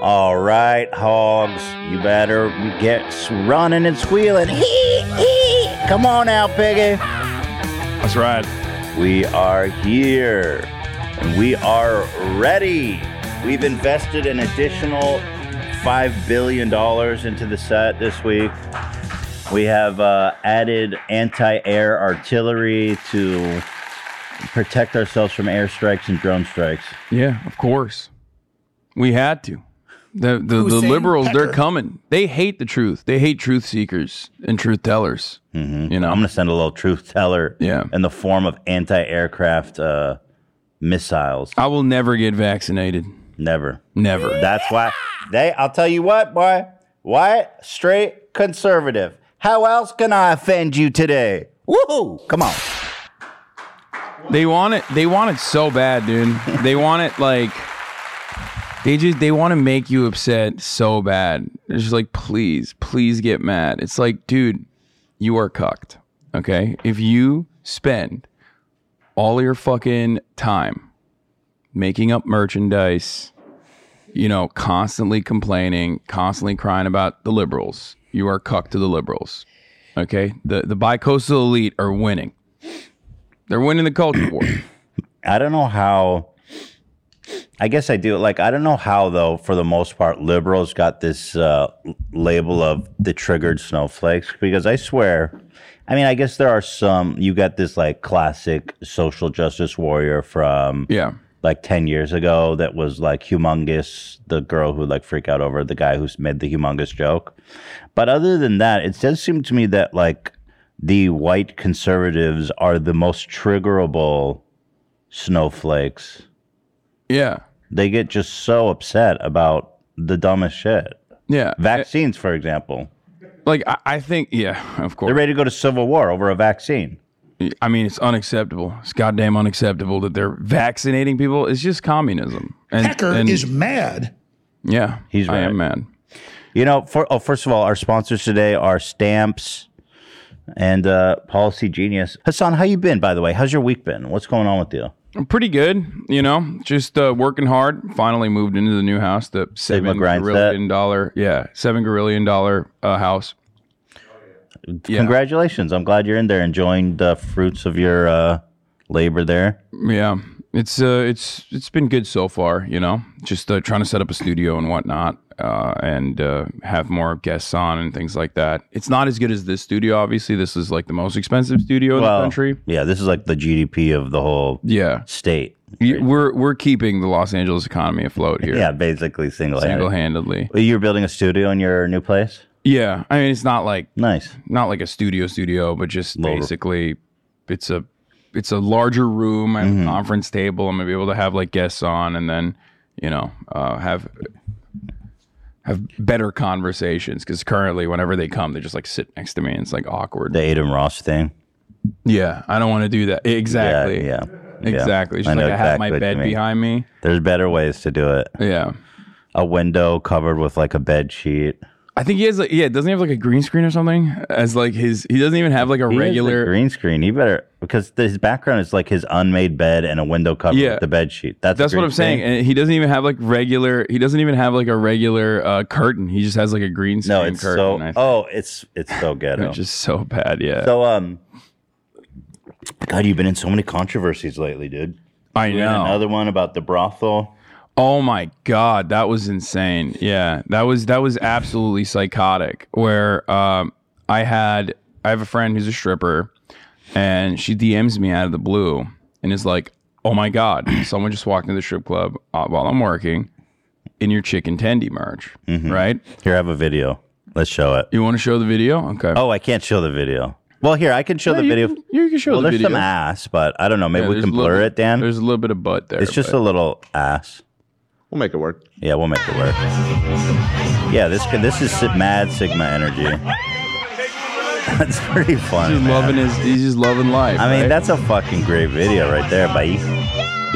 All right, hogs, you better get running and squealing. Hee, hee. Come on now, piggy. That's right. We are here and we are ready. We've invested an additional $5 billion into the set this week. We have uh, added anti air artillery to protect ourselves from airstrikes and drone strikes. Yeah, of course. We had to. The the, the Hussein liberals, they're coming. They hate the truth. They hate truth seekers and truth tellers. You know, I'm going to send a little truth teller Yeah. in the form of anti aircraft uh, missiles. I will never get vaccinated. Never. Never. That's why they. I'll tell you what, boy. White, straight, conservative. How else can I offend you today? Woohoo! Come on. They want it. They want it so bad, dude. they want it like they just they want to make you upset so bad. They're just like, please, please get mad. It's like, dude, you are cucked. Okay, if you spend all your fucking time making up merchandise, you know, constantly complaining, constantly crying about the liberals, you are cucked to the liberals. Okay, the the bicoastal elite are winning. They're winning the culture war. I don't know how. I guess I do. Like, I don't know how, though, for the most part, liberals got this uh, label of the triggered snowflakes because I swear, I mean, I guess there are some. You got this, like, classic social justice warrior from, Yeah. like, 10 years ago that was, like, humongous. The girl who, like, freak out over the guy who's made the humongous joke. But other than that, it does seem to me that, like, the white conservatives are the most triggerable snowflakes. Yeah. They get just so upset about the dumbest shit. Yeah. Vaccines, for example. Like I, I think yeah, of course. They're ready to go to civil war over a vaccine. I mean, it's unacceptable. It's goddamn unacceptable that they're vaccinating people. It's just communism. And, Pecker and- is mad. yeah, He's I am mad. You know, for, oh, first of all, our sponsors today are Stamps and uh, Policy Genius. Hassan, how you been, by the way? How's your week been? What's going on with you? I'm pretty good, you know. Just uh, working hard. Finally moved into the new house, the seven gorillion dollar, yeah, seven gorillion dollar uh, house. Yeah. Congratulations. I'm glad you're in there enjoying the fruits of your uh, labor there. Yeah, it's uh, it's it's been good so far. You know, just uh, trying to set up a studio and whatnot, uh, and uh, have more guests on and things like that. It's not as good as this studio. Obviously, this is like the most expensive studio in the country. Yeah, this is like the GDP of the whole Yeah, state. Y- we're we're keeping the Los Angeles economy afloat here. Yeah, basically single single handedly. You're building a studio in your new place? Yeah, I mean, it's not like Nice. not like a studio studio, but just Little- basically, it's a it's a larger room and Mm-hmm. a conference table. I'm gonna be able to have like guests on, and then you know uh, have have better conversations. Because currently, whenever they come, they just like sit next to me, and it's like awkward. The Adam Ross thing. yeah, I don't want to do that. Exactly. Yeah, yeah. Exactly. It's I like I have exactly my bed behind me. There's better ways to do it. Yeah. A window covered with like a bed sheet. I think he has like yeah, doesn't he have like a green screen or something as like his he doesn't even have like a He has the regular green screen. He better because his background is like his unmade bed and a window covered Yeah. with the bed sheet. That's a That's what green I'm saying. screen? And he doesn't even have like regular. He doesn't even have like a regular uh, curtain. He just has like a green screen No, it's curtain. so. I think, Oh, it's it's so ghetto. which is so bad. Yeah, So um, God, you've been in so many controversies lately, dude. I We had know. Another one about the brothel. Oh my god, that was insane. Yeah, that was that was absolutely psychotic. Where um, I had I have a friend who's a stripper, and she DMs me out of the blue and is like, "Oh my god, someone just walked into the strip club uh, while I'm working in your chicken tendy merch, Mm-hmm. right? Here, I have a video. Let's show it. You want to show the video? Okay. Oh, I can't show the video. Well, here I can show the you, video. can- you can show well, the there's video. some ass, but I don't know. Maybe Yeah, we can a little blur it, Dan. There's a little bit of butt there. It's just but- a little ass. We'll make it work. Yeah, we'll make it work. Yeah, this could- this is mad Sigma energy. That's pretty fun. He's man. loving his. He's just loving life. I mean, right? that's a fucking great video right there, buddy.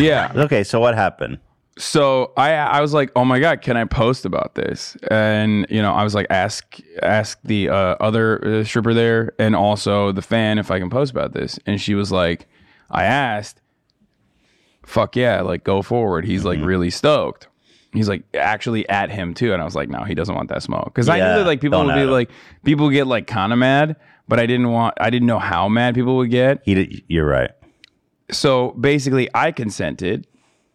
yeah. Okay, so what happened? so I I was like, oh my god, can I post about this? And you know, I was like, ask ask the uh, other uh, stripper there and also the fan if I can post about this. And she was like, I asked, fuck yeah, like go forward. He's Mm-hmm. like really stoked. He's like actually at him too, and I was like, no, he doesn't want that smoke because I Yeah, knew that like people don't would be at him. like people get like kind of mad, but I didn't want I didn't know how mad people would get He, did- you're right. so basically i consented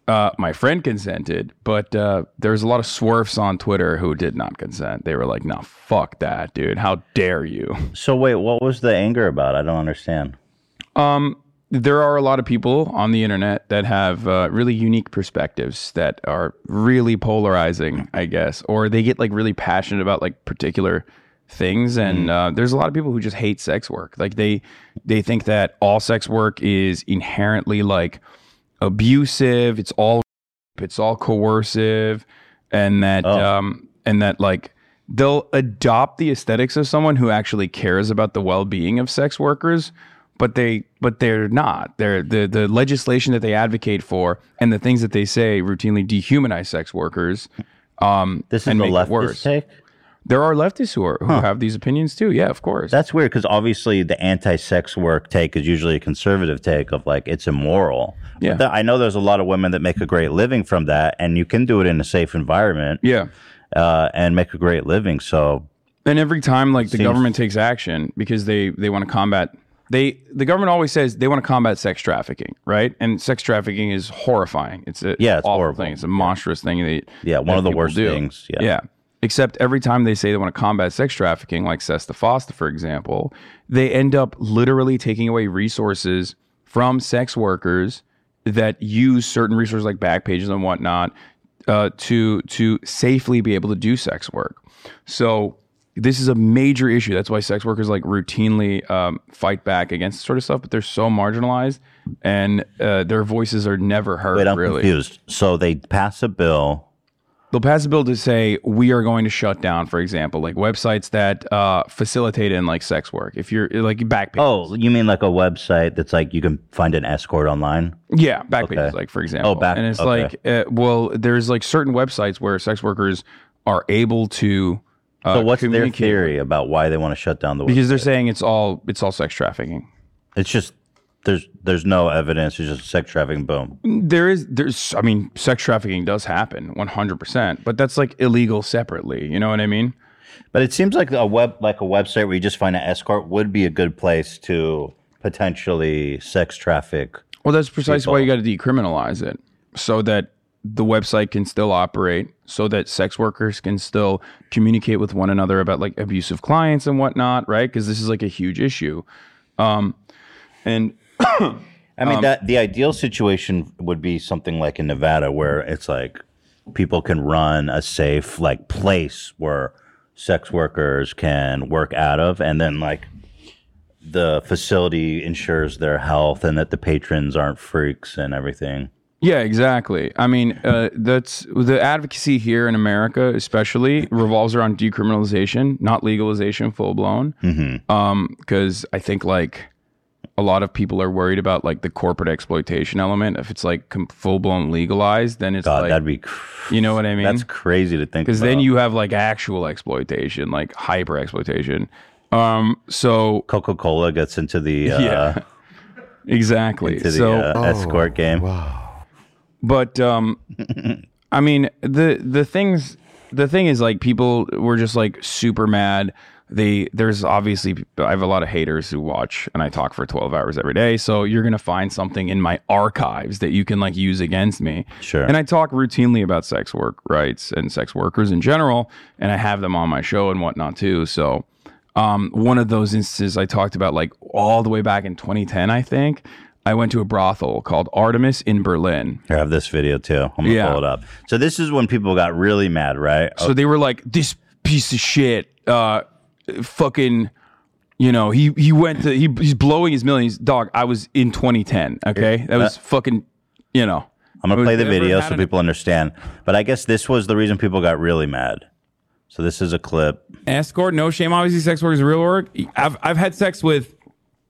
uh, my friend consented but uh, there's a lot of swerfs on twitter who did not consent they were like no fuck that dude how dare you So wait, what was the anger about? I don't understand. There are a lot of people on the internet that have uh, really unique perspectives that are really polarizing i guess or they get like really passionate about like particular things. And uh, there's a lot of people who just hate sex work. Like they they think that all sex work is inherently like abusive. It's all it's all coercive. And that um and that like they'll adopt the aesthetics of someone who actually cares about the well-being of sex workers but they but they're not they're the the legislation that they advocate for and the things that they say routinely dehumanize sex workers um This is and the leftist take. there are leftists who are who have these opinions too yeah of course That's weird because obviously the anti-sex work take is usually a conservative take of like it's immoral. Yeah. But th- I know there's a lot of women that make a great living from that, and you can do it in a safe environment yeah uh, and make a great living. So And every time like the Seems- government takes action because they they want to combat they the government always says they want to combat sex trafficking, right? And sex trafficking is horrifying. It's a Yeah, it's awful horrible. thing. It's a monstrous thing. That, Yeah, one that of the worst do. things, yeah. Yeah. Except every time they say they want to combat sex trafficking, like Sesta Fosta, for example, they end up literally taking away resources from sex workers that use certain resources like Backpages and whatnot uh, to to safely be able to do sex work. So this is a major issue. That's why sex workers like routinely um, fight back against this sort of stuff, but they're so marginalized and uh, their voices are never heard. wait, I'm really, confused. So they pass a bill. they'll pass a bill to say we are going to shut down, for example, like websites that uh, facilitate in like sex work. If you're like Backpages, Oh, you mean like a website that's like you can find an escort online? Yeah, back Okay. pages, like for example. Oh, back- And it's okay. like, uh, well, there's like certain websites where sex workers are able to. Uh, So what's their communicate- theory about why they want to shut down the website? Because they're saying it's all it's all sex trafficking. It's just there's there's no evidence. It's just sex trafficking. Boom. There is there's I mean sex trafficking does happen 100%, but that's like illegal separately, you know what I mean? But it seems like a web like a website where you just find an escort would be a good place to potentially sex traffic. Well, that's precisely why you got to decriminalize it so that the website can still operate, so that sex workers can still communicate with one another about like abusive clients and whatnot, right? Because this is like a huge issue. Um, and I Um, mean that the ideal situation would be something like in Nevada where it's like people can run a safe like place where sex workers can work out of and then like the facility ensures their health and that the patrons aren't freaks and everything. Yeah, exactly. I mean, uh, that's the advocacy here in America, especially, revolves around decriminalization, not legalization, full blown. Mm-hmm. Um, because I think like a lot of people are worried about like the corporate exploitation element. If it's like com- full blown legalized, then it's God, like that'd be cr- you know what I mean. that's crazy to think because then you have like actual exploitation, like hyper exploitation. Um, so Coca-Cola gets into the uh, yeah, exactly. to the so uh, escort game. But um i mean the the things the thing is like people were just like super mad. They there's obviously i have a lot of haters who watch and i talk for 12 hours every day. So you're gonna find something in my archives that you can like use against me. Sure. and i talk routinely about sex work rights and sex workers in general. And i have them on my show and whatnot too. So um, one of those instances I talked about, like all the way back in 2010, I think, I went to a brothel called Artemis in Berlin. I have this video too. I'm gonna Yeah. pull it up. So this is when people got really mad, right? So they were like, "This piece of shit, uh, fucking." You know, he he went to he, he's blowing his millions. Dog, I was in 2010. Okay, that was fucking. You know, I'm gonna play the video so people understand. But I guess this was the reason people got really mad. So this is a clip. escort, no shame. Obviously, sex work is real work. I've I've had sex with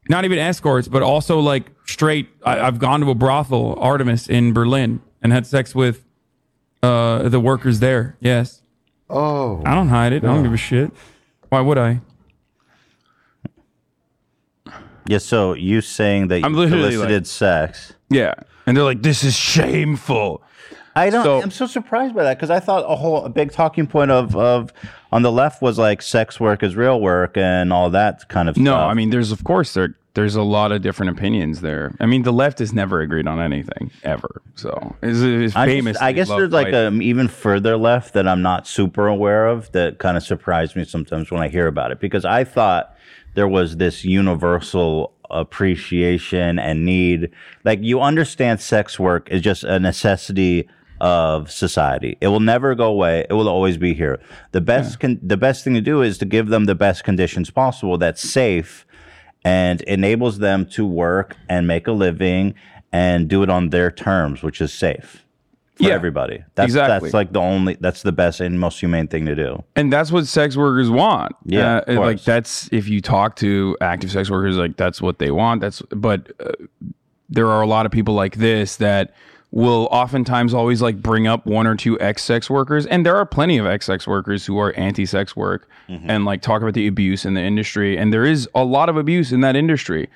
not even escorts, but also like straight. I, I've gone to a brothel, Artemis in Berlin, and had sex with uh, the workers there. Yes. Oh, I don't hide it. I don't give a shit. Why would I? Yeah. So you saying that I'm you literally solicited like- sex? Yeah. And they're like, this is shameful. I don't. So- I'm so surprised by that because I thought a whole a big talking point of of on the left was like sex work is real work and all that kind of No, stuff. I mean, there's of course there there's a lot of different opinions there. I mean, the left has never agreed on anything ever. So it's, it's I, just- famous. I guess there's like an even further left that I'm not super aware of that kind of surprised me sometimes when I hear about it because I thought there was this universal appreciation and need. Like you understand sex work is just a necessity of society. It will never go away. It will always be here. The best con- the best thing to do is to give them the best conditions possible that's safe and enables them to work and make a living and do it on their terms, which is safe for Yeah, everybody. That's exactly. that's like the only that's the best and most humane thing to do. and that's what sex workers want. Yeah, Uh, like that's if you talk to active sex workers, like that's what they want. That's but uh, there are a lot of people like this that will oftentimes always like bring up one or two ex sex workers, and there are plenty of ex sex workers who are anti sex work Mm-hmm. and like talk about the abuse in the industry, and there is a lot of abuse in that industry.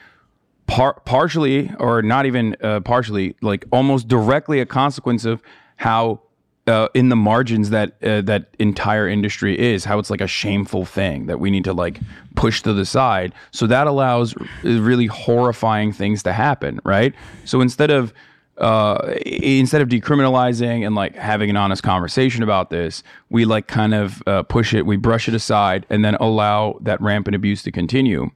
Par- partially or not even uh, partially like almost directly a consequence of how uh, in the margins that uh, that entire industry is how it's like a shameful thing that we need to like push to the side so that allows really horrifying things to happen right so instead of uh, instead of decriminalizing and like having an honest conversation about this, we like kind of uh, push it, we brush it aside, and then allow that rampant abuse to continue.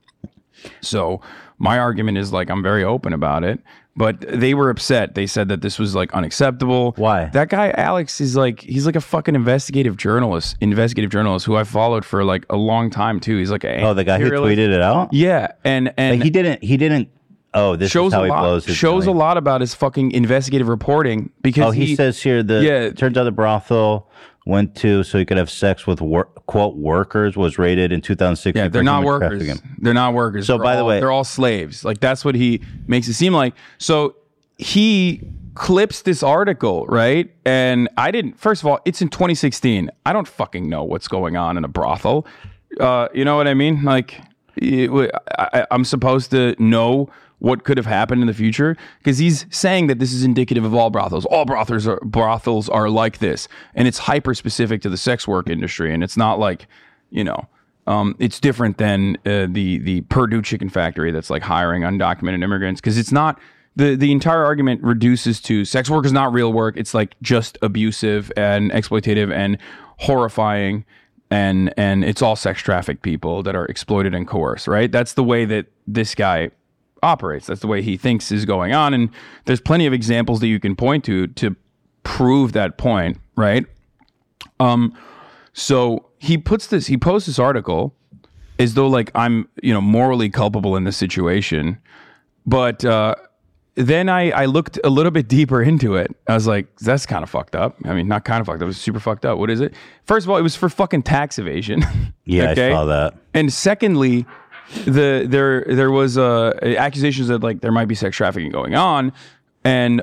So my argument is like I'm very open about it, but they were upset. They said that this was like unacceptable. Why? That guy Alex is like he's like a fucking investigative journalist, investigative journalist who I followed for like a long time too. He's like a Oh, the guy who tweeted it out. Yeah, and and But he didn't. He didn't. Oh, this shows a he lot shows a lot about his fucking investigative reporting because Oh, he, says here the Yeah. turns out the brothel went to so he could have sex with wor- quote workers was rated in 2016. Yeah, they're not workers. They're not workers. So, They're by the way- they're all slaves. Like that's what he makes it seem like. So he clips this article, right? And I didn't. First of all, it's in 2016. I don't fucking know what's going on in a brothel. Uh, you know what I mean? Like, it, I, I'm supposed to know what could have happened in the future because he's saying that this is indicative of all brothels. All brothels are brothels are like this, and it's hyper specific to the sex work industry, and it's not like, you know. Um, it's different than uh, the the Perdue Chicken Factory that's like hiring undocumented immigrants because it's not the the entire argument reduces to sex work is not real work. It's like just abusive and exploitative and horrifying, and and it's all sex trafficked people that are exploited and coerced. Right? That's the way that this guy operates. That's the way he thinks is going on, and there's plenty of examples that you can point to to prove that point. Right? So he puts this, he posts this article as though like I'm, you know, morally culpable in this situation. But uh, then I, I looked a little bit deeper into it. I was like, that's kind of fucked up. I mean, not kind of fucked up. It was super fucked up. What is it? First of all, it was for fucking tax evasion. Yeah, Okay? I saw that. And secondly, the there there was uh, accusations that like there might be sex trafficking going on, and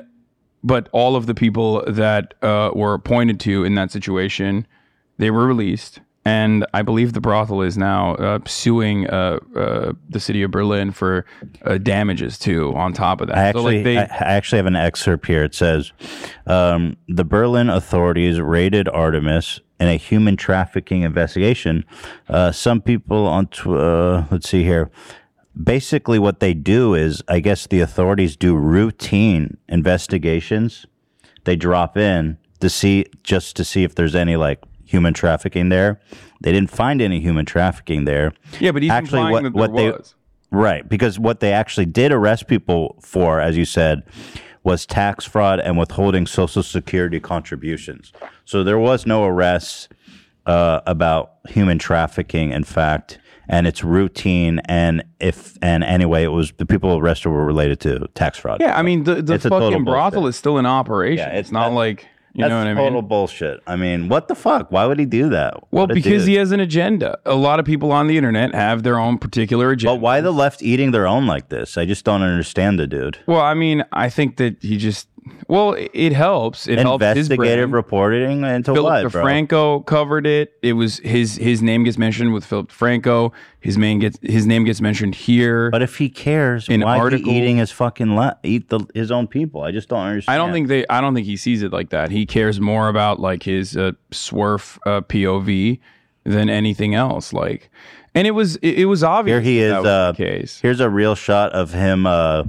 but all of the people that uh, were appointed to in that situation, they were released. And I believe the brothel is now uh, suing uh, uh, the city of Berlin for uh, damages too. On top of that, I So, actually, like, they, I I actually have an excerpt here. It says, um, "The Berlin authorities raided Artemis in a human trafficking investigation. Uh, some people on, tw- uh, let's see here. Basically, what they do is, I guess the authorities do routine investigations. They drop in to see just to see if there's any like human trafficking there. They didn't find any human trafficking there. yeah, but actually, what- that there what they- was. Right, because what they actually did arrest people for, as you said, was tax fraud and withholding Social Security contributions. So there was no arrests uh, about human trafficking. In fact, and it's routine. And if and anyway, it was the people arrested were related to tax fraud. Yeah, I mean the the It's a total fucking brothel bullshit. is still in operation. Yeah, it's, it's- not that's- like you That's know what I total bullshit. I mean, what the fuck? Why would he do that? Well, because dude. he has an agenda. A lot of people on the internet have their own particular agenda. But why the left eating their own like this? I just don't understand the dude. Well, I mean, I think that he just well, it helps. It helps his Investigative brand. reporting into Philip what, bro? DeFranco covered it. It was his his name gets mentioned with Philip DeFranco. His name gets his name gets mentioned here. But if he cares, In why article- he eating his fucking le- eat the his own people? I just don't understand. I don't think they. I don't think he sees it like that. He cares more about like his uh, swerf uh, POV than anything else. Like, and it was it, it was obvious. Here he is. that was Uh, the case. Here's a real shot of him uh,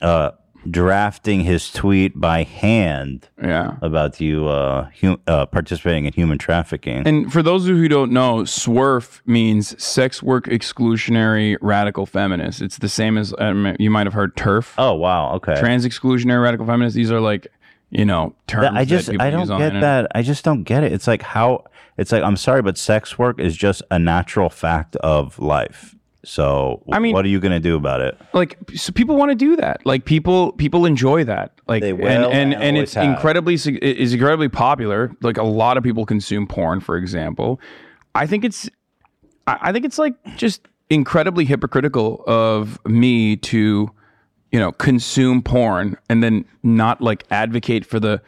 uh, drafting his tweet by hand Yeah. about you uh, hu- uh, participating in human trafficking. And for those of you who don't know, SWERF means sex work exclusionary radical feminist. It's the same as um, you might have heard TERF, oh wow, okay. trans exclusionary radical feminist. These are like, you know, terms That- I just that I don't get that. I just don't get it. It's like how it's like I'm sorry, but sex work is just a natural fact of life. So I mean- what are you gonna do about it? like so people want to do that. Like people people enjoy that. Like They will and and, and and it's have. incredibly sig- it is incredibly popular. Like a lot of people consume porn for example. I think it's i I think it's like just incredibly hypocritical of me to you know consume porn and then not like advocate for the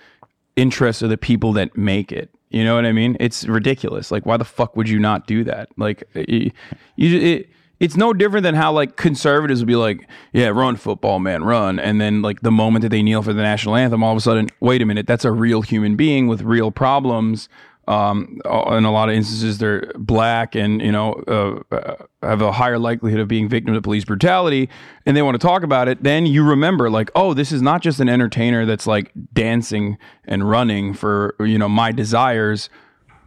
interests of the people that make it. You know what i mean? It's ridiculous. Like why the fuck would you not do that? Like you, you it, it's no different than how like conservatives would be like yeah run football man run and then like the moment that they kneel for the national anthem all of a sudden wait a minute that's a real human being with real problems um, in a lot of instances, they're black and you know uh, uh, have a higher likelihood of being victim to police brutality, and they want to talk about it. Then you remember, like, oh, this is not just an entertainer that's like dancing and running for you know my desires,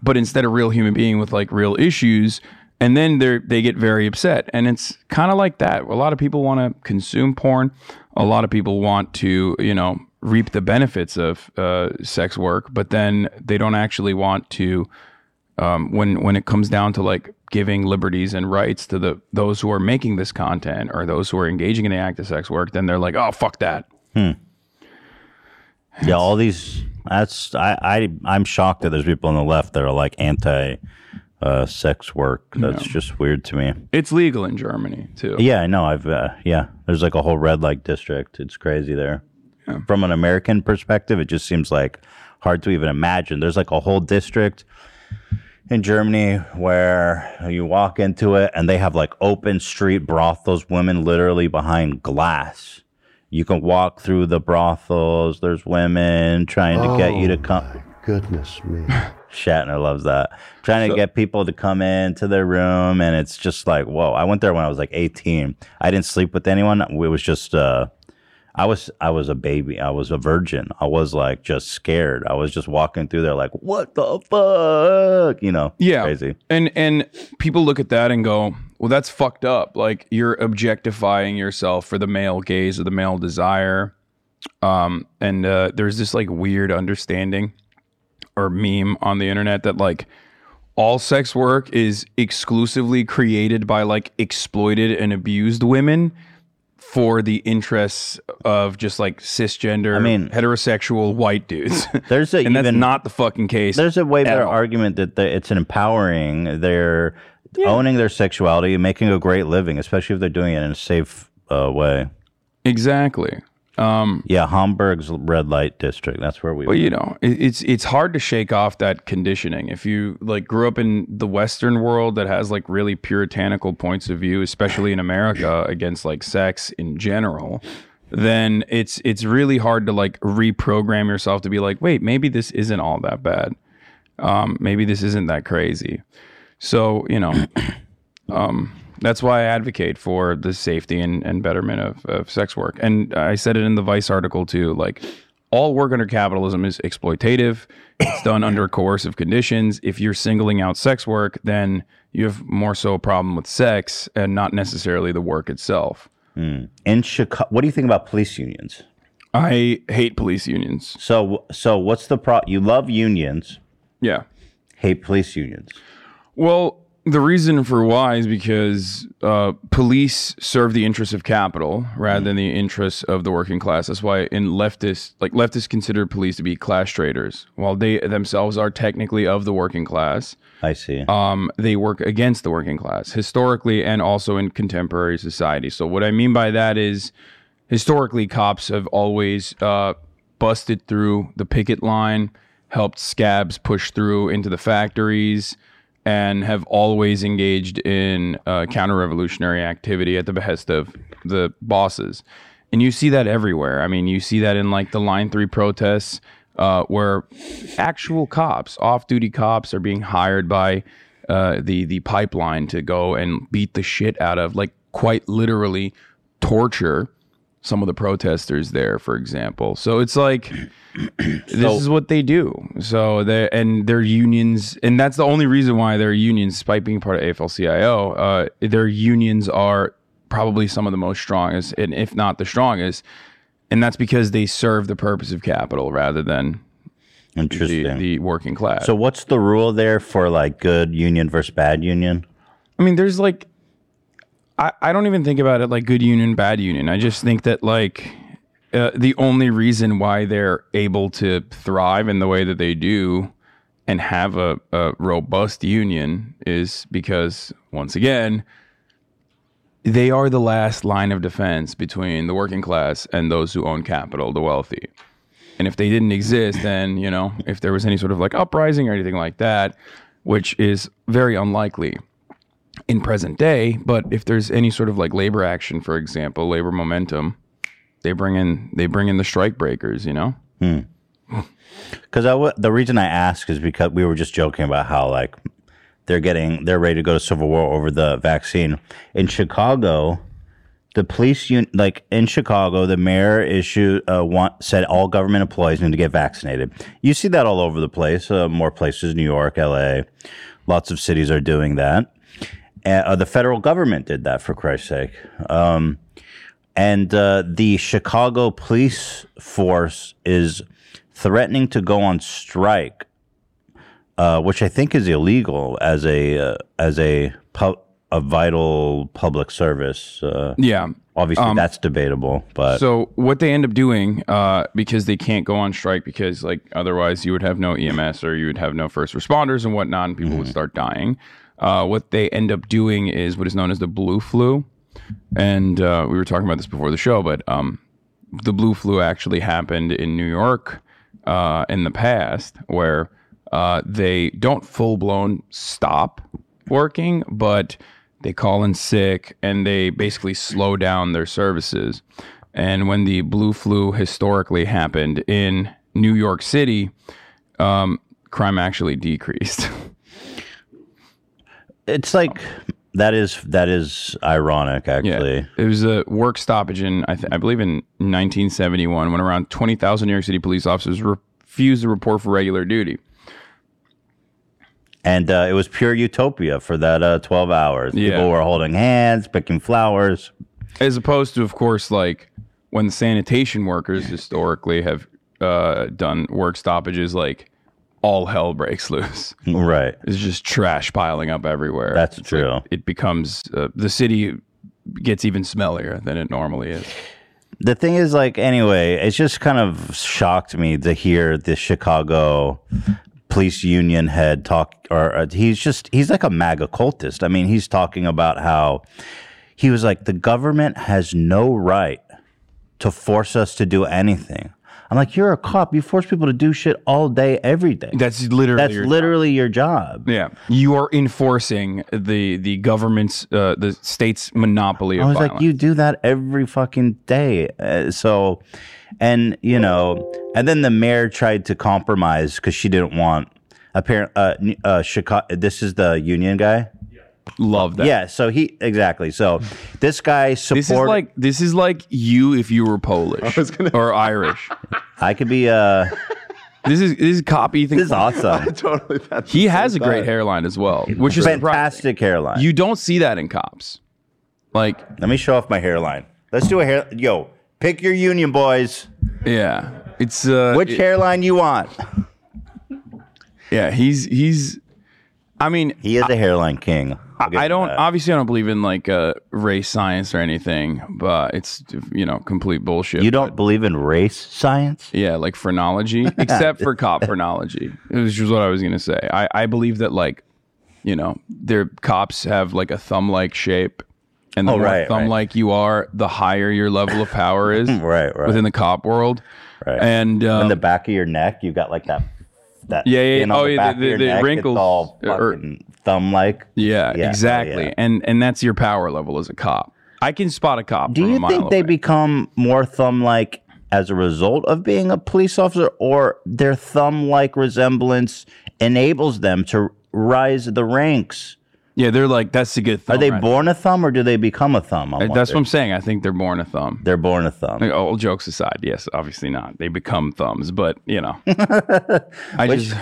but instead a real human being with like real issues. And then they they get very upset, and it's kind of like that. A lot of people want to consume porn. A lot of people want to, you know, reap the benefits of uh, sex work, but then they don't actually want to. Um, when when it comes down to like giving liberties and rights to the those who are making this content or those who are engaging in the act of sex work, then they're like, oh fuck that. Yeah, all these. That's I I I'm shocked that there's people on the left that are like anti uh, sex work. That's just weird to me. It's legal in Germany too. Yeah, I know. I've uh, yeah. There's like a whole red light district. It's crazy there. From an American perspective, it just seems like hard to even imagine. There's like a whole district in Germany where you walk into it and they have like open street brothels, women literally behind glass. You can walk through the brothels. There's women trying to get you to come. Goodness me. Shatner loves that. Trying to get people to come into their room, and it's just like, whoa. I went there when I was like 18. I didn't sleep with anyone. It was just, uh, I was, I was a baby. I was a virgin. I was like just scared. I was just walking through there, like, what the fuck, you know? Yeah. crazy. And and people look at that and go, well, that's fucked up. Like you're objectifying yourself for the male gaze or the male desire. Um, and uh, there's this like weird understanding or meme on the internet that like all sex work is exclusively created by like exploited and abused women for the interests of just like cisgender, I mean- heterosexual white dudes. There's a and that's even- not the fucking case. There's a way better all. argument that the, it's an empowering. They're owning their sexuality making a great living, especially if they're doing it in a safe uh, way. Exactly. Um, Yeah, Hamburg's red light district. That's where we. Well, you know, it, it's it's hard to shake off that conditioning. If you like grew up in the Western world that has like really puritanical points of view, especially in America against like sex in general, then it's it's really hard to like reprogram yourself to be like, wait, maybe this isn't all that bad. Um, maybe this isn't that crazy. So you know, um, that's why I advocate for the safety and, and betterment of, of sex work. And I said it in the Vice article too. Like, all work under capitalism is exploitative. It's done under coercive conditions. If you're singling out sex work, then you have more so a problem with sex and not necessarily the work itself. Hmm. in Chicago. What do you think about police unions? I hate police unions. So, so what's the pro? You love unions. Yeah. hate police unions. Well, the reason for why is because uh, police serve the interests of capital rather than the interests of the working class. That's why in leftists, like leftists, consider police to be class traitors, while they themselves are technically of the working class. I see. Um, they work against the working class historically and also in contemporary society. So what I mean by that is, historically, cops have always uh, busted through the picket line, helped scabs push through into the factories and have always engaged in uh, counter-revolutionary activity at the behest of the bosses. And you see that everywhere. I mean, you see that in like the Line 3 protests uh, where actual cops, off-duty cops are being hired by uh, the the pipeline to go and beat the shit out of like quite literally torture some of the protesters there, for example. So it's like this is what they do. So they and their unions, and that's the only reason why their unions, despite being part of AFL-CIO, uh, their unions are probably some of the most strongest, and if not the strongest. And that's because they serve the purpose of capital rather than the, Interesting. the working class. so what's the rule there for like good union versus bad union? I mean, there's like, I, I don't even think about it like good union, bad union. I just think that like uh, the only reason why they're able to thrive in the way that they do and have a, a robust union is because, once again, they are the last line of defense between the working class and those who own capital, the wealthy. And if they didn't exist, then, you know, if there was any sort of like uprising or anything like that, which is very unlikely in present day, but if there's any sort of like labor action, for example, labor momentum, they bring in they bring in the strike breakers, you know? Because w- the reason I ask is because we were just joking about how like they're getting they're ready to go to civil war over the vaccine in Chicago. The police like in Chicago, the mayor issued uh, want, said all government employees need to get vaccinated. You see that all over the place. Uh, more places, New York, L.A. Lots of cities are doing that. And, uh, the federal government did that for Christ's sake. Um, and uh, the Chicago police force is threatening to go on strike, uh, which I think is illegal as a uh, as a pu- a vital public service. Uh, Yeah. obviously, that's debatable, but So what they end up doing, uh, because they can't go on strike, because like otherwise you would have no EMS or you would have no first responders and whatnot, and people would start dying. Uh, what they end up doing is what is known as the blue flu, and uh, we were talking about this before the show, but um, the blue flu actually happened in New York uh, in the past, where uh, they don't full blown stop working, but they call in sick and they basically slow down their services. And when the blue flu historically happened in New York City, um, crime actually decreased. it's like that is that is ironic, actually. It was a work stoppage in, I, th- I believe, in 1971 when around 20,000 New York City police officers refused to report for regular duty. And uh, it was pure utopia for that uh, twelve hours. Yeah. People were holding hands, picking flowers. As opposed to, of course, like when sanitation workers historically have uh, done work stoppages, like all hell breaks loose. Right. It's just trash piling up everywhere. That's It's true. like it becomes uh, the city gets even smellier than it normally is. the thing is like anyway it's just kind of shocked me to hear the chicago police union head talk or uh, he's just he's like a maga cultist i mean he's talking about how he was like the government has no right to force us to do anything i'm like you're a cop you force people to do shit all day every day That's literally that's your literally your job Yeah, you are enforcing the the government's uh, the state's monopoly of I was violence. like, you do that every fucking day. Uh, so, and you know, and then the mayor tried to compromise because she didn't want apparent uh, uh Chicago. This is the union guy. Love that. Yeah. So he exactly. So this guy support. This is like this is like you if you were Polish or Irish. I could be. Uh, This is this is cop Ethan. this is awesome. totally. He has a great hairline as well, which is surprising. Fantastic hairline. You don't see that in cops. Like, Let me show off my hairline. Let's do a hair. Yo, pick your union, boys. yeah, it's uh, Which it- hairline you want? yeah, he's he's I mean, He is a hairline king. I don't obviously I don't believe in like uh, race science or anything, but it's you know complete bullshit. You don't believe in race science? Yeah, like phrenology, except for cop phrenology. which is what I was gonna say. I, I believe that like, you know, their cops have like a thumb like shape, and the Oh, more right, thumb right. like you are, the higher your level of power is. Right, right. Within the cop world, Right. and um, in the back of your neck, you've got like that. That Yeah, yeah, on oh, the yeah, the- the- the neck, wrinkles all fucking thumb like. yeah, Yeah, exactly, yeah. and and that's your power level as a cop. I can spot a cop. Do you think they away. become more thumb like as a result of being a police officer, or their thumb like resemblance enables them to rise the ranks? Yeah, they're like that's a good. Thumb Are they right born a thumb, or do they become a thumb? I there. That's what. I'm saying. I think they're born a thumb. They're born a thumb. Like, all jokes aside, yes, obviously not. They become thumbs, but you know, I Which- just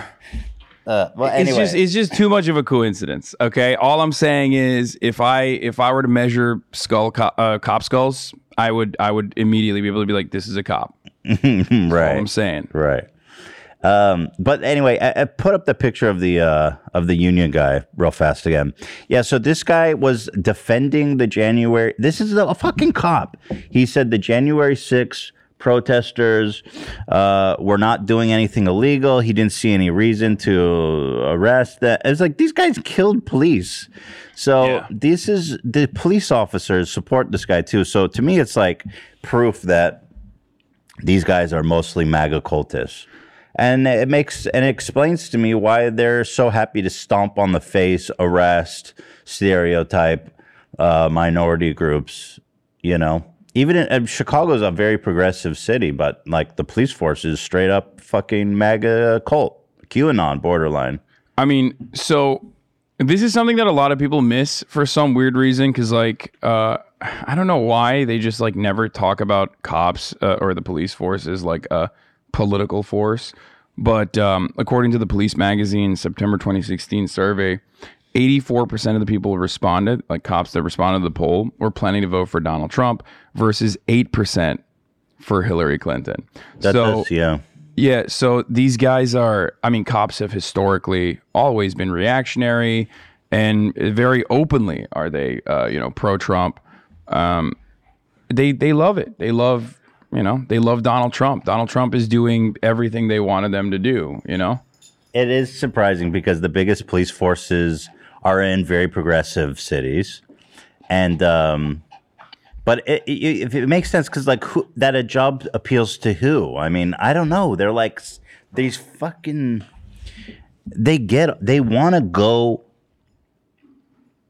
Uh, well, it's anyway, just it's just too much of a coincidence. Okay, all I'm saying is if I if I were to measure skull co- uh, cop skulls, I would I would immediately be able to be like, this is a cop. All right. I'm saying. Right. Um, but anyway, I, I put up the picture of the uh, of the union guy real fast again. Yeah, so this guy was defending the January. This is a, fucking cop. He said the January 6th protesters uh, were not doing anything illegal. He didn't see any reason to arrest that. It's like these guys killed police. So Yeah. this is the police officers support this guy too. So to me, it's like proof that these guys are mostly MAGA cultists. And it makes and it explains to me why they're so happy to stomp on the face, arrest, stereotype uh, minority groups. You know, even in, Chicago's a very progressive city, but like the police force is straight up fucking MAGA cult, QAnon borderline. I mean, so this is something that a lot of people miss for some weird reason because, like, uh, I don't know why they just like never talk about cops uh, or the police force as like political force. But um, according to the Police Magazine September 2016 survey, 84% of the people responded, like cops that responded to the poll, were planning to vote for Donald Trump versus 8% for Hillary Clinton. That so, does, yeah. yeah, so these guys are, I mean, cops have historically always been reactionary and very openly are they, uh, you know, pro Trump. Um, they, they love it. They love, you know, they love Donald Trump. Donald Trump is doing everything they wanted them to do, you know? It is surprising because the biggest police forces are in very progressive cities, and um, but it, it, if it makes sense because like who, that a job appeals to who? I mean, I don't know. They're like these fucking. They get. They want to go.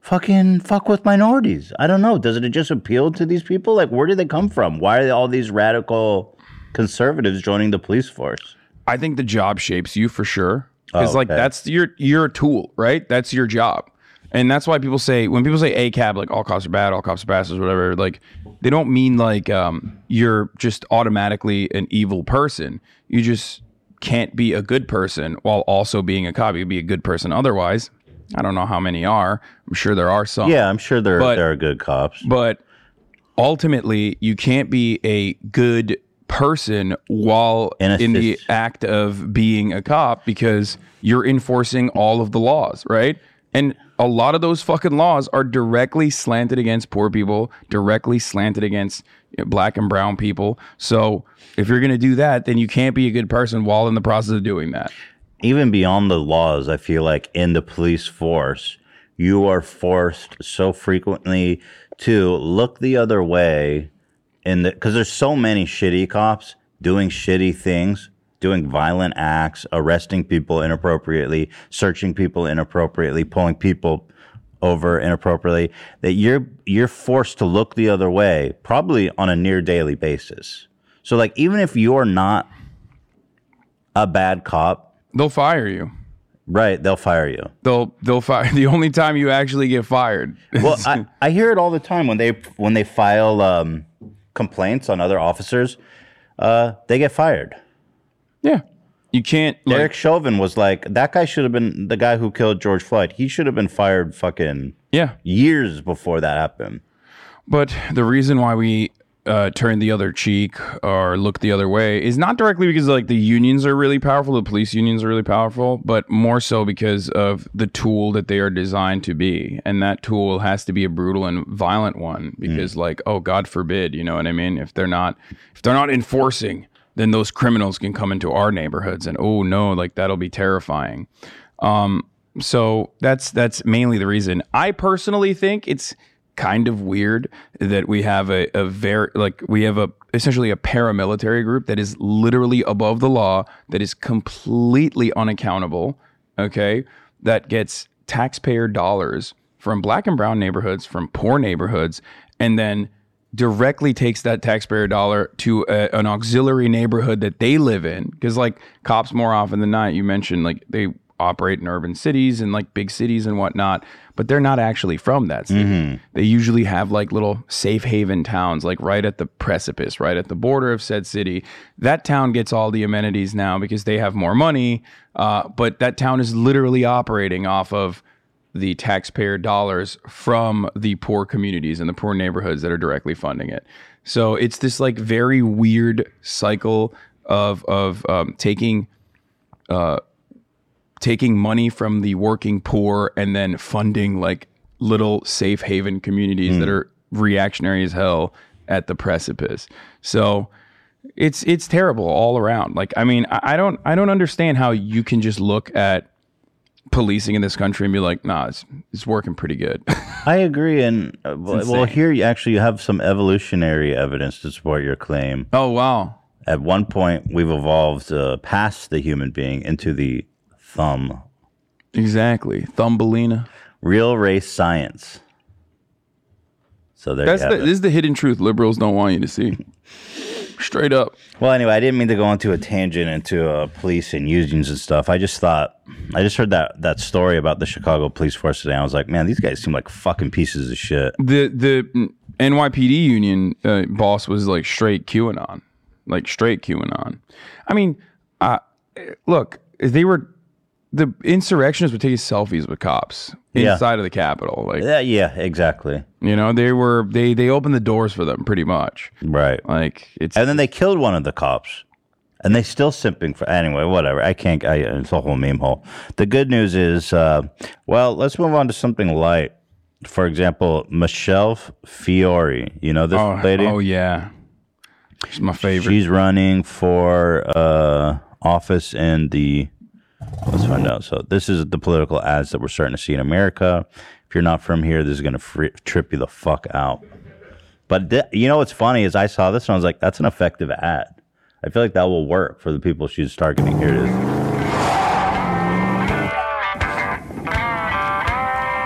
Fucking fuck with minorities. I don't know. Doesn't it just appeal to these people? Like, where do they come from? Why are all these radical conservatives joining the police force? I think the job shapes you for sure. It's Oh, like okay. that's your your tool, right? That's your job. And that's why people say when people say ACAB, like all cops are bad, all cops are bastards, whatever, like they don't mean like um, you're just automatically an evil person. You just can't be a good person while also being a cop. You would be a good person otherwise. I don't know how many are. I'm sure there are some. Yeah, I'm sure there But- there are good cops. But ultimately, you can't be a good person while In in, the act of being a cop because you're enforcing all of the laws, right? And a lot of those fucking laws are directly slanted against poor people, directly slanted against black and brown people. So if you're going to do that, then you can't be a good person while in the process of doing that. Even beyond the laws, I feel like in the police force, you are forced so frequently to look the other way in the because there's so many shitty cops doing shitty things, doing violent acts, arresting people inappropriately, searching people inappropriately, pulling people over inappropriately that you're you're forced to look the other way probably on a near daily basis. So like even if you're not a bad cop, They'll fire you. Right, they'll fire you. They'll they'll fire. The only time you actually get fired. Well, I, I hear it all the time when they when they file um, complaints on other officers, uh, they get fired. yeah, you can't. Like, Derek Chauvin was like, that guy should have been the guy who killed George Floyd. He should have been fired fucking yeah, years before that happened. But the reason why we uh, turn the other cheek or look the other way is not directly because like the unions are really powerful, the police unions are really powerful, but more so because of the tool that they are designed to be, and that tool has to be a brutal and violent one because like oh God forbid, you know what I mean? If they're not if they're not enforcing, then those criminals can come into our neighborhoods, and oh no, like that'll be terrifying. Um, so that's that's mainly the reason. I personally think it's kind of weird that we have a, a very like we have a essentially a paramilitary group that is literally above the law that is completely unaccountable okay that gets taxpayer dollars from black and brown neighborhoods from poor neighborhoods and then directly takes that taxpayer dollar to a, an auxiliary neighborhood that they live in. Because like cops more often than not you mentioned like they operate in urban cities and like big cities and whatnot but they're not actually from that city. They usually have like little safe haven towns like right at the precipice right at the border of said city. That town gets all the amenities now because they have more money uh, but that town is literally operating off of the taxpayer dollars from the poor communities and the poor neighborhoods that are directly funding it. So it's this like very weird cycle of of um, taking uh, taking money from the working poor and then funding like little safe haven communities that are reactionary as hell at the precipice. So it's it's terrible all around. Like I mean, I, I don't I don't understand how you can just look at policing in this country and be like, nah, it's it's working pretty good. I agree, and uh, well, well, here you actually you have some evolutionary evidence to support your claim. oh wow. At one point, we've evolved uh, past the human being into the thumb. Exactly. Thumbelina. Real race science. So there That's you the, have this it. is the hidden truth liberals don't want you to see. Straight up. Well, anyway, I didn't mean to go into a tangent into uh, police and unions and stuff. I just thought, I just heard that that story about the Chicago police force today. I was like, man, these guys seem like fucking pieces of shit. The the NYPD union uh, boss was like straight QAnon, like straight QAnon. I mean, uh, look, they were the insurrectionists were taking selfies with cops Yeah. inside of the Capitol. Like Yeah, yeah, exactly. you know, they were they they opened the doors for them pretty much. Right. Like it's And then they killed one of the cops. And they still simping for anyway, whatever. I can't I it's a whole meme hole. The good news is uh well, let's move on to something light. For example, Michelle Fiore. You know this oh, lady? oh yeah, she's my favorite. She's running for uh office in the let's find out. So this is the political ads that we're starting to see in America. If you're not from here, this is gonna fri trip you the fuck out. But th- you know what's funny is I saw this and I was like, that's an effective ad. I feel like that will work for the people she's targeting. Here it is.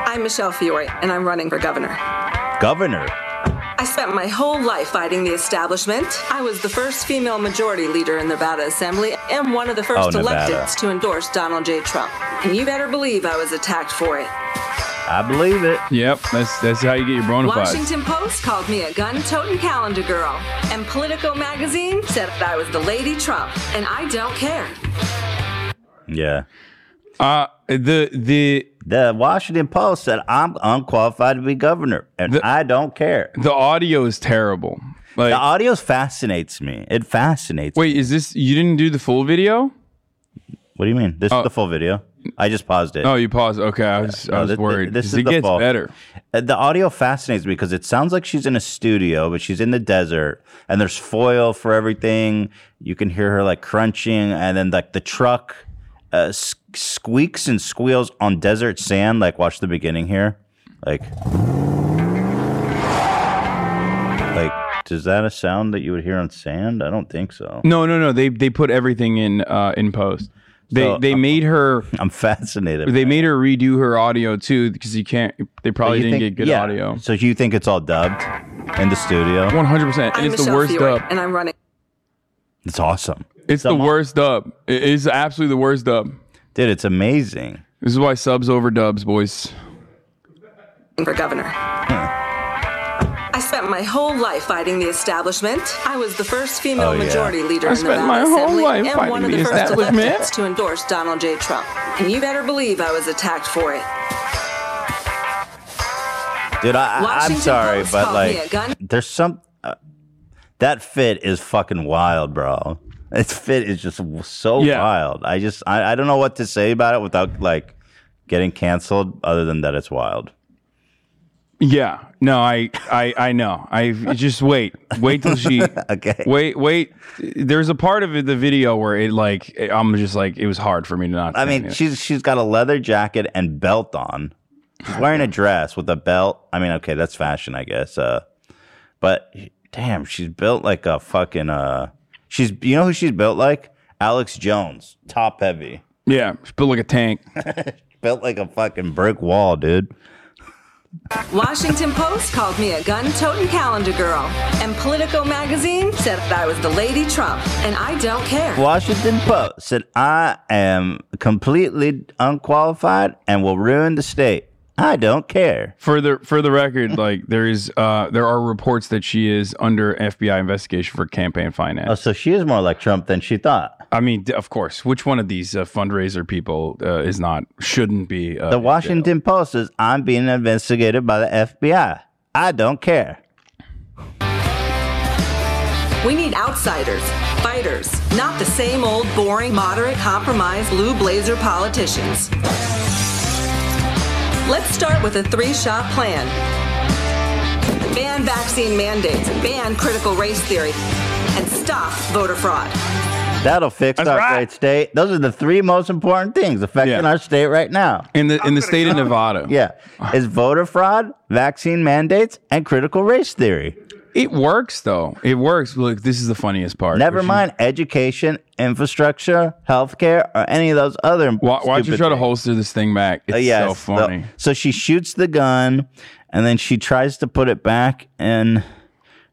I'm Michelle Fiore, and I'm running for governor. Governor. I spent my whole life fighting the establishment. I was the first female majority leader in the Nevada Assembly and one of the first Oh, electeds to endorse Donald J. Trump. And you better believe I was attacked for it. I believe it. Yep, that's that's how you get your bona fides. Washington Post called me a gun-toting calendar girl, and Politico magazine said that I was the Lady Trump, and I don't care. Yeah. Uh, the the The Washington Post said I'm unqualified to be governor, and The- I don't care. the audio is terrible. Like, The audio fascinates me. It fascinates. me. wait, is this you didn't do the full video? What do you mean? This Oh. is the full video. I just paused it. Oh, you paused. Okay, I was I was thi- worried. This is it the gets full. better. Uh, The audio fascinates me because it sounds like she's in a studio, but she's in the desert, and there's foil for everything. You can hear her like crunching, and then like the truck uh, squeaks and squeals on desert sand. Like watch the beginning here, like. Like, is that a sound that you would hear on sand? I don't think so. No, no, no. They they put everything in uh, in post. They So, they uh, made her I'm fascinated. they by made her redo her audio too because you can't. They probably You didn't think- get good yeah. audio. So you think it's all dubbed in the studio? One hundred percent, I'm it's the Michelle worst Fiore, dub. and I'm running It's awesome, It's the Someone- worst dub. It is absolutely the worst dub. Dude. It's amazing. This is why subs over dubs, boys. for governor. I spent my whole life fighting the establishment. I was the first female Oh, yeah. majority leader I in the spent Nevada my whole Assembly life and one of the the first establishment. electeds to endorse Donald J. Trump. And you better believe I was attacked for it. Dude, I, I, I'm sorry, Post but called me a like, gun- there's some. Uh, That fit is fucking wild, bro. Its fit is just so Yeah. wild. I just I, I don't know what to say about it without like getting canceled. Other than that, it's wild. Yeah. No, I I I know. I just wait. Wait till she Okay. Wait, wait. There's a part of it, the video where it like I'm just like it was hard for me to not. I mean, anything. she's she's got a leather jacket and belt on. She's wearing a dress with a belt. I mean, okay, that's fashion, I guess. Uh, but damn, she's built like a fucking. Uh, she's you know who she's built like? Alex Jones, top heavy, yeah, she built like a tank. built like a fucking brick wall, dude. Washington Post called me a gun-toting calendar girl, and Politico magazine said that I was the Lady Trump, and I don't care. Washington Post said I am completely unqualified and will ruin the state. I don't care. For the for the record, like there is uh there are reports that she is under FBI investigation for campaign finance. Oh, so she is more like Trump than she thought. I mean, d- of course, which one of these uh, fundraiser people uh, is not shouldn't be uh, The Washington Post says I'm being investigated by the FBI. I don't care. We need outsiders, fighters, not the same old boring, moderate, compromise, blue blazer politicians. Let's start with a three shot plan ban vaccine mandates, ban critical race theory, and stop voter fraud. That'll fix That's our right. great state. Those are the three most important things affecting Yeah. our state right now. in the in the state of Nevada. Yeah. Is voter fraud, vaccine mandates, and critical race theory. It works though. It works. Look, this is the funniest part. Never mind education, infrastructure, healthcare, or any of those other. Why, why'd you stupid try to holster this thing back? It's Uh, yes, so funny. the- so she shoots the gun, and then she tries to put it back, and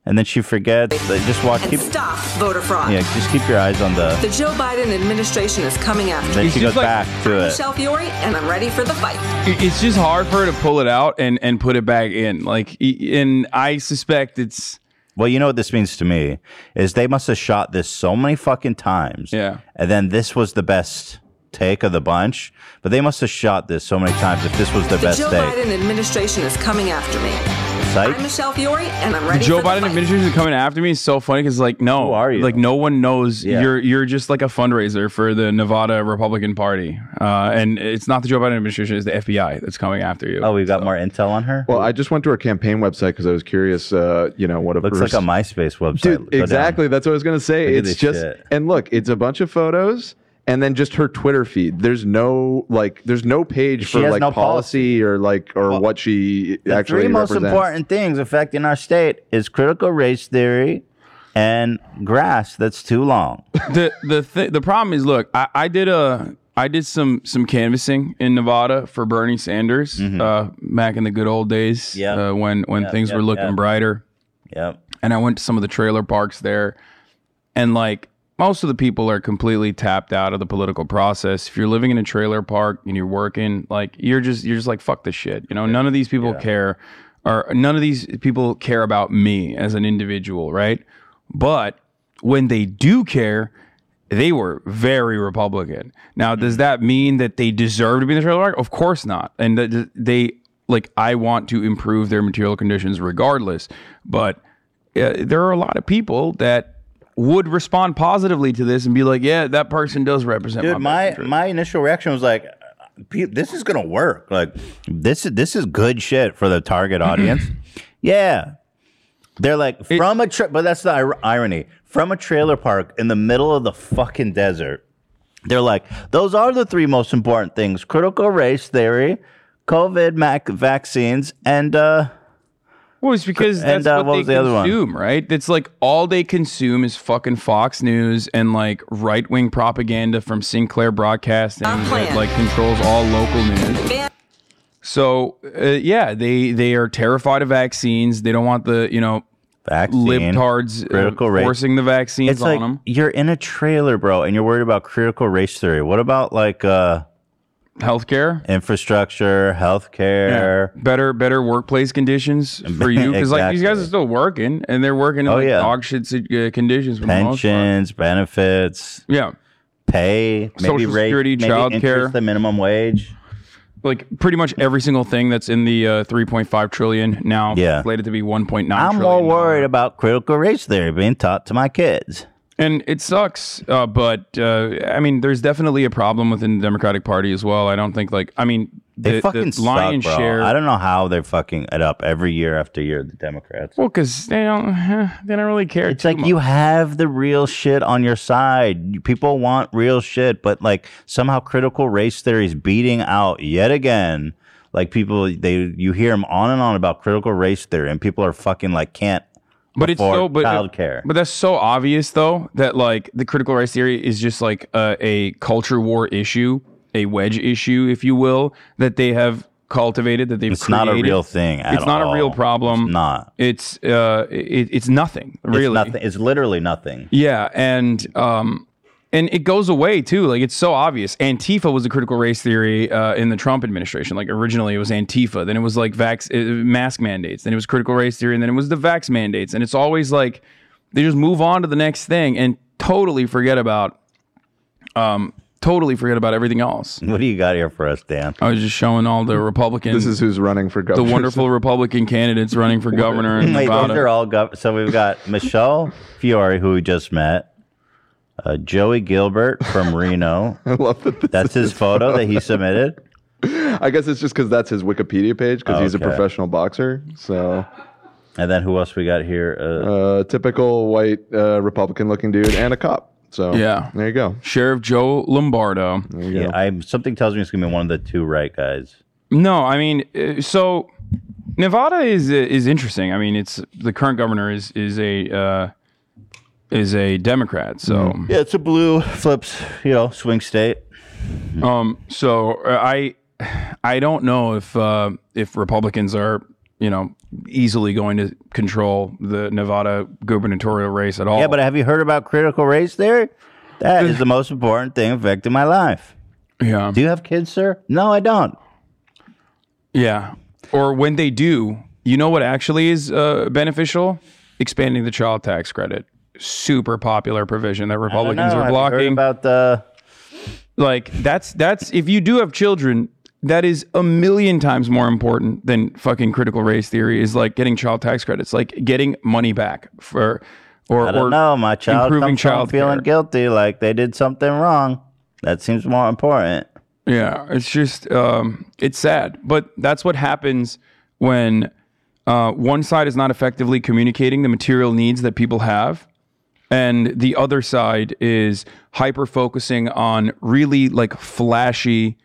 and then she forgets. Like, Just watch. And Keep, stop voter fraud. yeah, just keep your eyes on the. The Joe Biden administration is coming after Then me. she goes like- back to I'm it. Michelle Fiore, and I'm ready for the fight. It's just hard for her to pull it out and and put it back in. Like, e- and I suspect it's Well, you know what this means to me is they must have shot this so many fucking times. Yeah. And then this was the best take of the bunch, but they must have shot this so many times if this was the, The best Joe take. The Joe Biden administration is coming after me. Psych? I'm Michelle Fiore, and I'm ready Joe for the Biden fight. administration is coming after me. Is so funny because like no, Who are you? like no one knows Yeah. you're you're just like a fundraiser for the Nevada Republican Party, uh, and it's not the Joe Biden administration; it's the FBI that's coming after you. oh, we've got more intel on her? Well, I just went to her campaign website because I was curious. Uh, you know what a Looks like a MySpace website. dude. Go down. Exactly. That's what I was gonna say. Look at it's this just shit. and look, it's a bunch of photos and then just her Twitter feed. There's no like, there's no page She for like no policy, or like or what she The actually three most represents. important things affecting our state is critical race theory and grass that's too long. the the th- the problem is, look, I, I did a I did some some canvassing in Nevada for Bernie Sanders uh, back in the good old days, Mm-hmm. Yep. uh, when when Yep, things yep, were looking yep. brighter. Yep. and I went to some of the trailer parks there, and like most of the people are completely tapped out of the political process. If you're living in a trailer park and you're working, like you're just you're just like fuck this shit. You know, none of these people care, or none of these people care about me as an individual, right? But when they do care. They were very Republican. Now, does that mean that they deserve to be in the trailer park? Of course not. And that they like I want to improve their material conditions regardless. But uh, there are a lot of people that would respond positively to this and be like, "Yeah, that person does represent Dude, my my best interest." my initial reaction was like, "This is gonna work. Like, this is this is good shit for the target audience." yeah, they're like from a tra- but that's the ir- irony from a trailer park in the middle of the fucking desert. They're like, those are the three most important things: critical race theory, COVID mac- vaccines, and uh, Well, it's because And, that's uh, what, what they was the other one? consume, right? It's like all they consume is fucking Fox News and like right wing propaganda from Sinclair Broadcasting Our that like controls all local news. So uh, yeah, they they are terrified of vaccines. They don't want the you know vaccine. libtards uh, critical race- forcing the vaccines It's on like them. you're in a trailer, bro, and you're worried about critical race theory. What about like uh, Healthcare. infrastructure, healthcare? better better workplace conditions for you because like these guys are still working and they're working in Oh, like yeah. dog shit uh, conditions for the most part. pensions, benefits, Yeah, pay, maybe Social Security, maybe child care. the minimum wage. like pretty much every single thing that's in the uh, 3.5 trillion now Yeah. inflated to be 1.9 I'm trillion more worried dollars. about critical race theory being taught to my kids. And it sucks, uh, but uh, I mean, there's definitely a problem within the Democratic Party as well. I don't think like I mean, They the, fucking the lion's suck, bro. share. I don't know how they're fucking it up every year after year. The Democrats. well, because they don't, they don't really care. It's like much. you have the real shit on your side. People want real shit, but like somehow critical race theory is beating out yet again. Like people, they you hear them on and on about critical race theory, and people are fucking like can't. But it's so but childcare. but that's so obvious though that like the critical race theory is just like a, a culture war issue, a wedge issue, if you will, that they have cultivated that they've It's not a real thing. It's not a real problem. It's not. It's uh, it, it's nothing really. It's nothing. It's literally nothing. Yeah, and um, and it goes away too. Like it's so obvious. Antifa was a critical race theory uh, in the Trump administration. Like originally it was Antifa, then it was like vax uh, mask mandates, then it was critical race theory, and then it was the vax mandates. And it's always like they just move on to the next thing and totally forget about um totally forget about everything else. What do you got here for us, Dan? I was just showing all the Republicans. This is who's running for governor. the wonderful Republican candidates running for governor in Wait, Nevada. those are all gov- so we've got Michelle Fiore, who we just met, uh, Joey Gilbert from Reno. I love that. This That's his photo that he submitted. I guess it's just because that's his Wikipedia page because he's a professional boxer. So, And then who else we got here? Uh, uh, typical white uh, Republican-looking dude and a cop. So Yeah. there you go. Sheriff Joe Lombardo. Yeah, go. I something tells me it's gonna be one of the two right guys. No, I mean, uh, so Nevada is is interesting. I mean, it's the current governor is is a uh, is a Democrat. So Yeah, it's a blue flips, you know, swing state. um, so uh, I I don't know if uh, if Republicans are you know easily going to control the Nevada gubernatorial race at all. Yeah, but have you heard about critical race theory? That is the most important thing affecting my life. yeah, Do you have kids, sir? No, I don't. yeah. Or when they do, you know what actually is uh, beneficial? Expanding the child tax credit. Super popular provision that Republicans know. are Have heard blocking. about the like that's that's if you do have children that is a million times more important than fucking critical race theory is like getting child tax credits like getting money back for or I don't or know. My child improving comes child feeling guilty, like they did something wrong. That seems more important. yeah it's just um it's sad but that's what happens when uh, one side is not effectively communicating the material needs that people have and the other side is hyper focusing on really like flashy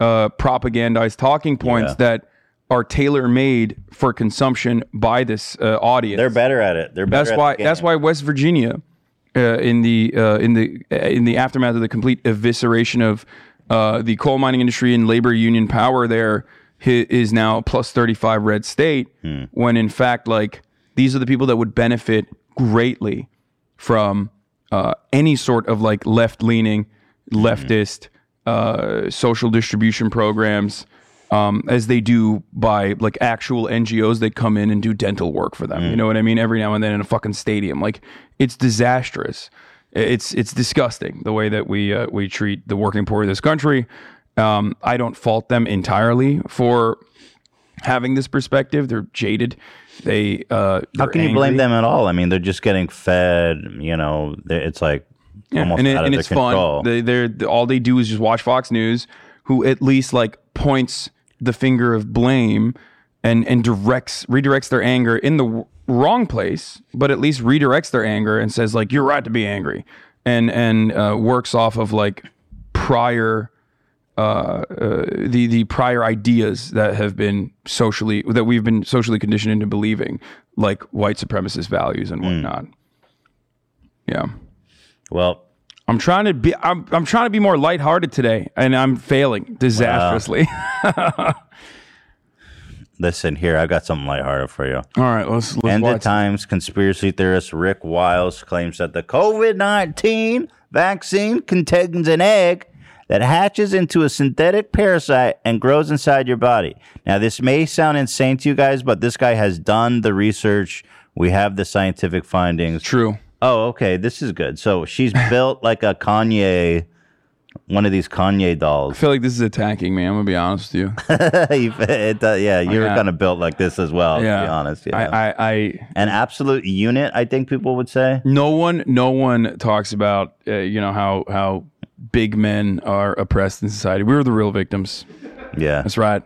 uh, propagandized talking points Yeah. that are tailor made for consumption by this uh, audience. They're better at it. They're better. that's at why. That's why West Virginia, uh, in the uh, in the uh, in the aftermath of the complete evisceration of uh, the coal mining industry and labor union power, there is now a plus thirty five red state. Hmm. When in fact, like these are the people that would benefit greatly from uh, any sort of like left leaning, leftist uh, social distribution programs, um, as they do by like actual NGOs that come in and do dental work for them. You know what I mean? Every now and then in a fucking stadium, like it's disastrous. It's it's disgusting the way that we uh, we treat the working poor of this country. Um, I don't fault them entirely for having this perspective. They're jaded. They uh, How can you blame them at all? I mean, they're just getting fed. You know, it's like Yeah, almost and, it, out of and their it's control. fun. They, they're all they do is just watch Fox News, who at least like points the finger of blame and and directs redirects their anger in the w- wrong place, but at least redirects their anger and says like you're right to be angry, and and uh, works off of like prior. Uh, uh, the the prior ideas that have been socially that we've been socially conditioned into believing, like white supremacist values Hmm. and whatnot. Yeah. well, I'm trying to be I'm I'm trying to be more lighthearted today and I'm failing disastrously. listen here. I've got something lighthearted for you. All right, let's let's End of. Times conspiracy theorist Rick Wiles claims that the COVID 19 vaccine contains an egg that hatches into a synthetic parasite and grows inside your body. Now, this may sound insane to you guys, but this guy has done the research. We have the scientific findings. True. Oh, okay. This is good. So she's built like a Kanye one of these Kanye dolls. I feel like this is attacking me. I'm gonna be honest with you. It, uh, yeah, you're kind of built like this as well. yeah, To be honest, yeah. I, I, I, An absolute unit, I think people would say. no one, no one talks about, uh, you know, how how big men are oppressed in society. We're the real victims. Yeah, That's right.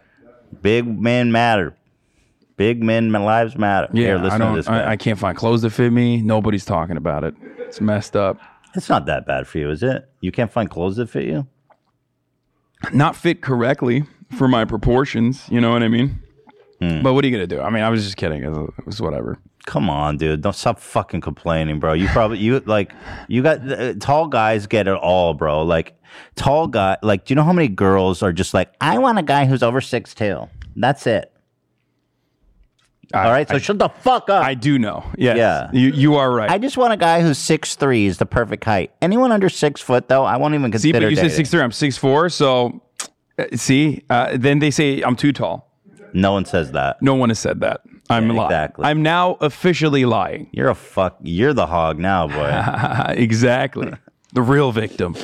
big men matter. Big men lives matter. Yeah, Here, I listen to don't. this. I, I can't find clothes that fit me. Nobody's talking about it. It's messed up. It's not that bad for you, is it? You can't find clothes that fit you. Not fit correctly for my proportions. You know what I mean? Hmm. But what are you gonna do? I mean, I was just kidding. It was whatever. Come on, dude. Don't stop fucking complaining, bro. You probably you like you got uh, tall guys get it all, bro. Like tall guy. Like, do you know how many girls are just like, I want a guy who's over six two. That's it. I, All right, so I, shut the fuck up. I do know. Yes. Yeah. You you are right. I just want a guy who's six three is the perfect height. Anyone under six foot though, I won't even see, consider. but you said six three. I'm six four. So uh, see, uh, then they say I'm too tall. No one says that. No one has said that. I'm Yeah, lying. exactly. I'm now officially lying. You're a fuck. You're the hog now, boy. exactly. the real victim.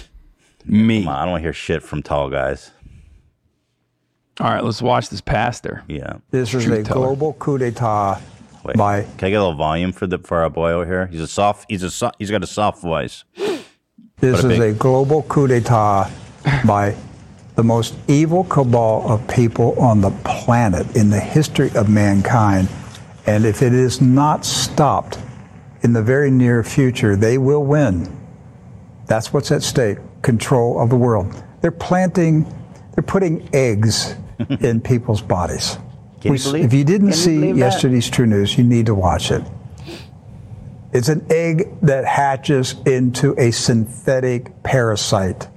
Me. Come on, I don't want to hear shit from tall guys. All right, let's watch this pastor. Yeah. This is Truth a teller. global coup d'état Wait. by Can I get a little volume for the for our boy over here? He's a soft. He's a so, he's got a soft voice. this a is big- a global coup d'état by the most evil cabal of people on the planet in the history of mankind. And if it is not stopped in the very near future, they will win. That's what's at stake control of the world. They're planting, they're putting eggs in people's bodies. You We believe- if you didn't can you see that? yesterday's TruNews, you need to watch it. It's an egg that hatches into a synthetic parasite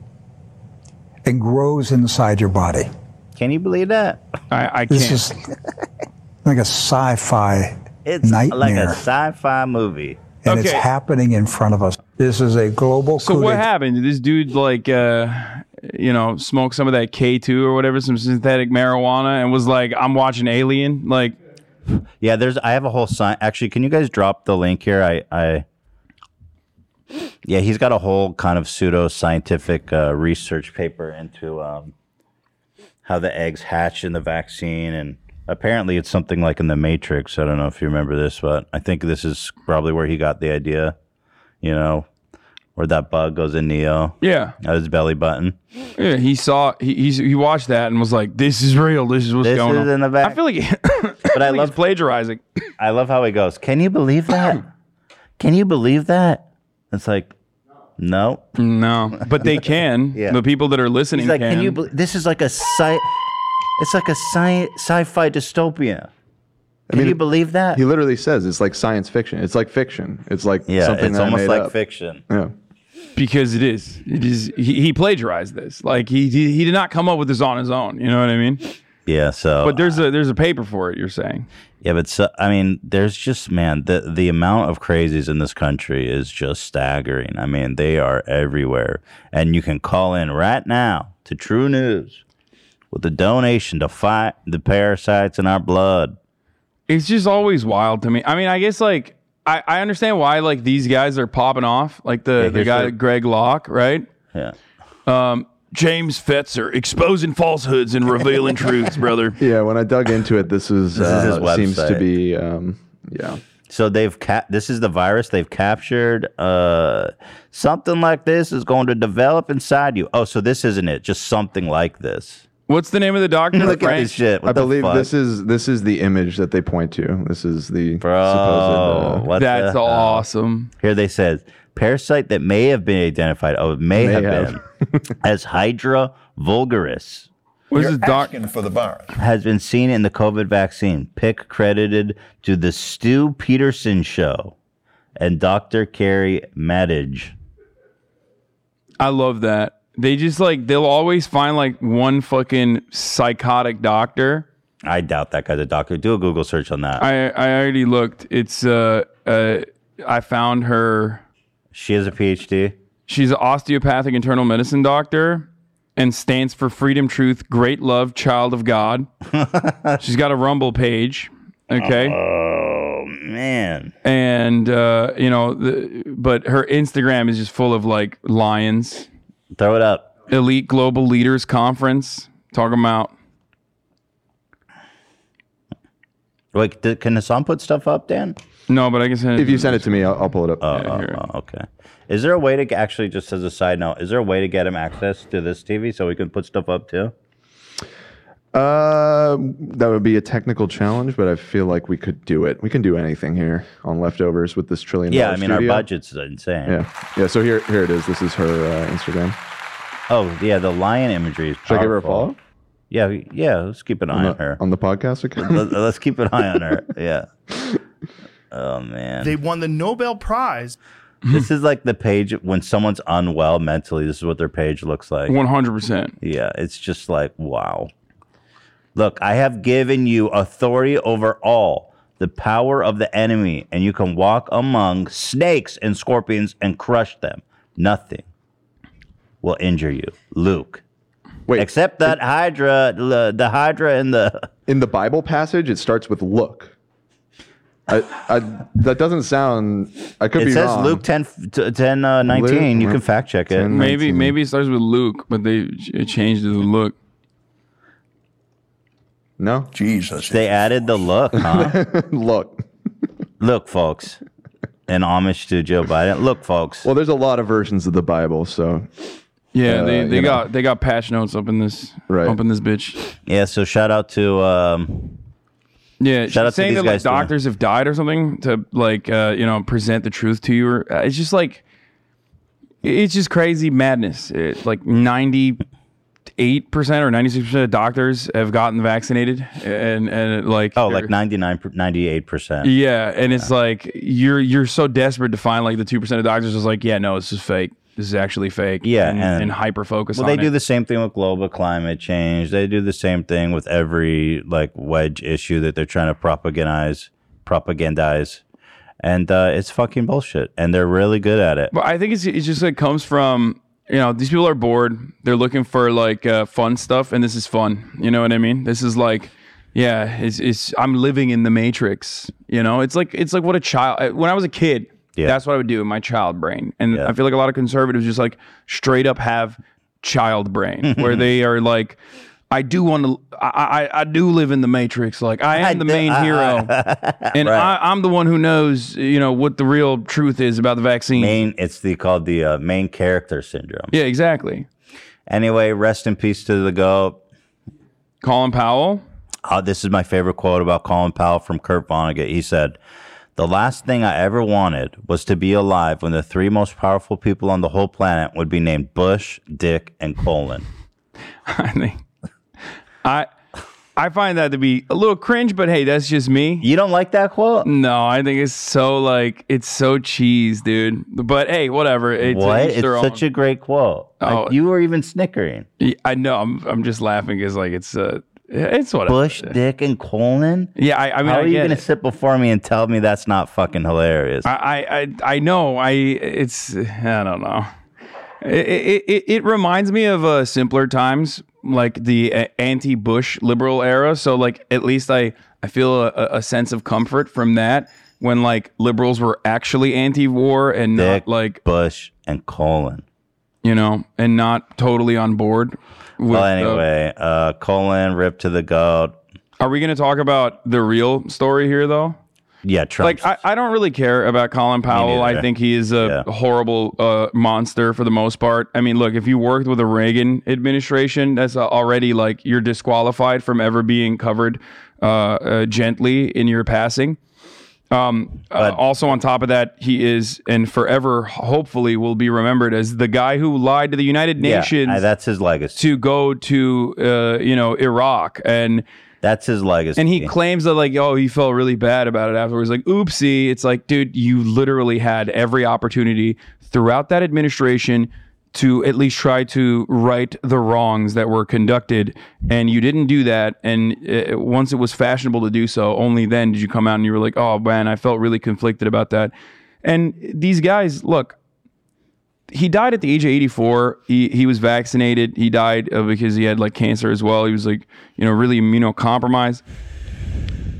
and grows inside your body. Can you believe that? I, I can't. This is like a sci-fi It's like a nightmare, sci-fi movie. and it's happening in front of us. This is a global so coup what d'etat. happened? Did this dude like uh you know, smoke some of that K2 or whatever, some synthetic marijuana and was like, I'm watching Alien? Like Yeah, there's. I have a whole sign. Actually, can you guys drop the link here? I. I yeah, he's got a whole kind of pseudo scientific uh, research paper into um, how the eggs hatch in the vaccine, and apparently it's something like in the Matrix. I don't know if you remember this, but I think this is probably where he got the idea. You know, where that bug goes in Neo Yeah. at his belly button. Yeah, he saw he he's, he watched that and was like, "This is real. This is what's This going is on." in the back. I feel like, he, But I like love plagiarizing. I love how he goes. Can you believe that? Can you believe that? It's like, no. no, but they can. Yeah. The people that are listening He's like, can. can you? believe This is like a sci. It's like a sci sci-fi dystopia. Can mean, you believe that? He literally says it's like science fiction. It's like fiction. It's like yeah, something it's that I almost made like up. fiction. Yeah. because it is. It is. He, he plagiarized this. Like he, he he did not come up with this on his own. You know what I mean? Yeah. So, But there's a there's a paper for it. You're saying. yeah, but so, I mean, there's just man, the the amount of crazies in this country is just staggering. I mean, they are everywhere, and you can call in right now to TruNews with a donation to fight the parasites in our blood. it's just always wild to me. I mean, I guess like I, I understand why like these guys are popping off, like the the guy the- Greg Locke, right? Yeah. Um, James Fetzer exposing falsehoods and revealing truths, brother. Yeah. When I dug into it, this is, is uh, his seems to be um, yeah. So they've cap. This is the virus they've captured. Uh, something like this is going to develop inside you. Oh, so this isn't it? Just something like this. What's the name of the doctor? Look at this shit. What I the believe fuck? this is this is the image that they point to. This is the Bro, supposed. Uh, what That's the hell? awesome. Here they said parasite that may have been identified. Oh, may, May have, have. been as Hydra vulgaris. What is this doc? asking for the virus. Has been seen in the COVID vaccine. Pick credited to the Stu Peterson show and Dr. Carrie Madej. I love that. They just like they'll always find like one fucking psychotic doctor. I doubt that guy's a doctor. Do a Google search on that. I I already looked. It's uh uh I found her. She has a PhD. She's an osteopathic internal medicine doctor and stands for freedom, truth, great love, child of God. She's got a Rumble page. Okay. Oh man. and uh, you know, the, but her Instagram is just full of like lions. Throw it up. elite global leaders conference talking about Wait, th- can Hasan put stuff up, Dan? No, but I can send If you send it to me, I'll, I'll pull it up. Oh, here. oh, okay. Is there a way to g- actually, just as a side note, is there a way to get him access to this TV so we can put stuff up too? Uh, that would be a technical challenge, but I feel like we could do it. We can do anything here on leftovers with this trillion. Yeah, I dollar mean our budget's insane. Yeah, yeah. So here, here it is. This is her uh, Instagram. Oh yeah, the lion imagery is Should I give her a powerful. follow Yeah, we- yeah. Let's keep an eye on on the, her. on the podcast? Okay. Let- Let's keep an eye on her. Yeah. Oh man. They won the Nobel Prize. this is like the page when someone's unwell mentally. This is what their page looks like. one hundred percent. Yeah, it's just like, wow. Look, I have given you authority over all, the power of the enemy, and you can walk among snakes and scorpions and crush them. Nothing will injure you. Luke. Wait, Except that Hydra, the, the Hydra and the. in the Bible passage, it starts with "look." I, I, that doesn't sound. I could It be says wrong. Luke 10, t- 10 uh, 19. Luke, you can fact check it. 10. Maybe maybe it starts with Luke, but they it changed the look. No, Jesus. They added the look, huh? look. look, folks. In homage to Joe Biden. Look, folks. Well, there's a lot of versions of the Bible, so Yeah, they, Uh, they you know. got they got patch notes up in this Right. up in this bitch. Yeah, so shout out to um, Yeah, Shout out to saying these that like guys doctors have died or something to like uh, you know present the truth to you. Or, uh, it's just like it's just crazy madness. It, like ninety eight percent or ninety six percent of doctors have gotten vaccinated, and and like oh, like 99, 98%. yeah, and it's like you're you're so desperate to find like the two percent of doctors is like yeah no this is fake. This is actually fake. Yeah, and, and- and hyper focus. Well, they do it. the same thing with global climate change. They do the same thing with every like wedge issue that they're trying to propagandize, propagandize, and uh, it's fucking bullshit. And they're really good at it. But I think it's it's just like comes from you know these people are bored. They're looking for like uh, fun stuff, and this is fun. You know what I mean? This is like, yeah, it's, it's I'm living in the matrix. You know, it's like it's like what a child. uh, When I was a kid, Yeah. that's what I would do in my child brain, and Yeah. I feel like a lot of conservatives just like straight up have child brain, where they are like. I do want to. I, I I do live in the matrix. Like I am I the do- main I- I- hero, and Right. I, I'm the one who knows. You know what the real truth is about the vaccine. Main, it's the called the uh, main character syndrome. Yeah, exactly. Anyway, rest in peace to the goat. Colin Powell. Uh, this is my favorite quote about Colin Powell from Kurt Vonnegut. He said, The last thing I ever wanted was to be alive when the three most powerful people on the whole planet would be named Bush, Dick, and Colin. I think I I find that to be a little cringe, but hey, that's just me. You don't like that quote? No, I think it's so like it's so cheese, dude. But hey, whatever. It's, what? It's such own. a great quote. Like, Oh. you were even snickering. I know. I'm I'm just laughing because like it's uh it's whatever. Bush, Dick, and Colin? Yeah, I, I mean, How I are you going to sit before me and tell me that's not fucking hilarious? I, I I know. I it's I don't know. It it, it, it reminds me of uh, simpler times, like the uh, anti-Bush liberal era. So like at least I I feel a, a sense of comfort from that when like liberals were actually anti-war and Dick, not like Bush, and Colin. you know and not totally on board. Well, anyway, uh, Colin, rip to the goat. are we going to talk about the real story here though? Yeah, Trump. Like I, I don't really care about Colin Powell. I think he is a Yeah. horrible uh, monster for the most part. I mean, look, if you worked with a Reagan administration, that's already like you're disqualified from ever being covered uh, uh, gently in your passing. Um, uh, also, on top of that, he is and forever, hopefully, will be remembered as the guy who lied to the United Nations uh, that's his legacy. to go to uh, you know Iraq and That's his legacy. and he claims that like, oh, he felt really bad about it afterwards. Like, oopsie. It's like, dude, you literally had every opportunity throughout that administration to at least try to right the wrongs that were conducted, and you didn't do that. And uh once it was fashionable to do so, only then did you come out and you were like, oh man, I felt really conflicted about that. And these guys, look, he died at the age of 84. He he was vaccinated. He died because he had like cancer as well. He was like, you know, really immunocompromised.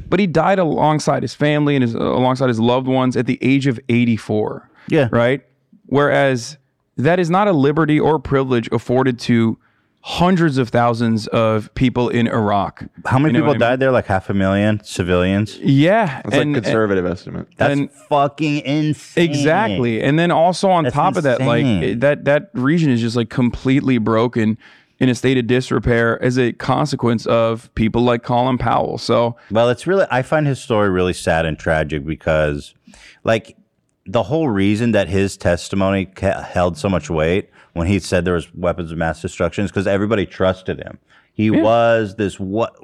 But he died alongside his family and his alongside his loved ones at the age of 84. Yeah. Right? Whereas that is not a liberty or privilege afforded to hundreds of thousands of people in Iraq. How many You know people what I mean? died there? Like half a million civilians. Yeah, That's like conservative estimate. That's and- fucking insane. Exactly. And then also on That's top of that, like that that region is just like completely broken in a state of disrepair as a consequence of people like Colin Powell. So Well, it's really I find his story really sad and tragic because, like, the whole reason that his testimony ca- held so much weight when he said there was weapons of mass destruction is because everybody trusted him. He was this what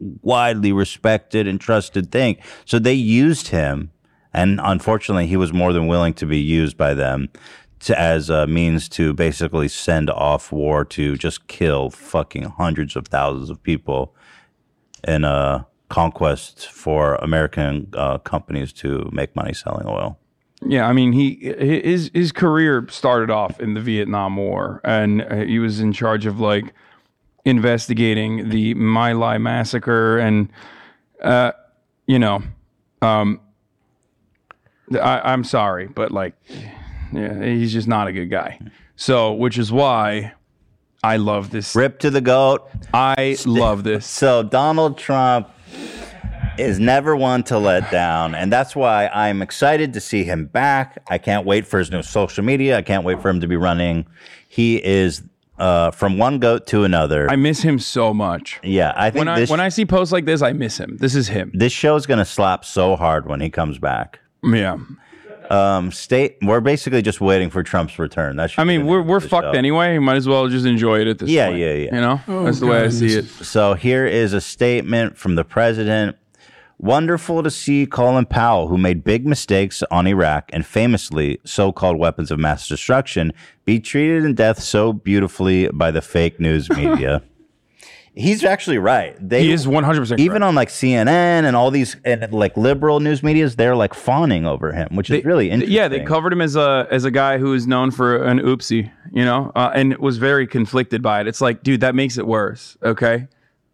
widely respected and trusted thing. So they used him, and unfortunately, he was more than willing to be used by them. To, as a means to basically send off war to just kill fucking hundreds of thousands of people in a conquest for American uh, companies to make money selling oil. Yeah, I mean he his his career started off in the Vietnam War, and uh, he was in charge of like investigating the My Lai massacre, and uh, you know, um, I, I'm sorry, but like, yeah, he's just not a good guy. So, which is why I love this. Rip to the goat. I love this. So Donald Trump is never one to let down, and that's why I'm excited to see him back. I can't wait for his new social media. I can't wait for him to be running. He is uh, from one goat to another. I miss him so much. yeah, I think When I this when I see posts like this, I miss him. This is him. this show is going to slap so hard when he comes back. Yeah. Um, state, we're basically just waiting for Trump's return. That's I mean, we're we're fucked anyway. Might as well just enjoy it at this Yeah, point. yeah, yeah. You know, that's the way I see it. So here is a statement from the president. Wonderful to see Colin Powell, who made big mistakes on Iraq and famously so called weapons of mass destruction, be treated in death so beautifully by the fake news media. He's actually right. They, He is 100% Even correct. on like CNN and all these and like liberal news medias, they're like fawning over him, which is really interesting. Yeah, they covered him as a as a guy who is known for an oopsie, you know, uh, and was very conflicted by it. It's like, dude, that makes it worse. Okay,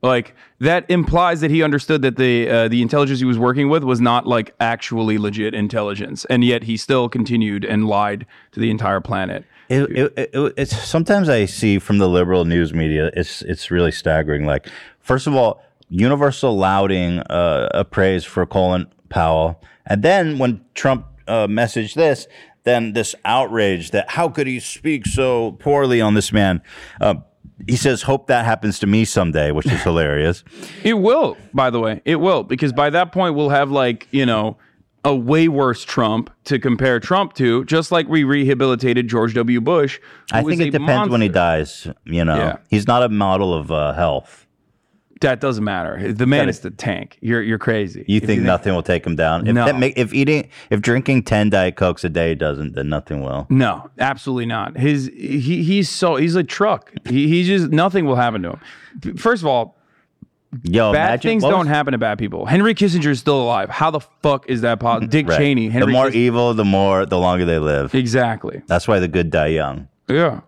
like that implies that he understood that the uh, the intelligence he was working with was not like actually legit intelligence, and yet he still continued and lied to the entire planet. It, it, it, it's sometimes I see from the liberal news media. It's it's really staggering. Like first of all, universal lauding uh, a praise for Colin Powell, and then when Trump uh, messaged this, then this outrage that how could he speak so poorly on this man? Uh, he says, "Hope that happens to me someday," which is hilarious. It will, by the way, it will, because by that point we'll have like you know a way worse Trump to compare Trump to, just like we rehabilitated George W. Bush. I think it depends when he dies. You know, Yeah. he's not a model of uh, health. That doesn't matter. The man is the tank. You're you're crazy. You If think nothing will take him down? If No. that make, if eating if drinking ten diet cokes a day doesn't, then nothing will. No, absolutely not. His he he's so he's a truck. He he just nothing will happen to him. First of all, Yo, bad imagine- things don't was- happen to bad people. Henry Kissinger is still alive. How the fuck is that possible? Dick Right. Cheney, Henry the more Kiss- evil, the more the longer they live. exactly. That's why the good die young. Yeah.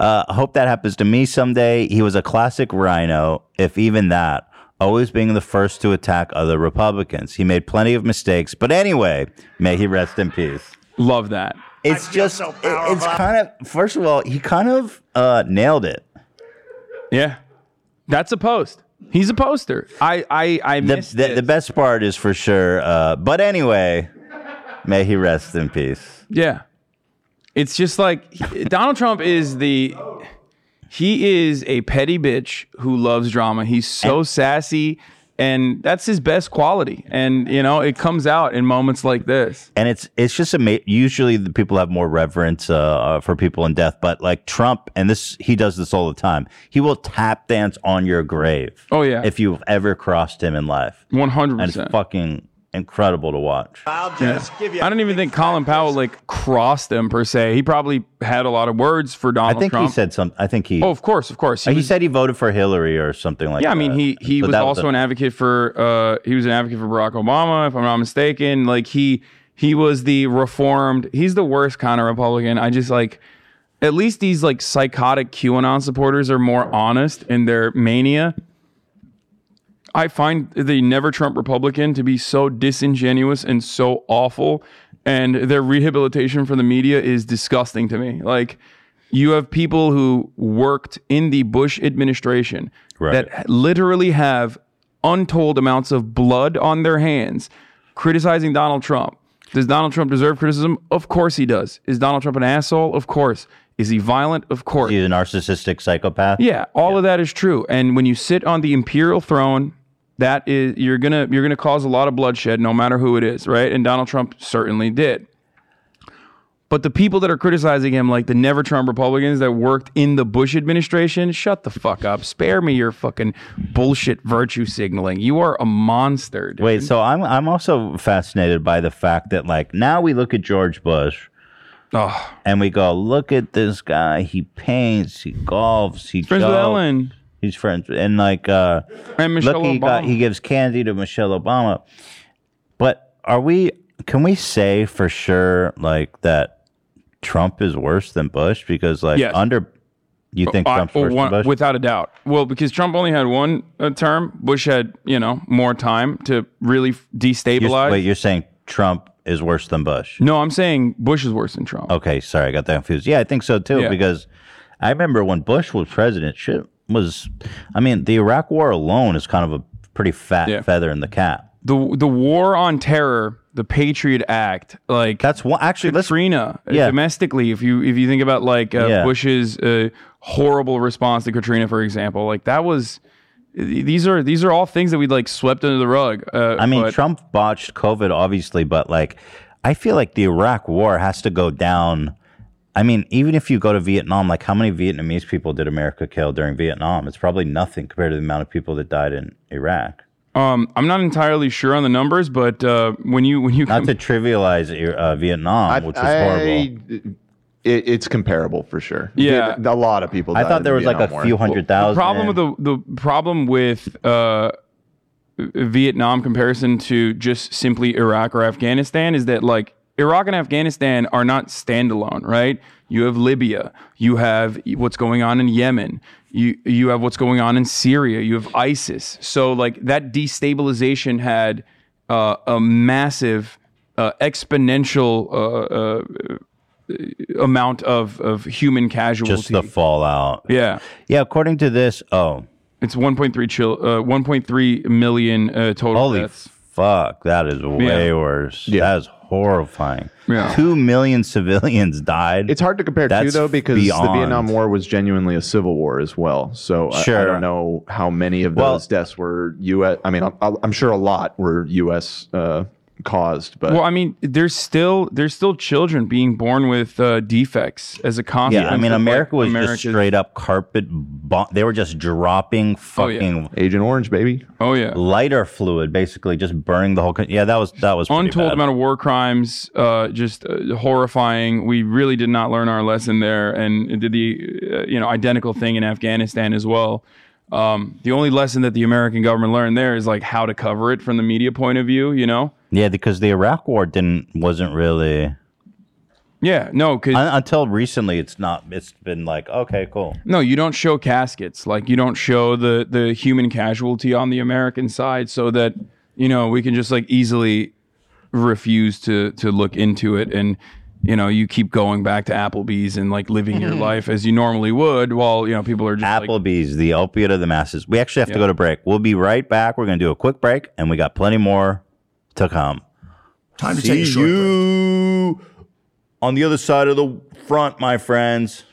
Uh, I hope that happens to me someday. He was a classic RINO, if even that. Always being the first to attack other Republicans. He made plenty of mistakes, but anyway, may he rest in peace. Love that. It's just, it- it's kind of. First of all, he kind of uh, nailed it. Yeah. That's a post. He's a poster. I I I The, missed the, this. the best part is for sure. Uh, but anyway, may he rest in peace. Yeah. It's just like Donald Trump is the he is a petty bitch who loves drama. He's so sassy and that's his best quality. And you know, it comes out in moments like this. and it's it's just usually the people have more reverence uh, uh, for people in death but like trump and this he does this all the time he will tap dance on your grave Oh yeah. if you've ever crossed him in life 100%. and it's fucking incredible to watch Yeah. I don't even think Colin Powell like crossed him per se. He probably had a lot of words for Donald. i think Trump. he said something i think he Oh, of course, of course. he, was- said he voted for hillary or something like that. Yeah, I mean he he So was that also a- an advocate for uh he was an advocate for Barack Obama, if I'm not mistaken. Like he he was the reformed. He's the worst kind of Republican. I just like at least these like psychotic QAnon supporters are more honest in their mania. I find the never Trump Republican to be so disingenuous and so awful and their rehabilitation for the media is disgusting to me. Like, you have people who worked in the Bush administration Right. that literally have untold amounts of blood on their hands criticizing Donald Trump. Does Donald Trump deserve criticism? Of course he does. Is Donald Trump an asshole? Of course. Is he violent? Of course. He's a narcissistic psychopath. Yeah, all of that is true. And when you sit on the imperial throne, that is you're gonna you're gonna cause a lot of bloodshed, no matter who it is, right? And Donald Trump certainly did. But the people that are criticizing him, like the Never Trump Republicans that worked in the Bush administration, shut the fuck up. Spare me your fucking bullshit virtue signaling. You are a monster. Dude. Wait, so I'm I'm also fascinated by the fact that like now we look at George Bush oh, and we go, look at this guy. He paints, he golfs, he friends with. Ellen He's friends and like uh and Michelle look, he Obama. got he gives candy to Michelle Obama. But are we? Can we say for sure like that Trump is worse than Bush because like Yes. under you think I- Trump's worse one- than Bush? Without a doubt. Well, because Trump only had one uh, term, Bush had, you know, more time to really f- You're- destabilize. wait, you're saying Trump is worse than Bush? no, I'm saying Bush is worse than Trump. Okay, sorry, I got that confused. Yeah, I think so too Yeah. because I remember when Bush was president, shit was. I mean, the Iraq War alone is kind of a pretty fat Yeah. feather in the cap. The the war on terror, the Patriot Act, like That's one. Actually, Katrina uh, Yeah. domestically. If you if you think about like uh, Yeah. Bush's uh, horrible response to Katrina, for example, like that was. These are these are all things that we like swept under the rug. Uh, I mean, but- Trump botched COVID, obviously, but like, I feel like the Iraq War has to go down. I mean, even if you go to Vietnam, like, how many Vietnamese people did America kill during Vietnam? It's probably nothing compared to the amount of people that died in Iraq. Um, I'm not entirely sure on the numbers, but uh, when you when you Not to trivialize uh, Vietnam, which was horrible. It, it's comparable for sure. Yeah. a lot of people. I thought there the was like a War. few hundred the thousand. problem with the the problem with uh, Vietnam comparison to just simply Iraq or Afghanistan is that like Iraq and Afghanistan are not standalone, right? You have Libya, you have what's going on in Yemen, you you have what's going on in Syria, you have ISIS. So like that destabilization had uh, a massive uh, exponential uh, uh, amount of of human casualty. just the fallout. yeah. Yeah, according to this, oh, It's 1.3 chil- uh, 1.3 million uh, total holy deaths. fuck, that is way Yeah. worse. Yeah. That is horrifying. Yeah. Two million civilians died. It's hard to compare That's too, though, because the. Vietnam War was genuinely a civil war as well. So I- I, don't know how many of Well- those deaths were U.S. I mean, I'm, I'm sure a lot were U.S. Uh, caused, but Well, I mean, there's still there's still children being born with uh, defects as a consequence. yeah, I mean, America was just straight up carpet. Bomb- they were just dropping Oh, yeah. fucking Agent Orange, baby. Oh yeah, lighter fluid, basically just burning the whole. country. Yeah, that was that was untold bad. amount of war crimes, uh, just uh, horrifying. We really did not learn our lesson there, and did the uh, you know identical thing in Afghanistan as well. Um, the only lesson that the American government learned there is like how to cover it from the media point of view. You know, Yeah, because the Iraq War didn't wasn't really yeah, no, because un- until recently. It's not. It's been like okay, cool. No, you don't show caskets. Like you don't show the the human casualty on the American side, so that you know we can just like easily refuse to to look into it, and you know you keep going back to Applebee's and like living your mm-hmm. life as you normally would, while you know people are just like, Applebee's, the opiate of the masses. We actually have to go to break. We'll be right back. We're going to do a quick break, and we got plenty more to come. Time to take a short break. you on the other side of the front, my friends.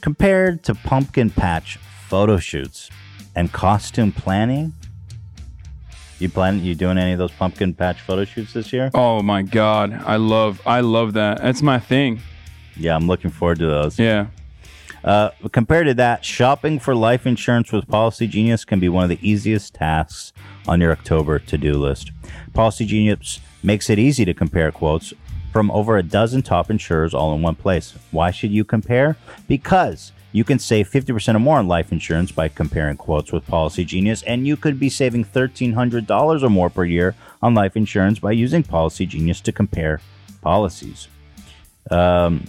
Compared to pumpkin patch photo shoots and costume planning, you plan you doing any of those pumpkin patch photo shoots this year? oh my god, I love I love that. That's my thing. Yeah, I'm looking forward to those. Yeah. Uh, compared to that, shopping for life insurance with Policy Genius can be one of the easiest tasks on your October to do list. Policy Genius makes it easy to compare quotes from over a dozen top insurers all in one place. Why should you compare? Because you can save 50% or more on life insurance by comparing quotes with Policy Genius, and you could be saving $1,300 or more per year on life insurance by using Policy Genius to compare policies. Um,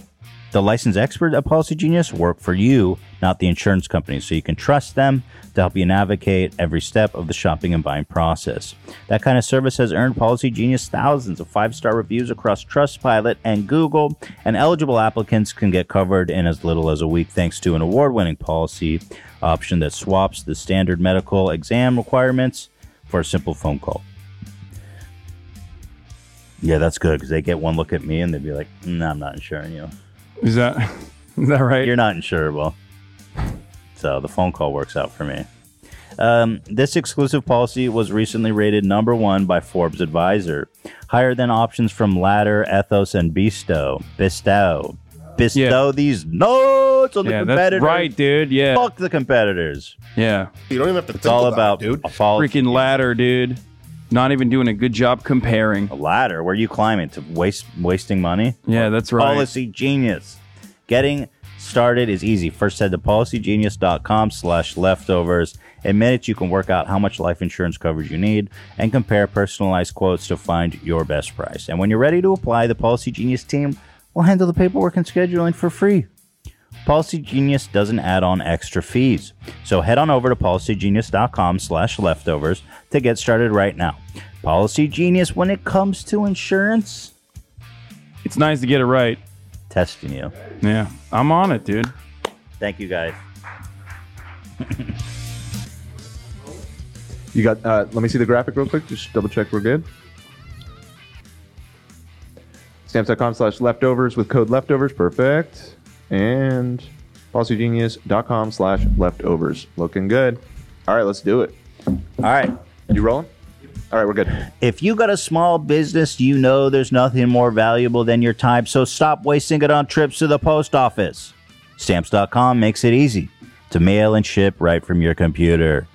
The licensed expert at Policy Genius work for you, not the insurance company, so you can trust them to help you navigate every step of the shopping and buying process. That kind of service has earned Policy Genius thousands of five star reviews across Trustpilot and Google, and eligible applicants can get covered in as little as a week thanks to an award winning policy option that swaps the standard medical exam requirements for a simple phone call. Yeah, that's good because they get one look at me and they'd be like, "No, I'm not insuring you. Is that is that right? You're not insurable." So the phone call works out for me. Um, this exclusive policy was recently rated number one by Forbes Advisor, higher than options from Ladder, Ethos, and Bestow. Bestow. Bestow these notes on the yeah, competitors. that's right, dude. Yeah, Fuck the competitors. yeah. You don't even have to It's think all about, about, it, dude. a policy. Freaking ladder, dude. Not even doing a good job comparing. A ladder. Where are you climbing to waste wasting money? Yeah, that's right. Policy Genius. Getting started is easy. First head to policygenius.com slash leftovers. In minutes, you can work out how much life insurance coverage you need and compare personalized quotes to find your best price. And when you're ready to apply, the Policy Genius team will handle the paperwork and scheduling for free. Policy Genius doesn't add on extra fees. So head on over to policygenius.com slash leftovers to get started right now. Policy Genius, when it comes to insurance, It's nice to get it right. testing you. Yeah, I'm on it, dude. Thank you guys. You got. Uh, let me see the graphic real quick. Just double check we're good. Stamps.com slash leftovers with code leftovers. Perfect. And policygenius.com slash leftovers. Looking good. All right, let's do it. All right. You rolling? All right, we're good. If you got a small business, you know there's nothing more valuable than your time, so stop wasting it on trips to the post office. Stamps.com makes it easy to mail and ship right from your computer.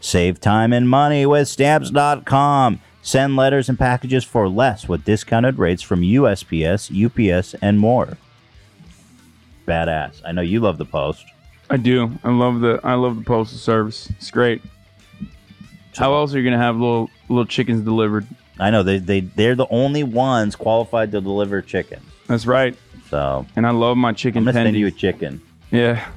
Save time and money with Stamps.com. Send letters and packages for less with discounted rates from USPS, UPS, and more. Badass. I know you love the post. I do. I love the I love the postal service. It's great. How else are you gonna have little little chickens delivered? I know they, they, they're the only ones qualified to deliver chicken. That's right. So And I love my chicken I'm to send tendies. you a chicken. yeah,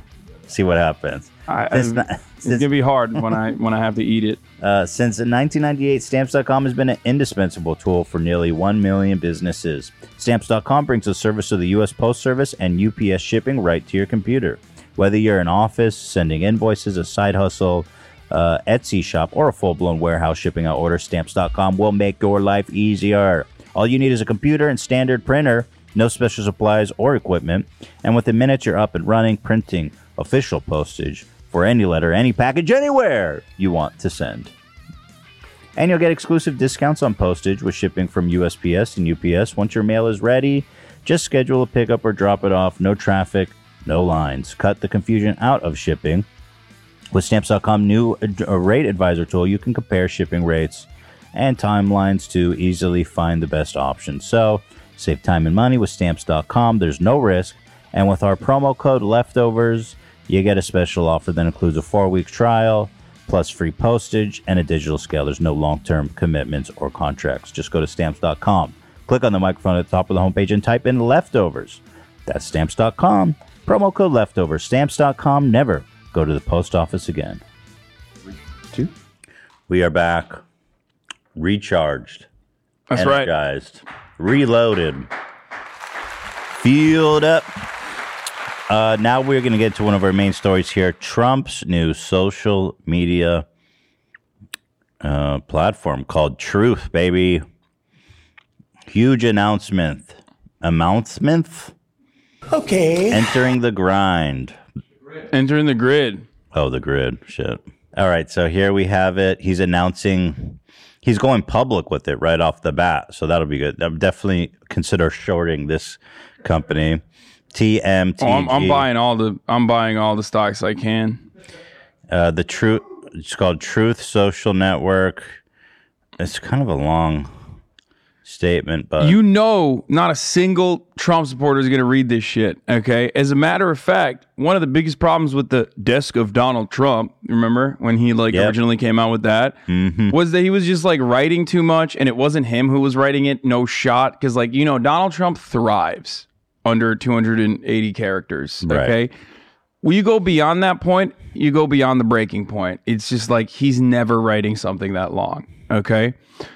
See what happens. I, I- not- it's gonna be hard when I when I have to eat it. Uh, since 1998, Stamps.com has been an indispensable tool for nearly 1 million businesses. Stamps.com brings the service of the U.S. Post Service and UPS shipping right to your computer. Whether you're an office, sending invoices, a side hustle, uh, Etsy shop, or a full blown warehouse shipping out orders, Stamps.com will make your life easier. All you need is a computer and standard printer, no special supplies or equipment, and within minutes you're up and running, printing official postage for any letter, any package, anywhere you want to send. And you'll get exclusive discounts on postage with shipping from USPS and UPS. Once your mail is ready, just schedule a pickup or drop it off. No traffic, no lines. Cut the confusion out of shipping. With Stamps.com new uh, rate advisor tool, you can compare shipping rates and timelines to easily find the best option. So, save time and money with Stamps.com. There's no risk. And with our promo code leftovers, you get a special offer that includes a four week trial, plus free postage and a digital scale. There's no long term commitments or contracts. Just go to Stamps.com, click on the microphone at the top of the homepage, and type in leftovers. That's Stamps.com. Promo code leftovers. Stamps.com. Never go to the post office again. Two. We are back, recharged, That's right. energized, reloaded, fueled up. Uh, now we're going to get to one of our main stories here Trump's new social media uh, platform called Truth, baby. Huge announcement. Announcement? Okay. Entering the grind. Entering the grid. Oh, the grid. Shit. All right. So here we have it. He's announcing he's going public with it right off the bat. So that'll be good. I'm definitely consider shorting this company. TMT. Oh, I'm, I'm buying all the I'm buying all the stocks I can. Uh, the truth. It's called Truth Social Network. It's kind of a long statement, but you know, not a single Trump supporter is going to read this shit. Okay. As a matter of fact, one of the biggest problems with the desk of Donald Trump, remember when he like Yep. originally came out with that, Mm-hmm. was that he was just like writing too much, and it wasn't him who was writing it. No shot, because like you know, Donald Trump thrives under 280 characters. Right. Okay. When you go beyond that point, you go beyond the breaking point. It's just like he's never writing something that long. Okay.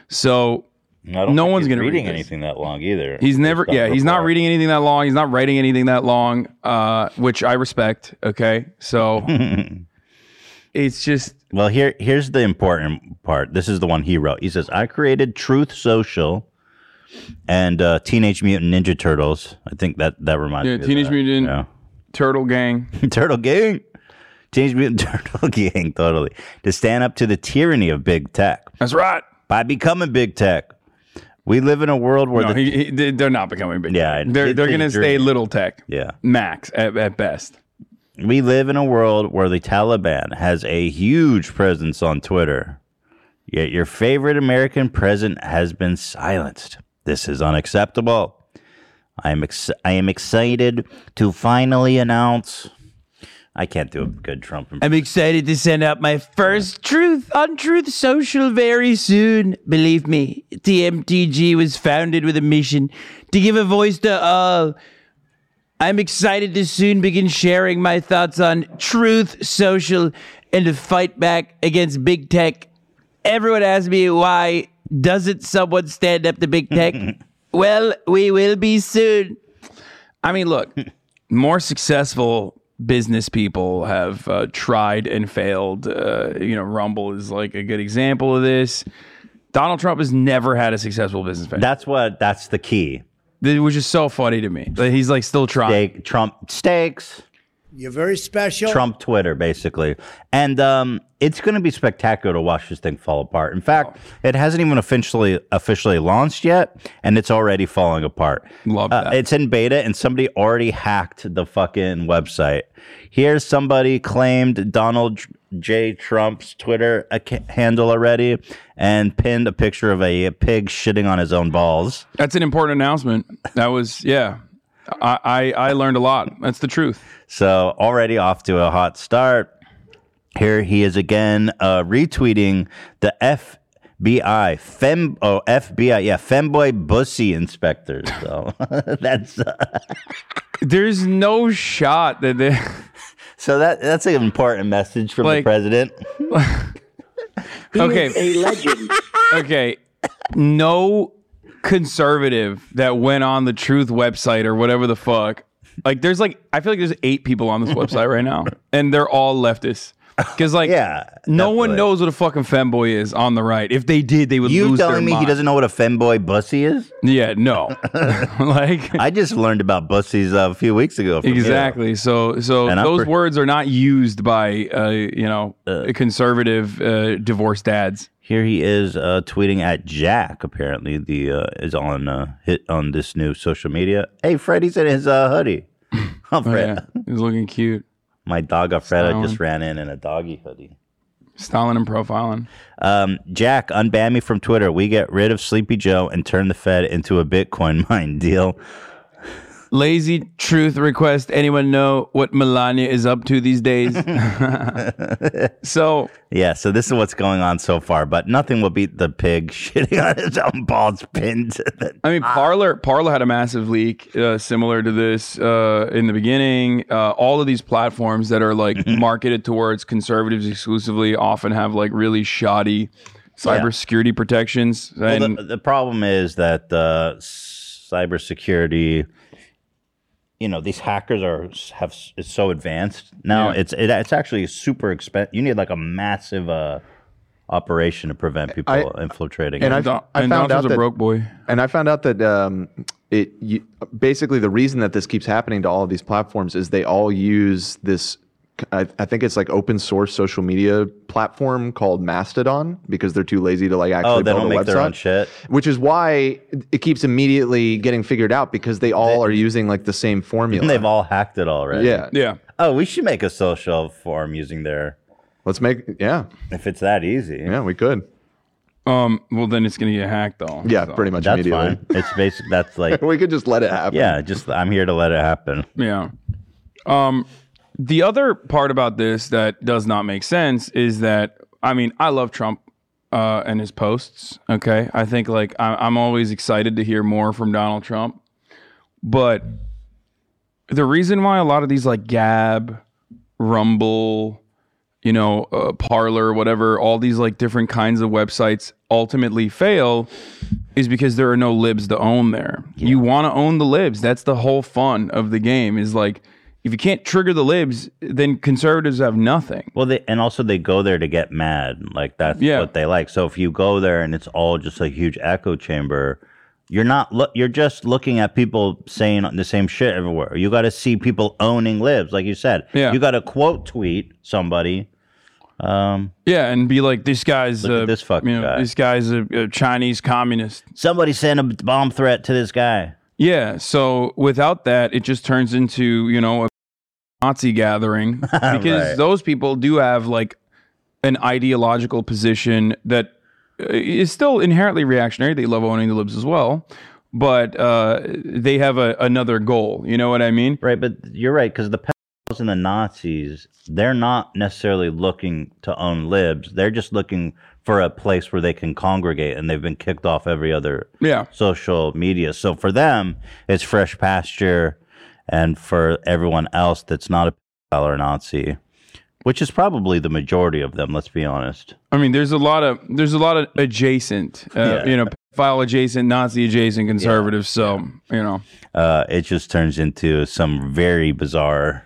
So no one's gonna read reading this. anything that long either. He's never, yeah, he's not reading anything that long. He's not writing anything that long, uh, which I respect. Okay, so it's just Well, here here's the important part. This is the one he wrote. He says, "I created Truth Social and uh, Teenage Mutant Ninja Turtles. I think that that reminds yeah, me. of Teenage. Mutant Yeah. Turtle Gang. Turtle Gang, Teenage Mutant Turtle Gang, totally to stand up to the tyranny of big tech That's right. by becoming big tech. We live in a world where No, the he, he, they- they're not becoming big. Yeah, tech. they're they're gonna stay little tech. yeah max at, at best. We live in a world where the Taliban has a huge presence on Twitter. Yet your favorite American president has been silenced. This is unacceptable. I am ex- I am excited to finally announce. I can't do a good Trump impression. I'm excited to send out my first Truth on Truth Social very soon. Believe me, TMTG was founded with a mission to give a voice to all. I'm excited to soon begin sharing my thoughts on Truth Social and to fight back against big tech. Everyone asks me why doesn't someone stand up to big tech? well, we will be soon. I mean, look, more successful business people have uh, tried and failed. Uh, you know, Rumble is like a good example of this. Donald Trump has never had a successful business venture. That's what. That's the key. It was just so funny to me he's like still trying. Steak, Trump steaks. You're very special. Trump Twitter, basically. And um, it's going to be spectacular to watch this thing fall apart. In fact, it hasn't even officially officially launched yet, and it's already falling apart. Love Uh, that. it's in beta, and somebody already hacked the fucking website. Here's somebody claimed Donald J. Trump's Twitter ac- handle already and pinned a picture of a pig shitting on his own balls. That's an important announcement. That was yeah. I, I I learned a lot. That's the truth. So already off to a hot start. Here he is again uh, retweeting the FBI fem oh FBI yeah femboy bussy inspectors. So that's uh, There's no shot that they. so that that's an important message from the president. Okay. a legend. okay, no conservative that went on the Truth website or whatever the fuck. Like, there's like, I feel like there's eight people on this website right now, and they're all leftists. Because like, Yeah, no one knows what a fucking femboy is on the right. If they did, they would You lose their telling me he mind. doesn't know what a femboy bussy is? Yeah, no. like, I just learned about bussies uh, a few weeks ago. from you. Exactly. So, so And I'm those per- words are not used by, uh, you know, Uh, conservative uh, divorced dads. Here he is uh, tweeting at Jack. Apparently, the uh, is on uh, hit on this new social media. Hey, Freddy's in his uh, hoodie. Oh, Oh, yeah, he's looking cute. My dog Alfreda Styling. just ran in in a doggy hoodie. Styling and profiling. Um, Jack, unban me from Twitter. We get rid of Sleepy Joe and turn the Fed into a Bitcoin mine deal. Lazy truth request. Anyone know what Melania is up to these days? so Yeah, so this is what's going on so far, but nothing will beat the pig shitting on his own balls pinned to the I mean, Parler Parler had a massive leak uh, similar to this uh, in the beginning. Uh, all of these platforms that are like marketed towards conservatives exclusively often have like really shoddy cybersecurity protections. Well, And the, the problem is that uh, cybersecurity, you know, these hackers are have it's so advanced now. Yeah. It's it, it's actually super expensive. You need like a massive uh, operation to prevent people I- infiltrating. and it. I, I and found Donald's out a that broke boy. And I found out that um, it you, basically the reason that this keeps happening to all of these platforms is they all use this. I, I think it's like open source social media platform called Mastodon because they're too lazy to like actually oh, they build don't a make website. their own shit. Which is why it keeps immediately getting figured out because they all are using like the same formula. And they've all hacked it already. yeah. Yeah. Oh, we should make a social forum using their. Let's make yeah If it's that easy. yeah we could Um. Well, then it's gonna get hacked though. yeah So, pretty much That's immediately. fine. It's basic. That's like we could just let it happen. yeah. Just I'm here to let it happen. Yeah. Um, the other part about this that does not make sense is that I mean I love Trump uh, and his posts. Okay, I think like I, I'm always excited to hear more from Donald Trump, but the reason why a lot of these like Gab, Rumble, you know, uh, Parler, whatever, all these like different kinds of websites ultimately fail is because there are no libs to own there. You want to own the libs. That's the whole fun of the game. Is like if you can't trigger the libs, then conservatives have nothing. Well, they, and also they go there to get mad. Like that's Yeah. what they like. So if you go there and it's all just a huge echo chamber, you're not. Look, you're just looking at people saying the same shit everywhere. You got to see people owning libs, like you said. Yeah. You got to quote tweet somebody. Um, Yeah, and be like, this guy's uh, this fucking you know, guy. This guy's a, a Chinese communist. somebody sent a bomb threat to this guy. Yeah. So without that, it just turns into you know a Nazi gathering because Right. those people do have like an ideological position that uh, still inherently reactionary. They love owning the libs as well, but uh, they have a, another goal. You know what I mean? Right, but you're right because the pedophiles and the Nazis, they're not necessarily looking to own libs. They're just looking for a place where they can congregate, and they've been kicked off every other Yeah. social media. So for them, it's fresh pasture, and for everyone else that's not a pedophile or Nazi, which is probably the majority of them. Let's be honest. I mean, there's a lot of there's a lot of adjacent, uh, Yeah. you know, file adjacent, Nazi adjacent conservatives. So you know, Uh, it just turns into some very bizarre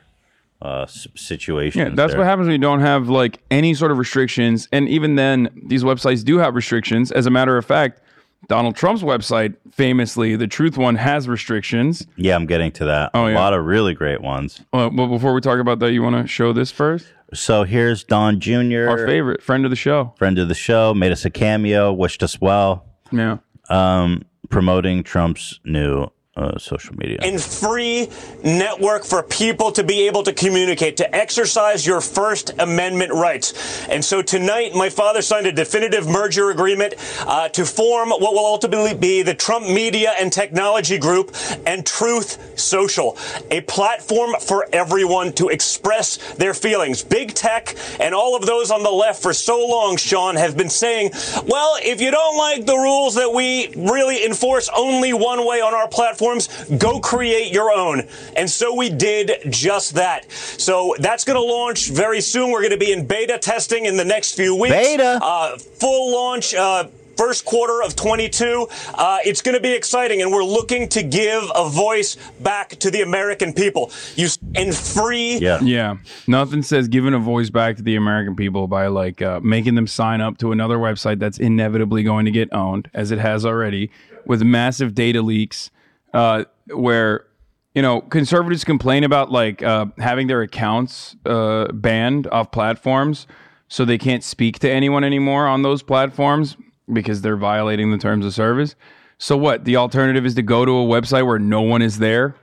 uh, s- situations. Yeah, that's there. what happens when you don't have like any sort of restrictions. And even then, these websites do have restrictions. As a matter of fact, Donald Trump's website, famously, the Truth one, has restrictions. Yeah, I'm getting to that. Oh, a yeah. lot of really great ones. Uh, but before we talk about that, you want to show this first? So here's Don Jr., Our favorite friend of the show. friend of the show, made us a cameo, wished us well, Yeah. um, promoting Trump's new uh, social media. and free network for people to be able to communicate, to exercise your First Amendment rights. And so tonight, my father signed a definitive merger agreement uh, to form what will ultimately be the Trump Media and Technology Group and Truth Social, a platform for everyone to express their feelings. Big tech and all of those on the left for so long, Sean, have been saying, well, if you don't like the rules that we really enforce only one way on our platforms, go create your own. And so we did just that. So that's going to launch very soon. We're going to be in beta testing in the next few weeks. Beta? Uh, full launch. Uh, First quarter of 22. Uh, it's going to be exciting, and we're looking to give a voice back to the American people. You and free yeah. Yeah. Nothing says giving a voice back to the American people by like uh, making them sign up to another website that's inevitably going to get owned, as it has already, with massive data leaks, uh, where you know conservatives complain about like uh, having their accounts uh, banned off platforms, so they can't speak to anyone anymore on those platforms because they're violating the terms of service. So what? The alternative is to go to a website where no one is there.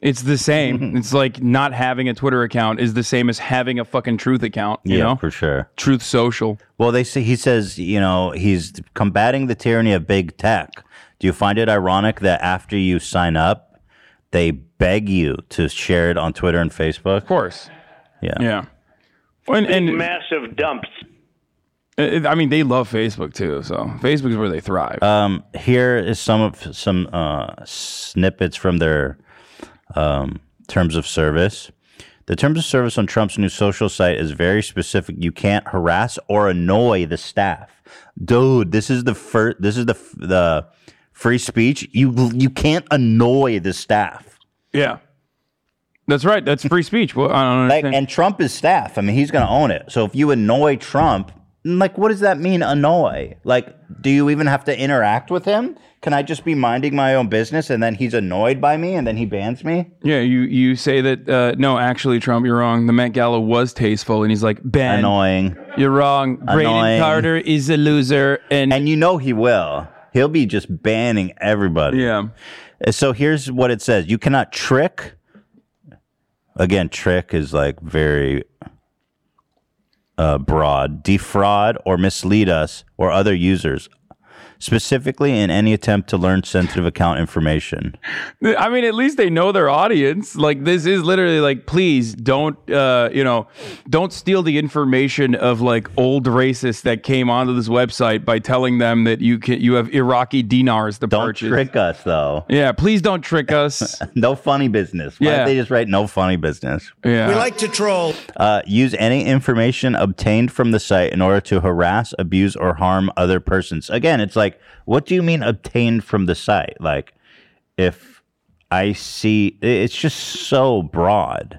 It's the same. it's like not having a Twitter account is the same as having a fucking Truth account. You yeah, know, for sure. Truth Social. Well, they say he says, you know, he's combating the tyranny of big tech. Do you find it ironic that after you sign up, they beg you to share it on Twitter and Facebook? Of course. Yeah. Yeah. And, and massive dumps. I mean, they love Facebook too. So Facebook is where they thrive. Um, here is some of some uh, snippets from their um, terms of service. The terms of service on Trump's new social site is very specific. You can't harass or annoy the staff. Dude, this is the first. This is the the free speech. You you can't annoy the staff. yeah. That's right. That's free speech. Well, I don't Like, and Trump is staff. I mean, he's going to own it. So if you annoy Trump, like, what does that mean? Annoy? Like, do you even have to interact with him? Can I just be minding my own business and then he's annoyed by me and then he bans me? yeah, you you say that uh, no, actually, Trump, you're wrong. The Met Gala was tasteful, and he's like, Ben, Annoying. you're wrong. Graydon Annoying. Carter is a loser, and And you know he will. He'll be just banning everybody. yeah, So here's what it says: You cannot trick. Again, trick is like very uh, broad. Defraud or mislead us or other users. Specifically in any attempt to learn sensitive account information. I mean, at least they know their audience. Like this is literally like, please don't, uh, you know, don't steal the information of like old racists that came onto this website by telling them that you can you have Iraqi dinars to Don't purchase. trick us, though. Yeah, please don't trick us. no funny business. Why Yeah. don't they just write no funny business? Yeah. We like to troll. Uh, use any information obtained from the site in order to harass, abuse, or harm other persons. Again, it's like, what do you mean obtained from the site? Like, if I see, it's just so broad.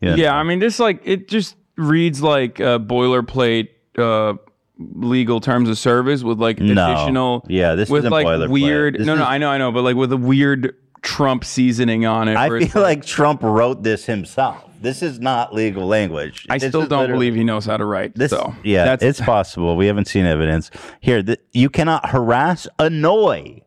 You know? Yeah, I mean, this like it just reads like uh, boilerplate uh, legal terms of service with like No. additional. Yeah, this with isn't like boilerplate. weird. This no, no, is- I know, I know, but like with a weird Trump seasoning on it. I feel like Trump wrote this himself. This is not legal language. I This still don't believe he knows how to write. This, so yeah, that's it's possible. We haven't seen evidence here. That you cannot harass, annoy.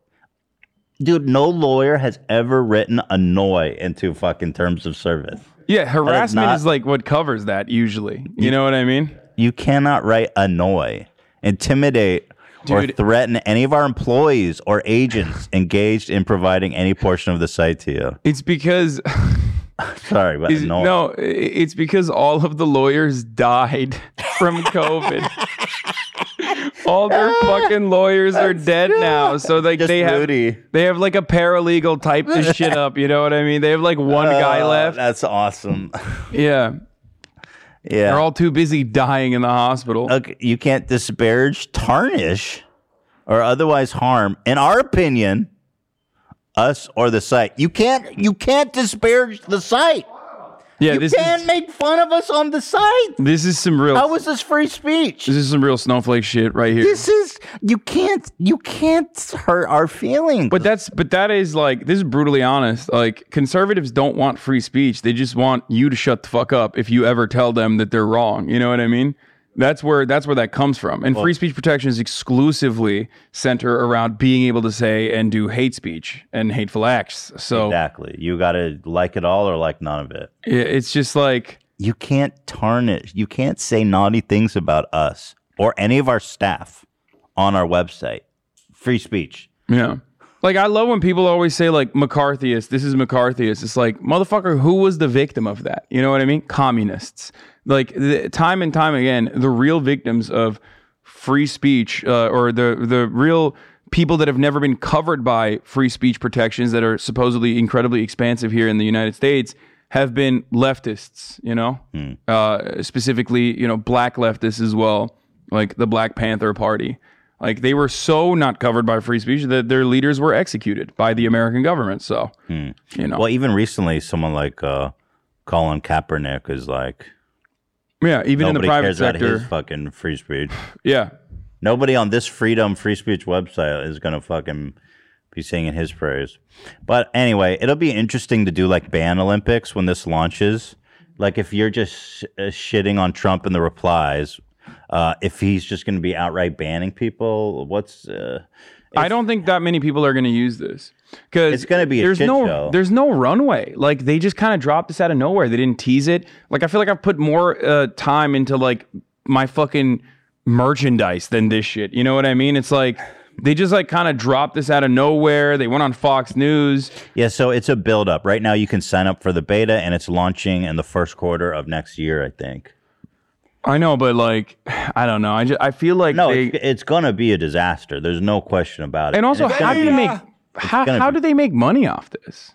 Dude, no lawyer has ever written annoy into fucking terms of service. yeah. Harassment not- is like what covers that usually. You know what I mean? You cannot write annoy, intimidate, or threaten any of our employees or agents engaged in providing any portion of the site to you. It's because Sorry, but is- annoy. no, it's because all of the lawyers died from COVID. all their fucking lawyers are dead now, so like Just they have they have like a paralegal type this shit up. You know what I mean? They have like one guy Oh, left. That's awesome. Yeah, Yeah. they're all too busy dying in the hospital. Okay, you can't disparage, tarnish, or otherwise harm, in our opinion, us or the site. You can't you can't disparage the site. Yeah, you this can't is make fun of us on the site. this is some real How is this free speech? this is some real snowflake shit right here. This is you can't you can't hurt our feelings. But that's but that is like this is brutally honest. Like conservatives don't want free speech. They just want you to shut the fuck up if you ever tell them that they're wrong. You know what I mean? That's where that's where that comes from. And free speech protection is exclusively center around being able to say and do hate speech and hateful acts. So exactly. You got to like it all or like none of it. it's just like You can't tarnish. You can't say naughty things about us or any of our staff on our website. Free speech. Yeah. Like I love when people always say like McCarthyist, this is McCarthyist. It's like motherfucker, who was the victim of that? You know what I mean? Communists. Like the, time and time again, the real victims of free speech uh, or the the real people that have never been covered by free speech protections that are supposedly incredibly expansive here in the United States have been leftists. You know, uh, specifically you know black leftists as well, like the Black Panther Party. Like they were so not covered by free speech that their leaders were executed by the American government. So you know, Well, even recently, someone like uh, Colin Kaepernick is like, yeah, even in the private cares about sector, his fucking free speech. yeah, Nobody on this freedom free speech website is gonna fucking be singing his praise. But anyway, it'll be interesting to do like ban Olympics when this launches. Like if you're just sh- uh, shitting on Trump in the replies, uh, if he's just going to be outright banning people, what's uh, I don't think that many people are going to use this because It's gonna be a there's shit no show. there's no runway. Like they just kind of dropped this out of nowhere. They didn't tease it. Like I feel like I've put more uh, time into like my fucking merchandise than this shit. You know what I mean? It's like they just like kind of dropped this out of nowhere. They went on Fox News. Yeah, so it's a build up. Right now you can sign up for the beta and it's launching in the first quarter of next year, I think. I know, but like I don't know. I just I feel like No, they, it's, it's going to be a disaster. There's no question about it. and also it's how do you make how, how be- do they make money off this?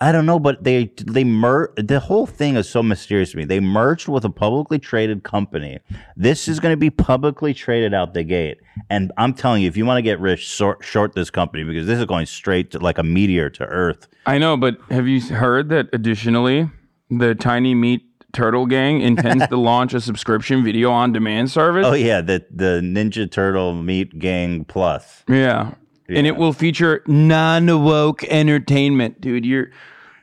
I don't know, but they they mer the whole thing is so mysterious to me. They merged with a publicly traded company. This is going to be publicly traded out the gate. And I'm telling you, if you want to get rich, short, short this company because this is going straight to like a meteor to Earth. I know, but have you heard that additionally, the Tiny Meat Turtle Gang intends to launch a subscription video on demand service? Oh yeah, the the Ninja Turtle Meat Gang Plus. yeah. And it will feature non woke entertainment, dude. You're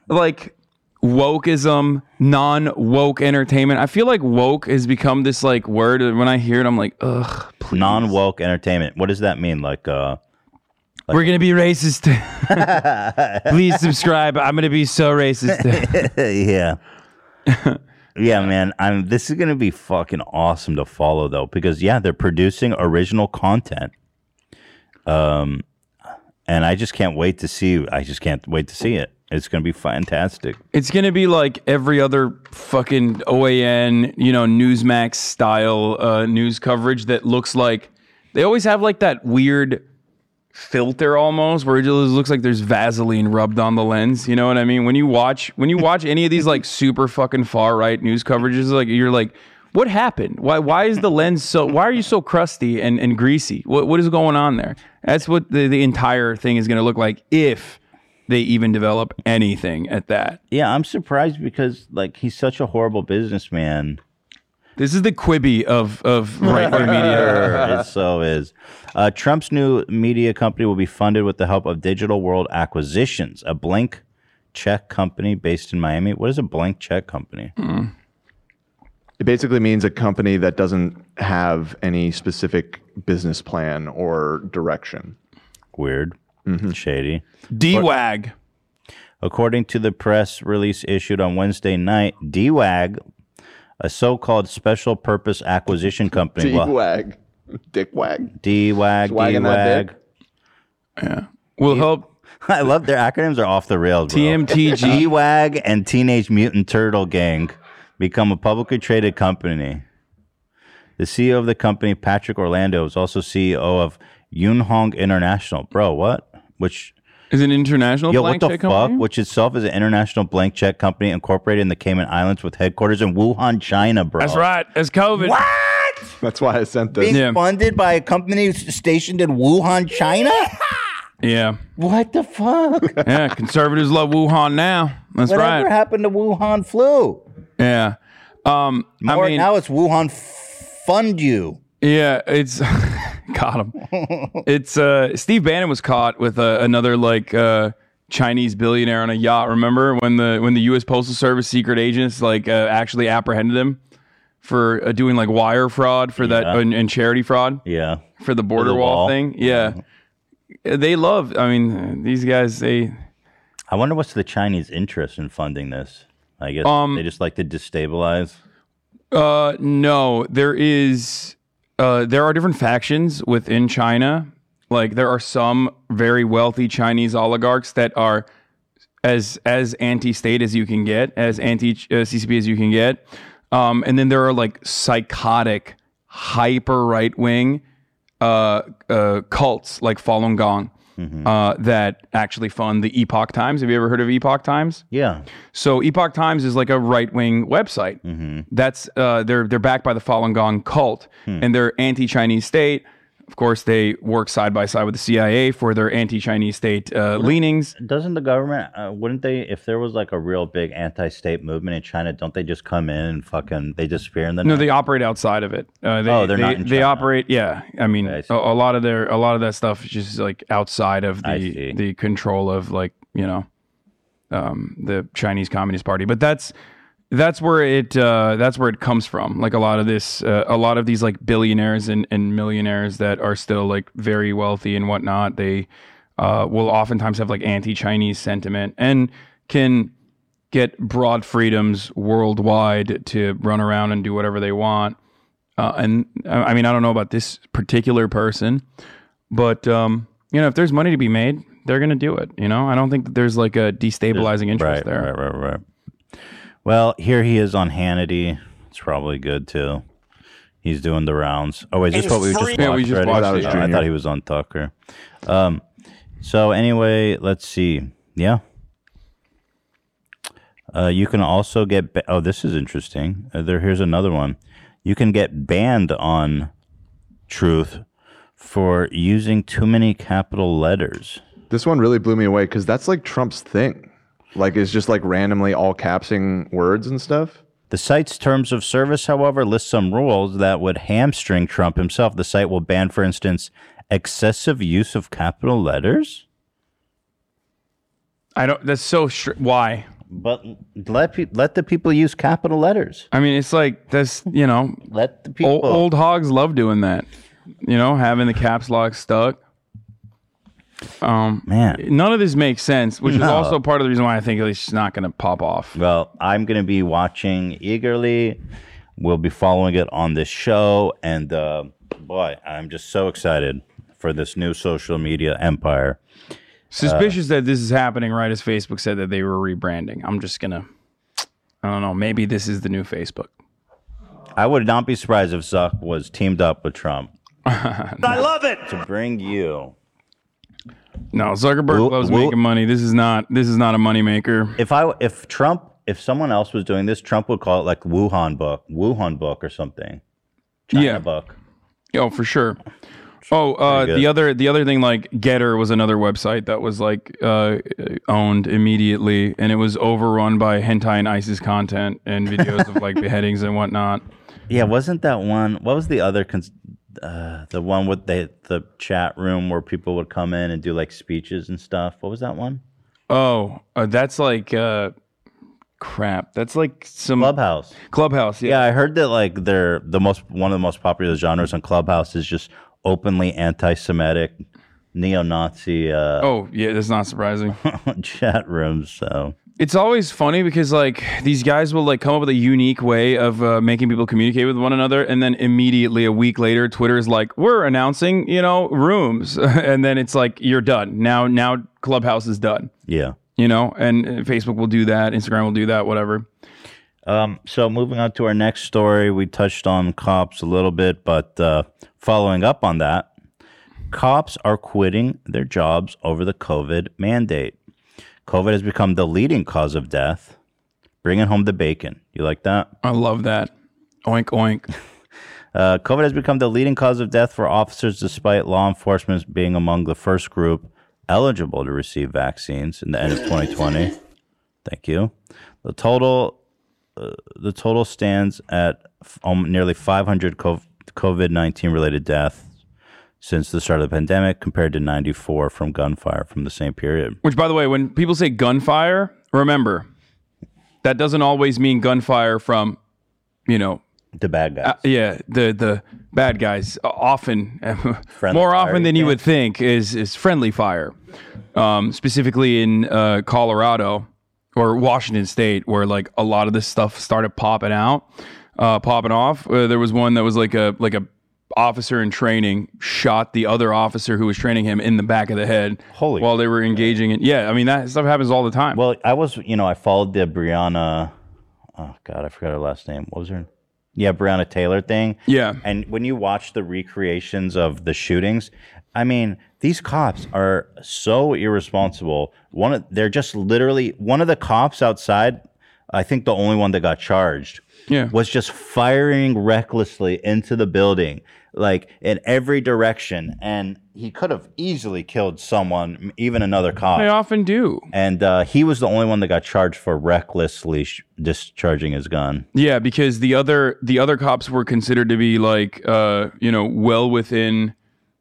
like wokeism, non woke entertainment. I feel like woke has become this like word. When I hear it, I'm like, ugh, please. Non woke entertainment. What does that mean? Like uh We're going to be racist. please subscribe. I'm to be so racist. yeah. yeah, man. I'm this is gonna be fucking awesome to follow though, because yeah, they're producing original content. Um, and I just can't wait to see. I just can't wait to see it. It's going to be fantastic. It's gonna be like every other fucking OAN, you know, Newsmax style uh, news coverage that looks like they always have like that weird filter almost where it just looks like there's Vaseline rubbed on the lens. You know what I mean? When you watch when you watch any of these like super fucking far right news coverages, like you're like, what happened? Why why is the lens so why are you so crusty and, and greasy? What what is going on there? That's what the, the entire thing is gonna look like if they even develop anything at that. Yeah, I'm surprised because like he's such a horrible businessman. This is the Quibi of of right wing media. it so is. Uh, Trump's new media company will be funded with the help of Digital World Acquisitions, a blank check company based in Miami. What is a blank check company? It basically means a company that doesn't have any specific business plan or direction. Weird, mm-hmm. shady. DWAG. According to the press release issued on Wednesday night, DWAG, a so-called special purpose acquisition company, will- D-wag. Dick wag. DWAG, Swagging that DWAG. Yeah. Will help. I love their acronyms are off the rails. Bro. TMTG. DWAG and Teenage Mutant Turtle Gang become a publicly traded company. The CEO of the company, Patrick Orlando, is also CEO of Yunhong International. Bro, what? Which is an international Yo, blank what the check fuck? company? Which itself is an international blank check company incorporated in the Cayman Islands with headquarters in Wuhan, China, bro. That's right. That's COVID. What? That's why I sent this. Being Yeah. funded by a company stationed in Wuhan, China? Yeah. What the fuck? Yeah. Conservatives love Wuhan now. That's right. Whatever right. happened to Wuhan flu? Yeah. Um, More, I mean, now it's Wuhan fund you. yeah, it's got him. It's uh, Steve Bannon was caught with uh, another like uh, Chinese billionaire on a yacht. Remember when the when the U.S. Postal Service secret agents like uh, actually apprehended him for uh, doing like wire fraud for that and, and charity fraud Yeah. for the border the wall, wall. thing? Yeah. They love. I mean, these guys. They I wonder what's the Chinese interest in funding this. I guess Um, they just like to destabilize. Uh, no, there is. Uh, there are different factions within China. Like there are some very wealthy Chinese oligarchs that are as as anti-state as you can get, as anti uh, CCP as you can get. Um, and then there are like psychotic, hyper right wing uh, uh, cults like Falun Gong uh, that actually fund the Epoch Times. Have you ever heard of Epoch Times? Yeah. So Epoch Times is like a right wing website. That's uh, they're they're backed by the Falun Gong cult, and they're anti Chinese state. Of course, they work side by side with the CIA for their anti Chinese state uh, leanings. Doesn't the government, uh, wouldn't they, if there was like a real big anti state movement in China, don't they just come in and fucking, they disappear in the No, night? they operate outside of it. Uh, they, Oh, they're they, not in They operate. Yeah, I mean, I a, a lot of their a lot of that stuff is just like outside of the the control of like you know, um, the Chinese Communist Party. But that's that's where it uh, that's where it comes from. Like a lot of this, uh, a lot of these like billionaires and, and millionaires that are still like very wealthy and whatnot. They uh, will oftentimes have like anti-Chinese sentiment and can get broad freedoms worldwide to run around and do whatever they want. Uh, and I I mean, I don't know about this particular person, but um, you know, if there's money to be made, they're gonna do it. You know, I don't think that there's like a destabilizing interest right, there. right, right, right. Well, here he is on Hannity. It's probably good too. He's doing the rounds. Oh, wait, is this It's what we just watched? Yeah, we just already? watched Oh, that Oh, I thought he was on Tucker. Um, so anyway, let's see. Yeah. Uh, you can also get. Ba- oh, this is interesting. Uh, there, here's another one. You can get banned on Truth for using too many capital letters. This one really blew me away because that's like Trump's thing. Like, it's just like randomly all capsing words and stuff. The site's terms of service, however, list some rules that would hamstring Trump himself. The site will ban, for instance, excessive use of capital letters. I don't. That's so. Str- why? But let pe- let the people use capital letters. I mean, it's like this. you know, Let the people. old, old hogs love doing that. You know, having the caps lock stuck. Um, Man. none of this makes sense, which is No. also part of the reason why I think it's not going to pop off. Well, I'm going to be watching eagerly. We'll be following it on this show, and uh, boy, I'm just so excited for this new social media empire. Suspicious that this is happening right as Facebook said that they were rebranding. I'm just gonna, I don't know. Maybe this is the new Facebook. I would not be surprised if Zuck was teamed up with Trump I love it. to bring you. No, Zuckerberg Woo- loves woo- making money. This is not. This is not a moneymaker. If I if Trump if someone else was doing this, Trump would call it like Wuhan book, Wuhan book or something. China Yeah. book. Oh, for sure. Oh, uh, the other the other thing, like Gettr was another website that was like uh, owned immediately, and it was overrun by hentai and ISIS content and videos of like beheadings and whatnot. Yeah, wasn't that one? What was the other? Cons- uh, the one with the the chat room where people would come in and do like speeches and stuff. What was that one? Oh, uh, that's like uh, crap. That's like some Clubhouse. Clubhouse. Yeah. Yeah, I heard that like they're the most one of the most popular genres on Clubhouse is just openly anti-Semitic, neo-Nazi uh, Oh, yeah. That's not surprising. chat rooms. So It's always funny because like these guys will like come up with a unique way of uh, making people communicate with one another, and then immediately a week later, Twitter is like, "We're announcing, you know, rooms," and then it's like, "You're done now." Now Clubhouse is done, yeah. you know, and uh, Facebook will do that, Instagram will do that, whatever. Um, so moving on to our next story, we touched on cops a little bit, but uh, following up on that, cops are quitting their jobs over the COVID mandate. COVID has become the leading cause of death. Bringing home the bacon. You like that? I love that. Oink oink. Uh, COVID has become the leading cause of death for officers, despite law enforcement being among the first group eligible to receive vaccines in the end of 2020. Thank you. The total, uh, the total stands at f- um, nearly 500 COVID 19 related deaths since the start of the pandemic, compared to 94 from gunfire from the same period. Which, by the way, when people say gunfire, remember that doesn't always mean gunfire from, you know, The bad guys. Uh, yeah, the the bad guys often, more often than you you would think, is is friendly fire. Um, specifically in uh, Colorado or Washington State, where like a lot of this stuff started popping out, uh, popping off. Uh, there was one that was like a like a officer in training shot the other officer who was training him in the back of the head Holy while they were engaging in yeah i mean that stuff happens all the time Well, I was, you know, I followed the Breonna. Oh God, I forgot her last name. What was her? Yeah, Breonna Taylor thing. Yeah. And when you watch the recreations of the shootings, I mean, these cops are so irresponsible. One, of, they're just literally one of the cops outside. I think the only one that got charged. Yeah. Was just firing recklessly into the building, like in every direction, and he could have easily killed someone, even another cop they often do and uh, he was the only one that got charged for recklessly sh- discharging his gun. Yeah, because the other the other cops were considered to be like uh, you know well within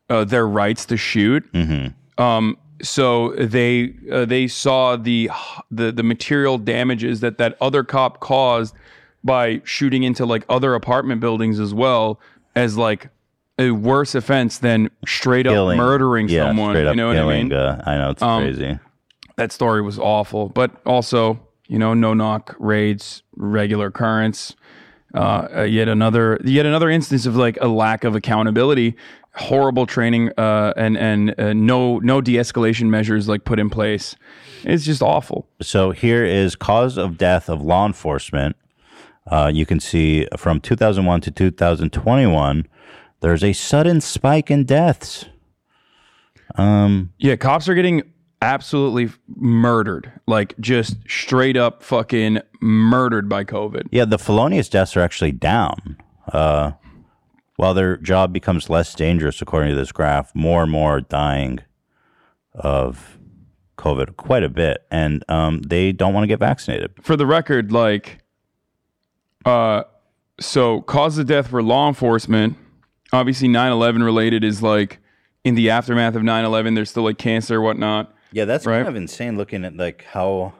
uh, their rights to shoot. Mm-hmm. Um, so they uh, they saw the the the material damages that that other cop caused by shooting into like other apartment buildings as well as like a worse offense than straight up Killing, murdering yeah, someone. up You know what killing, I mean? Uh, I know it's Um, crazy. that story was awful, but also, you know, no knock raids, regular occurrence. Uh, uh, yet another, yet another instance of like a lack of accountability, horrible training, uh, and and uh, no no de-escalation measures like put in place. It's just awful. So here is cause of death of law enforcement. Uh, you can see from 2001 to 2021, there's a sudden spike in deaths. Um, Yeah, cops are getting absolutely murdered, like just straight up fucking murdered by COVID. yeah, the felonious deaths are actually down. Uh, while their job becomes less dangerous, according to this graph, more and more are dying of COVID quite a bit, and um, they don't want to get vaccinated. for the record, like, uh, so cause of death for law enforcement, obviously 9-11 related is like in the aftermath of 9-11, there's still like cancer, whatnot. Yeah, that's Right. kind of insane looking at like how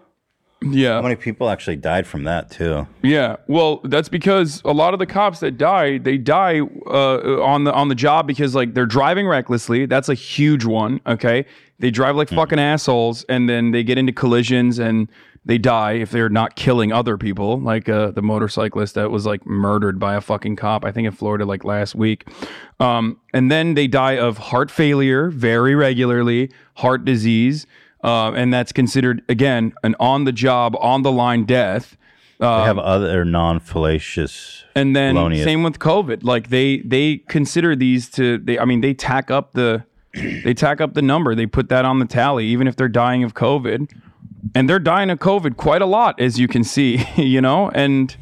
Yeah. how many people actually died from that too. Yeah, well, that's because a lot of the cops that die, they die uh, on the on the job because like they're driving recklessly. That's a huge one. Okay, they drive like fucking assholes, and then they get into collisions, and they die if they're not killing other people, like uh, the motorcyclist that was like murdered by a fucking cop, I think in Florida, like last week. Um, and then they die of heart failure very regularly, heart disease, uh, and that's considered again an on the job, on the line death. they have other non-fallacious. And then felonious- same with COVID. Like they they consider these to they I mean they tack up the they tack up the number. They put that on the tally even if they're dying of COVID. And they're dying of COVID quite a lot as you can see, you know? And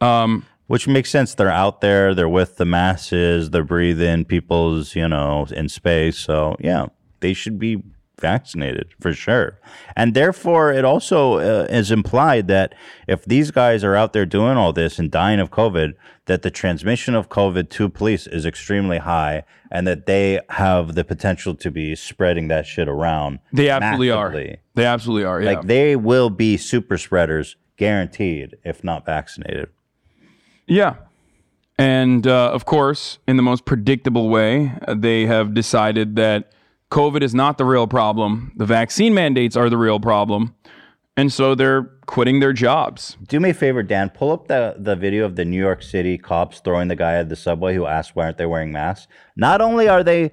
um Which makes sense. They're out there. They're with the masses. They're breathing people's, you know, in space. So yeah, they should be vaccinated for sure. And therefore, it also uh, is implied that if these guys are out there doing all this and dying of COVID, that the transmission of COVID to police is extremely high, and that they have the potential to be spreading that shit around. they absolutely massively. are. They absolutely are. Yeah. Like they will be super spreaders, guaranteed, if not vaccinated. Yeah. And uh, of course, in the most predictable way, uh, they have decided that COVID is not the real problem. The vaccine mandates are the real problem. And so they're quitting their jobs. Do me a favor, Dan. Pull up the, the video of the New York City cops throwing the guy at the subway who asked why aren't they wearing masks. Not only are they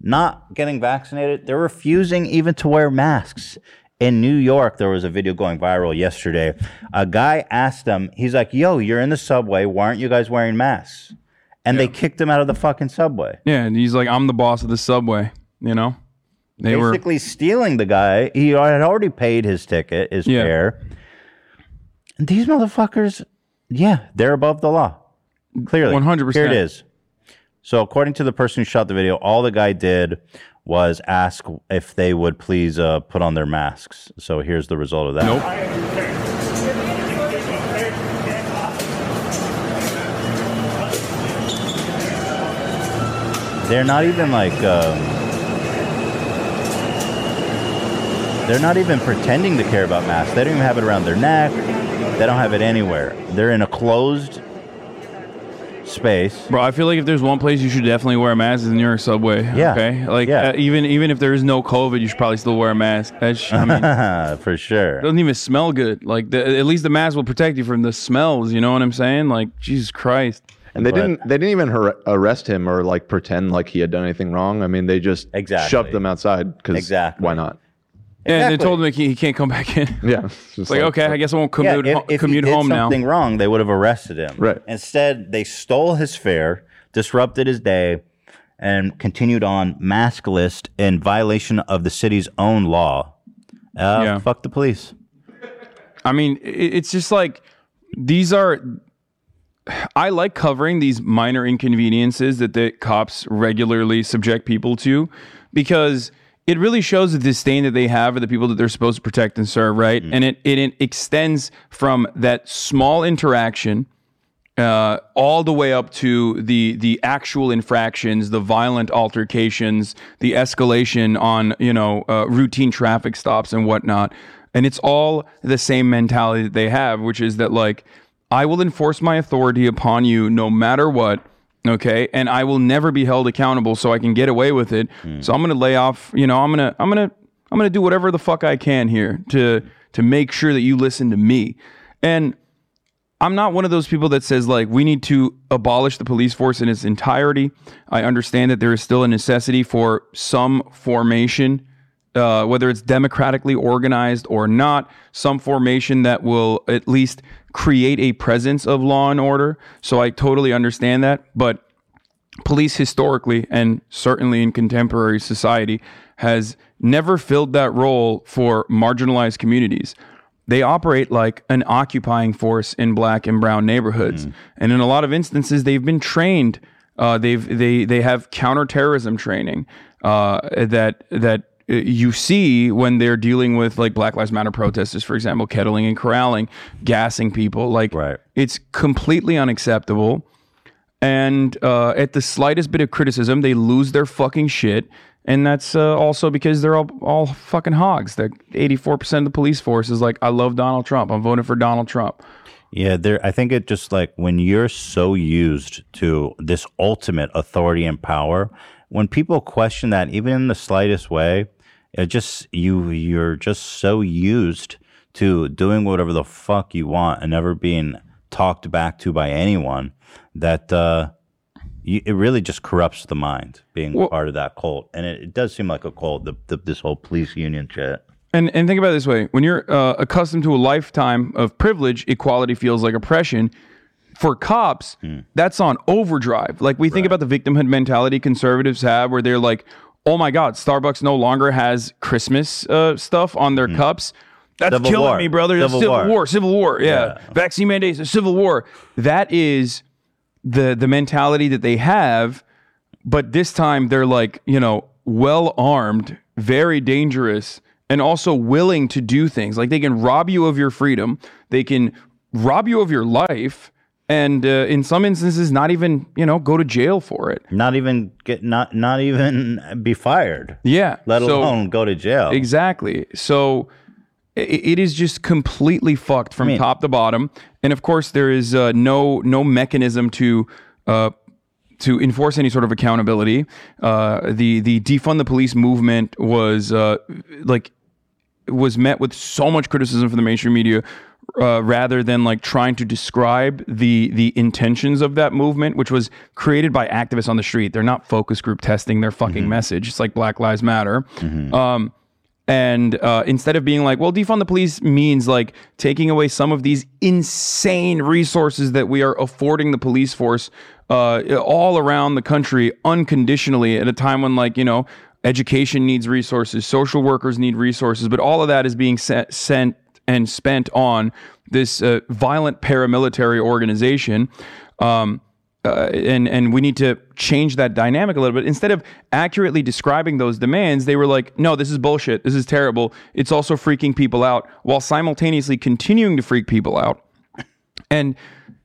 not getting vaccinated, they're refusing even to wear masks. In New York, there was a video going viral yesterday. A guy asked them, he's like, "Yo, you're in the subway. Why aren't you guys wearing masks?" And they kicked him out of the fucking subway. Yeah. And he's like, I'm the boss of the subway, you know? They were. basically stealing the guy. He had already paid his ticket, his Yeah. fare. And these motherfuckers, yeah, they're above the law. Clearly. 100%. Here it is. So, according to the person who shot the video, all the guy did was ask if they would please uh, put on their masks. So, here's the result of that. Nope. They're not even like. Um, they're not even pretending to care about masks. They don't even have it around their neck. They don't have it anywhere. They're in a closed space. Bro, I feel like if there's one place you should definitely wear a mask is in New York subway. Yeah. Okay. Like Yeah. uh, even even if there is no COVID, you should probably still wear a mask. That's, I mean, For sure. It doesn't even smell good. Like the, at least the mask will protect you from the smells. You know what I'm saying? Like Jesus Christ. And they But- didn't they didn't even har- arrest him or like pretend like he had done anything wrong. I mean, they just Exactly. shoved them outside because Exactly. why not? Yeah, and they told him he, he can't come back in. Yeah. It's It's like, okay, I guess I won't Yeah, commute if, ho- if commute he did home now. something wrong, they would have arrested him. Right. Instead, they stole his fare, disrupted his day, and continued on mask list in violation of the city's own law. Uh, Yeah. Fuck the police. I mean, i- it's just like these are. I like covering these minor inconveniences that the cops regularly subject people to because it really shows the disdain that they have for the people that they're supposed to protect and serve, right? And it, it, it extends from that small interaction uh, all the way up to the the actual infractions, the violent altercations, the escalation on you know uh, routine traffic stops and whatnot, and it's all the same mentality that they have, which is that like I will enforce my authority upon you no matter what. Okay, and I will never be held accountable, so I can get away with it. Hmm. So I'm gonna lay off. You know, I'm gonna, I'm gonna, I'm gonna do whatever the fuck I can here to to make sure that you listen to me. And I'm not one of those people that says like we need to abolish the police force in its entirety. I understand that there is still a necessity for some formation, uh, whether it's democratically organized or not, some formation that will at least create a presence of law and order. So I totally understand that, but police historically and certainly in contemporary society has never filled that role for marginalized communities. They operate like an occupying force in black and brown neighborhoods, and in a lot of instances, they've been trained. Uh, they've they they have counterterrorism training uh, that that you see when they're dealing with like Black Lives Matter protesters, for example, kettling and corralling, gassing people. Like Right. it's completely unacceptable and uh, at the slightest bit of criticism, they lose their fucking shit. And that's uh, also because they're all, all fucking hogs. That 84% of the police force is like, I love Donald Trump. I'm voting for Donald Trump. Yeah, there. I think it just like when you're so used to this ultimate authority and power, when people question that, even in the slightest way, it just you you're just so used to doing whatever the fuck you want and never being talked back to by anyone, that uh, you, it really just corrupts the mind being part of that cult. And it, it does seem like a cult. The, the, this whole police union shit. And and think about it this way: when you're uh, accustomed to a lifetime of privilege, equality feels like oppression. For cops, that's on overdrive. Like we think about the victimhood mentality conservatives have, where they're like, "Oh my God, Starbucks no longer has Christmas uh, stuff on their cups." That's Civil killing war. me, brother. That's Civil civil war. war. Civil war. Yeah. Vaccine mandates, a civil war. That is the the mentality that they have but this time they're like you know well armed very dangerous and also willing to do things like they can rob you of your freedom they can rob you of your life and uh, in some instances not even you know go to jail for it Not even get not not even be fired. yeah Let so- alone go to jail. Exactly. So i- it is just completely fucked from mean- top to bottom, and of course there is uh, no no mechanism to. Uh, to enforce any sort of accountability, uh, the the defund the police movement was uh, like was met with so much criticism from the mainstream media, uh, rather than like trying to describe the the intentions of that movement, which was created by activists on the street. They're not focus group testing their fucking message. It's like Black Lives Matter. Um, and uh, instead of being like, well, defund the police means like taking away some of these insane resources that we are affording the police force uh, all around the country unconditionally at a time when, like, you know, education needs resources, social workers need resources, but all of that is being sent, sent and spent on this uh, violent paramilitary organization. Um, uh, and and we need to change that dynamic a little bit. Instead of accurately describing those demands, they were like, "No, this is bullshit. This is terrible. It's also freaking people out," while simultaneously continuing to freak people out. And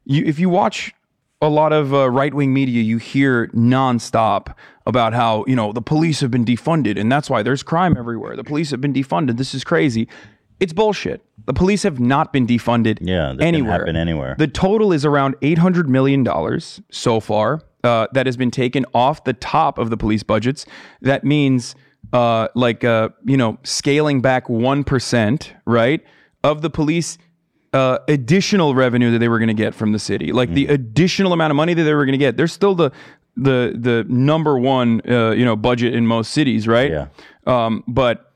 you, if you watch a lot of uh, right wing media, you hear nonstop about how you know the police have been defunded, and that's why there's crime everywhere. The police have been defunded. This is crazy. It's bullshit. The police have not been defunded Yeah, anywhere. happen anywhere. The total is around eight hundred million dollars so far uh, that has been taken off the top of the police budgets. That means, uh, like, uh, you know, scaling back one percent, right, of the police uh, additional revenue that they were going to get from the city, like the additional amount of money that they were going to get. They're still the the the number one, uh, you know, budget in most cities, right? Yeah. Um, but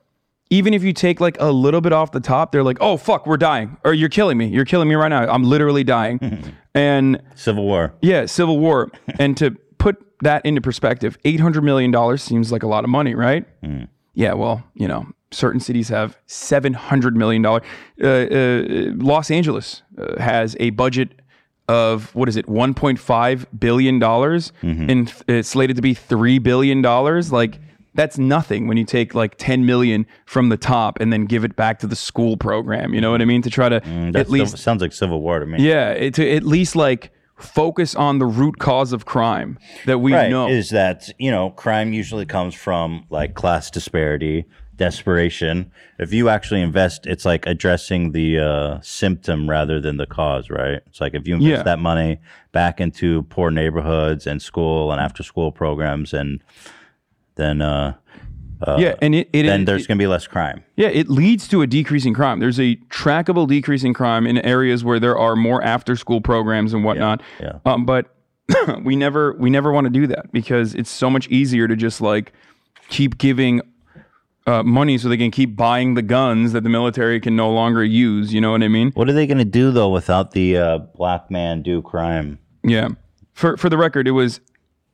even if you take like a little bit off the top, they're like, "Oh fuck, we're dying," or "You're killing me. You're killing me right now. I'm literally dying." and Civil War. yeah, civil war. and to put that into perspective, eight hundred million dollars seems like a lot of money, right? Yeah. Well, you know, certain cities have seven hundred million dollars. Uh, uh, Los Angeles uh, has a budget of what is it, one point five billion dollars, and it's slated to be three billion dollars. Like that's nothing when you take like 10 million from the top and then give it back to the school program you know what i mean to try to That at least sounds like Civil War to me. yeah it, to at least like focus on the root cause of crime that we right, know is that you know crime usually comes from like class disparity desperation if you actually invest it's like addressing the uh, symptom rather than the cause right it's like if you invest Yeah. that money back into poor neighborhoods and school and after school programs and then uh, uh yeah and it, it then it- there's going to be less crime Yeah, it leads to a decrease in crime. There's a trackable decrease in crime in areas where there are more after school programs and whatnot. yeah. Um, but we never we never want to do that because it's so much easier to just like keep giving uh, money so they can keep buying the guns that the military can no longer use. You know what I mean? what are they going to do though without the uh, black man do crime Yeah. For for the record, it was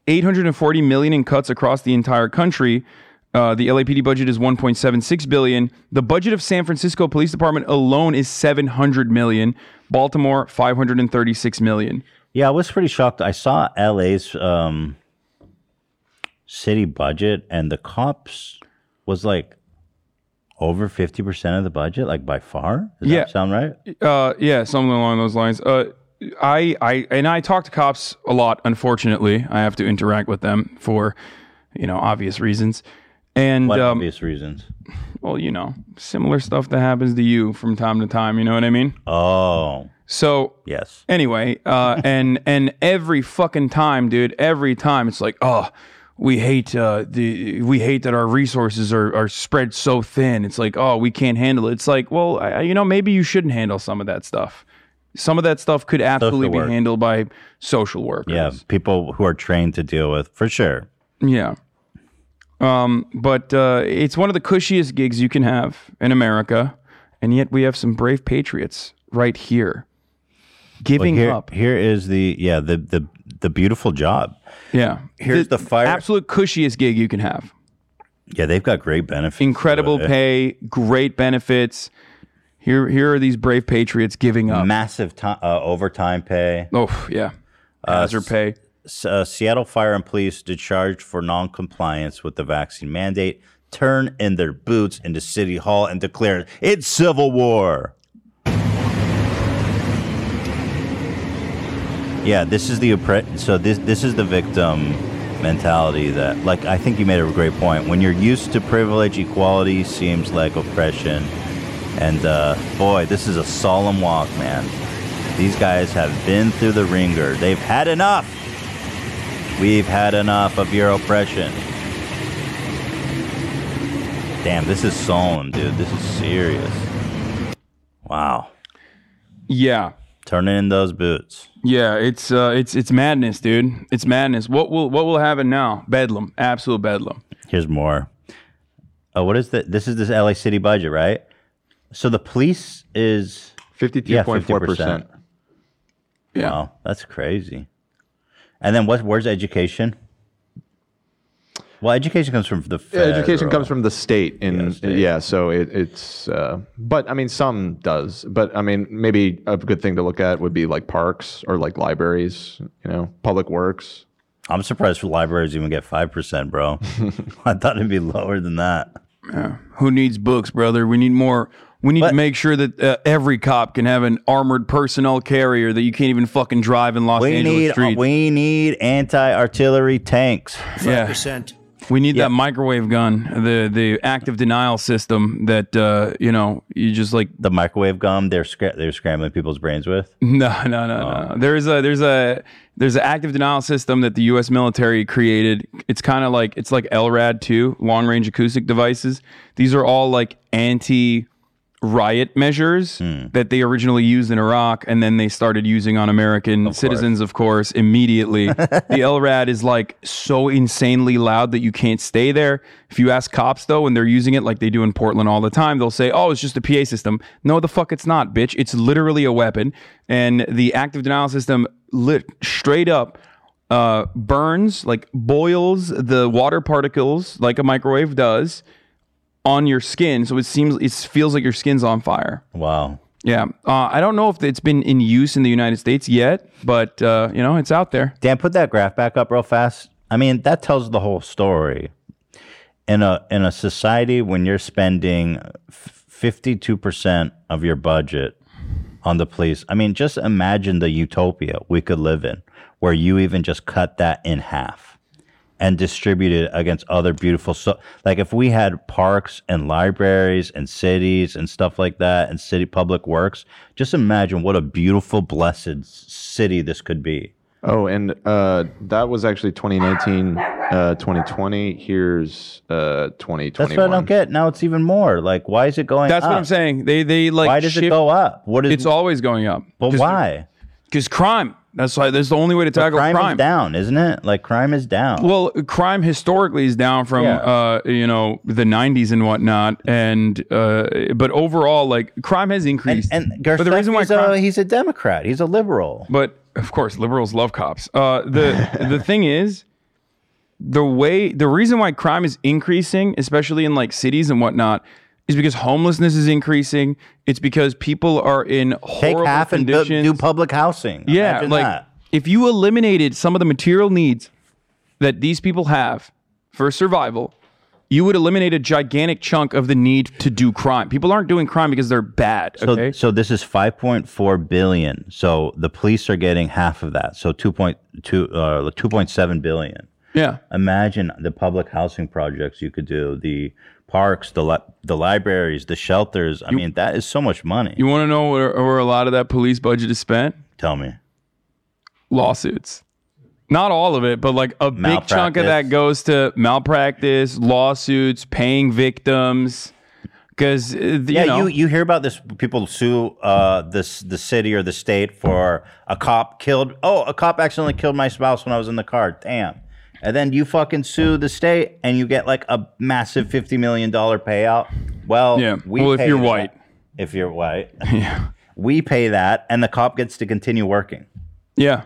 840 million in cuts across the entire country. Uh, the LAPD budget is 1.76 billion. The budget of San Francisco Police Department alone is 700 million. Baltimore 536 million. Yeah, I was pretty shocked. I saw LA's um, city budget, and the cops was like over fifty percent of the budget, like by far. Does Yeah. that sound right? Uh, yeah, something along those lines. Uh, I, I, and I talk to cops a lot. Unfortunately, I have to interact with them for, you know, obvious reasons. And What um, obvious reasons? well, you know, similar stuff that happens to you from time to time. You know what I mean? Oh, So yes. Anyway, uh, and and every fucking time, dude, every time it's like, oh, we hate uh, the we hate that our resources are are spread so thin. It's like oh we can't handle it. It's like well I, you know maybe you shouldn't handle some of that stuff. Some of that stuff could absolutely be handled by social workers. Yeah, people who are trained to deal with for sure. Yeah. Um, but uh, it's one of the cushiest gigs you can have in America, and yet we have some brave patriots right here, giving Well, here, up. Here is the yeah the the the beautiful job. Yeah, Here's the fire- Absolute cushiest gig you can have. Yeah, they've got great benefits. Incredible pay, great benefits. Here, here are these brave patriots giving up. massive uh, overtime pay. Oh yeah, hazard pay. S- uh, Seattle Fire and Police discharged for non-compliance with the vaccine mandate turn in their boots into City Hall and declare it's civil war. Yeah, this is the oppre- so this this is the victim mentality that like I think you made a great point. When you're used to privilege, equality seems like oppression. And uh, boy, this is a solemn walk, man. These guys have been through the wringer. They've had enough. We've had enough of your oppression. Damn, this is solemn, dude. This is serious. Wow. Yeah, Turning in those boots. yeah. It's uh, it's it's madness, dude. It's madness. What will what will happen now? Bedlam, absolute bedlam. Here's more. Oh, what is that? This is this LA City budget, right? So the police is Fifty-two yeah, point four 50%. Yeah. Wow, that's crazy. And then what? Where's education? Well, education comes from the Yeah, education comes from the state, Yeah, state. yeah, so it, it's. Uh, but I mean, some does. But I mean, maybe a good thing to look at would be like parks or like libraries. You know, public works. I'm surprised libraries even get five percent, bro. I thought it'd be lower than that. Who needs books, brother? We need more. We need But- to make sure that uh, every cop can have an armored personnel carrier that you can't even fucking drive in Los We Angeles need streets. we need anti-artillery tanks. yeah, percent. we need that microwave gun, the the active denial system that uh, you know you just like. The microwave gum they're scra- they're scrambling people's brains with. No, no, no, Oh. no. There's a there's a there's an active denial system that the U.S. military created. It's kind of like it's like LRAD two, long range acoustic devices. These are all like anti riot measures Hmm. that they originally used in Iraq and then they started using on American citizens, of course, immediately. the LRAD is like so insanely loud that you can't stay there. If you ask cops though, when they're using it like they do in Portland all the time, they'll say, Oh, it's just a PA system. No, the fuck it's not, bitch. It's literally a weapon. And the active denial system lit straight up uh, burns, like boils the water particles like a microwave does on your skin, so it seems it feels like your skin's on fire. Wow. Yeah, uh, I don't know if it's been in use in the United States yet, but uh, you know it's out there. Dan, put that graph back up real fast. I mean, that tells the whole story. In a in a society when you're spending fifty two percent of your budget on the police, I mean, just imagine the utopia we could live in, where you even just cut that in half and distribute it against other beautiful so like if we had parks and libraries and cities and stuff like that and city public works just imagine what a beautiful blessed city this could be Oh, and uh, that was actually 2019, uh, 2020. Here's uh, 2021. That's what I don't get. Now it's even more. Like, why is it going up That's up? what I'm saying. They they like Why does it go up? What is It's always going up. But why? Because crime. That's why. That's the only way to tackle crime, crime. is down, isn't it? Like crime is down. Well, crime historically is down from Yeah. uh, you know the '90s and whatnot, and uh, but overall, like crime has increased. and but the reason why crime, a, he's a Democrat. He's a liberal. but of course, liberals love cops. Uh, the the thing is, the way the reason why crime is increasing, especially in like cities and whatnot, is because homelessness is increasing. It's because people are in Take horrible half and bu- conditions. do public housing. Yeah, Imagine like that. if you eliminated some of the material needs that these people have for survival, you would eliminate a gigantic chunk of the need to do crime. People aren't doing crime because they're bad. So, Okay. so this is 5.4 billion. So the police are getting half of that. So 2.2, uh, 2.7 billion. yeah. Imagine the public housing projects you could do, the parks, the li- the libraries, the shelters. I mean, that is so much money. You want to know where, where a lot of that police budget is spent? Tell me. Lawsuits. Not all of it, but like a big chunk of that goes to malpractice, lawsuits, paying victims. Because you yeah, know, you you hear about this? People sue uh, this the city or the state for a cop killed. Oh, a cop accidentally killed my spouse when I was in the car. Damn. And then you fucking sue the state, and you get like a massive fifty million dollar payout. Well, Yeah. we Well, if you're that. white. if you're white, yeah, we pay that, and the cop gets to continue working. yeah.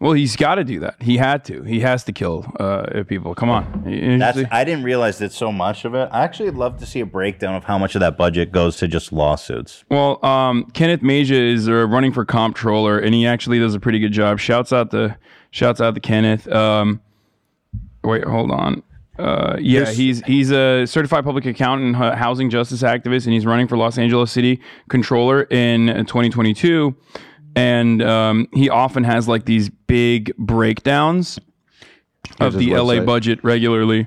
Well, he's got to do that. He had to. He has to kill uh, people. Come on. That's I didn't realize that so much of it. I actually love to see a breakdown of how much of that budget goes to just lawsuits. Well, um, Kenneth Mejia is uh, running for comptroller, and he actually does a pretty good job. Shouts out to shouts out to Kenneth. Um, wait, hold on. Uh, yeah, There's- he's he's a certified public accountant, and housing justice activist, and he's running for Los Angeles City Controller in uh, 2022. And um, he often has like these big breakdowns of the LA website. budget regularly,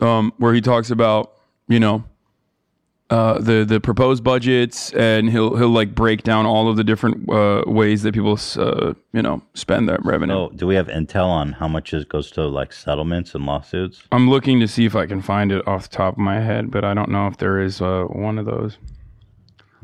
um, where he talks about you know uh, the the proposed budgets, and he'll he'll like break down all of the different uh, ways that people uh, you know spend their revenue. Oh, do we have intel on how much it goes to like settlements and lawsuits? I'm looking to see if I can find it off the top of my head, but I don't know if there is uh, one of those.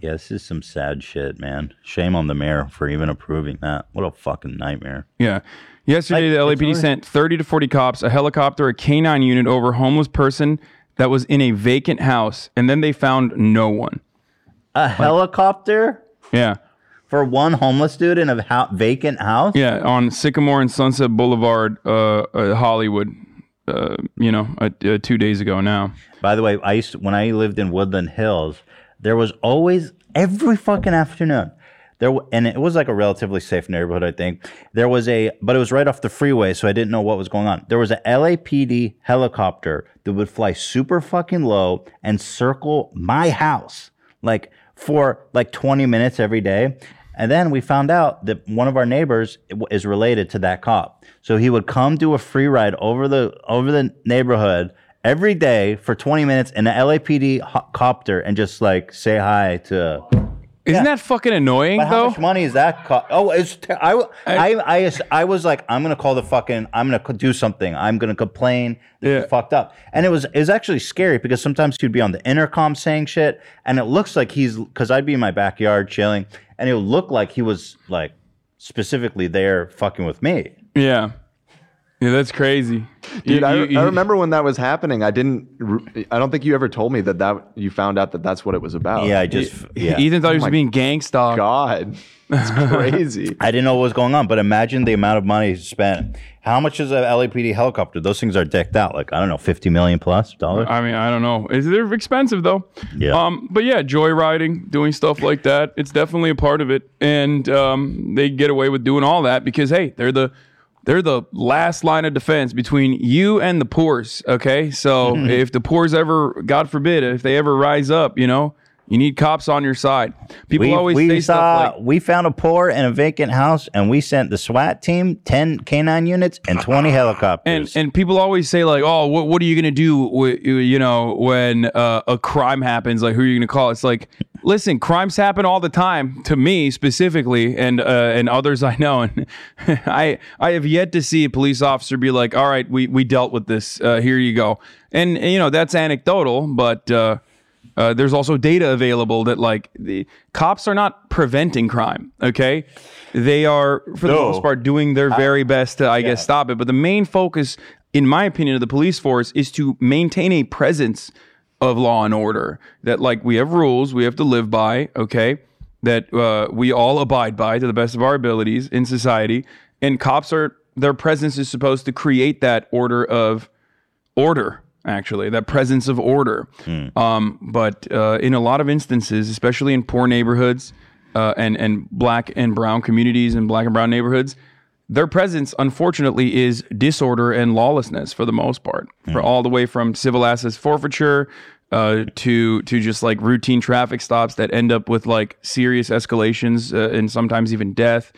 Yeah, this is some sad shit, man. Shame on the mayor for even approving that. What a fucking nightmare. Yeah. Yesterday, Like, the LAPD sent 30 to 40 cops, a helicopter, a canine unit over a homeless person that was in a vacant house, and then they found no one. A helicopter Yeah. for one homeless dude in a hou- vacant house? Yeah, on Sycamore and Sunset Boulevard, uh, uh, Hollywood. Uh, you know, uh, uh, two days ago now. By the way, I used to, when I lived in Woodland Hills, there was always every fucking afternoon. There and it was like a relatively safe neighborhood, I think. There was a, but it was right off the freeway, so I didn't know what was going on. There was a LAPD helicopter that would fly super fucking low and circle my house, like for like 20 minutes every day. And then we found out that one of our neighbors is related to that cop. So he would come do a free ride over the over the neighborhood every day for 20 minutes in an LAPD ho- copter and just like say hi to. Isn't that fucking annoying But how though? much money is that? Co- oh, it's ter- I, I, I, I was like, I'm gonna call the fucking, I'm gonna co- do something. I'm gonna complain. This is fucked up. And it was, it was actually scary because sometimes he'd be on the intercom saying shit, and it looks like he's, because I'd be in my backyard chilling, and it would look like he was like specifically there fucking with me. Yeah. Yeah, that's crazy. Dude, You- I, you- I you- remember when that was happening. I didn't. I don't think you ever told me that that you found out that that's what it was about. Yeah, I just, yeah. Ethan thought he was Oh being gangsta. God, that's crazy. I didn't know what was going on, but imagine the amount of money spent. How much is a LAPD helicopter? Those things are decked out, like I don't know, fifty million plus dollars. I mean, I don't know. Is they're expensive though. Yeah. Um, but yeah, joyriding, doing stuff like that, it's definitely a part of it, and um, they get away with doing all that because hey, they're the they're the last line of defense between you and the poors. Okay, so mm-hmm. if the poors ever, God forbid, if they ever rise up, you know, you need cops on your side. People we, always we say saw stuff like, we found a poor in a vacant house, and we sent the SWAT team ten canine units and twenty helicopters. And and people always say like, oh, what what are you gonna do? With, you know, when uh, a crime happens, like who are you gonna call? It's like, listen, crimes happen all the time to me specifically, and uh, and others I know, and I I have yet to see a police officer be like, all right, we we dealt with this. Uh, here you go. And, and, you know that's anecdotal, but. Uh, there's also data available that like the cops are not preventing crime. Okay, they are for the most part doing their very best to, I guess, stop it. But the main focus, in my opinion, of the police force is to maintain a presence of law and order. That like we have rules we have to live by. Okay, that uh, we all abide by to the best of our abilities in society. And cops are their presence is supposed to create that order of order actually that presence of order. Um, but uh, in a lot of instances especially in poor neighborhoods uh, and and black and brown communities and black and brown neighborhoods their presence unfortunately is disorder and lawlessness for the most part. For all the way from civil assets forfeiture uh, to to just like routine traffic stops that end up with like serious escalations uh, and sometimes even death.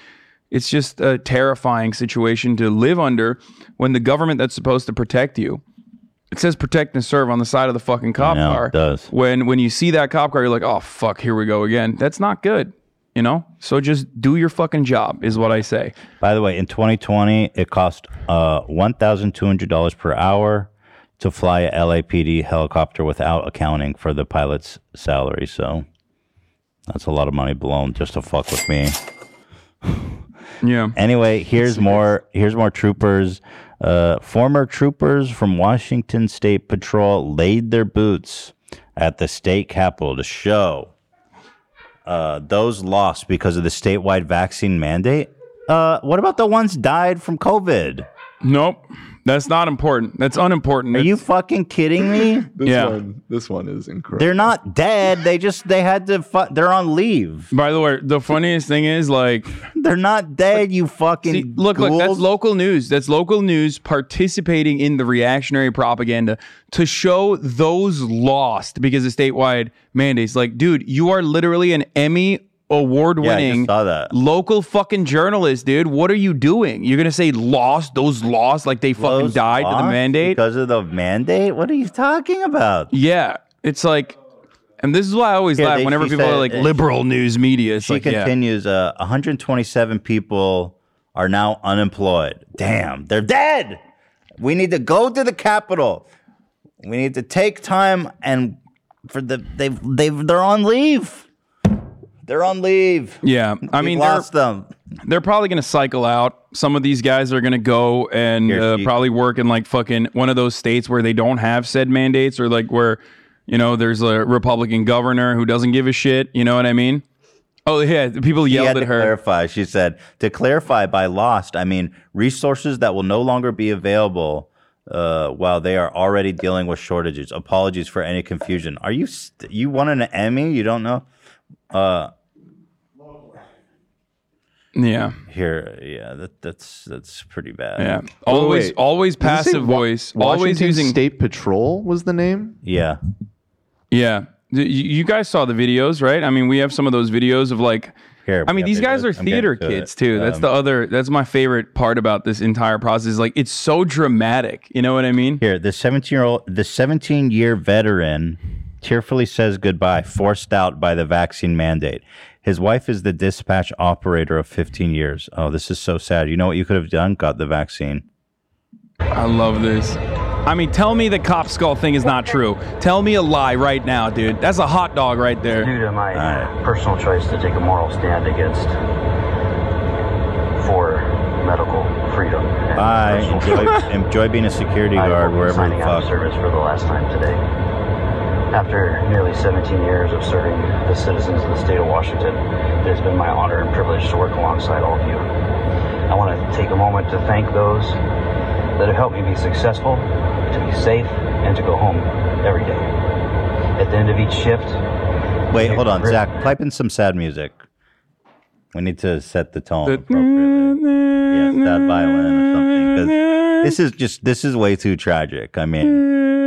It's just a terrifying situation to live under when the government that's supposed to protect you it says protect and serve on the side of the fucking cop know, car. it does. When when you see that cop car, you're like, oh fuck, here we go again. That's not good. You know, so just do your fucking job is what I say. By the way, in 2020, it cost uh, $1,200 per hour to fly a LAPD helicopter without accounting for the pilot's salary. So that's a lot of money blown just to fuck with me. Yeah. Anyway, here's more. Here's more troopers. Uh, former troopers from Washington State Patrol laid their boots at the state capitol to show uh, those lost because of the statewide vaccine mandate. Uh, what about the ones died from COVID? Nope, that's not important. That's unimportant. Are you fucking kidding me? This Yeah. one, this one is incredible. They're not dead. They just they had to. Fu- they're on leave. By the way, the funniest thing is like They're not dead. You fucking See, look, look, that's local news. That's local news participating in the reactionary propaganda to show those lost because of statewide mandates. Like, dude, you are literally an Emmy award Yeah, winning that. local fucking journalist, dude. What are you doing? You're gonna say lost, those lost, like they fucking died to the mandate? because of the mandate. What are you talking about? yeah. It's like and this is why I always Here, laugh they- whenever people are like liberal news media. It's She like, yeah. continues. Uh, 127 people are now unemployed. Damn, they're dead. We need to go to the Capitol. We need to take time and for the they've they've they're on leave. They're on leave. Yeah, I We've mean, they're- lost them. they're probably going to cycle out. Some of these guys are going to go and uh, probably work in like fucking one of those states where they don't have said mandates or like where, you know, there's a Republican governor who doesn't give a shit. You know what I mean? Oh, yeah. People yelled at to her. clarify. She said, to clarify by lost, I mean resources that will no longer be available uh, while they are already dealing with shortages. Apologies for any confusion. Are you st- you won an Emmy? You don't know? Uh, Yeah. here, yeah, that, that's that's pretty bad. Yeah. Always, wait. always Does it passive Wa- voice. Always Washington using. State Patrol was the name. yeah. Yeah. Y- You guys saw the videos, right? I mean, we have some of those videos of like. Here, I mean, we these guys are I'm getting theater to kids it. too. That's Um, the other. That's my favorite part about this entire process. Like, it's so dramatic. You know what I mean? Here, the 17 year old, the 17 year veteran tearfully says goodbye, forced out by the vaccine mandate. His wife is the dispatch operator of 15 years. Oh, this is so sad. You know what you could have done? Got the vaccine. I love this. I mean, tell me the cop skull thing is not true. Tell me a lie right now, dude. That's a hot dog right there. due to my personal choice to take a moral stand against for medical freedom. and Bye. Enjoy, enjoy being a security I will guard be wherever signing the out fuck. service for the last time today. After nearly 17 years of serving the citizens of the state of Washington, it has been my honor and privilege to work alongside all of you. I want to take a moment to thank those that have helped me be successful, to be safe, and to go home every day. At the end of each shift, Wait, hold on, Zach. Pipe in some sad music. We need to set the tone appropriately. Yeah, sad violin or something. 'cause this is just this is way too tragic. I mean,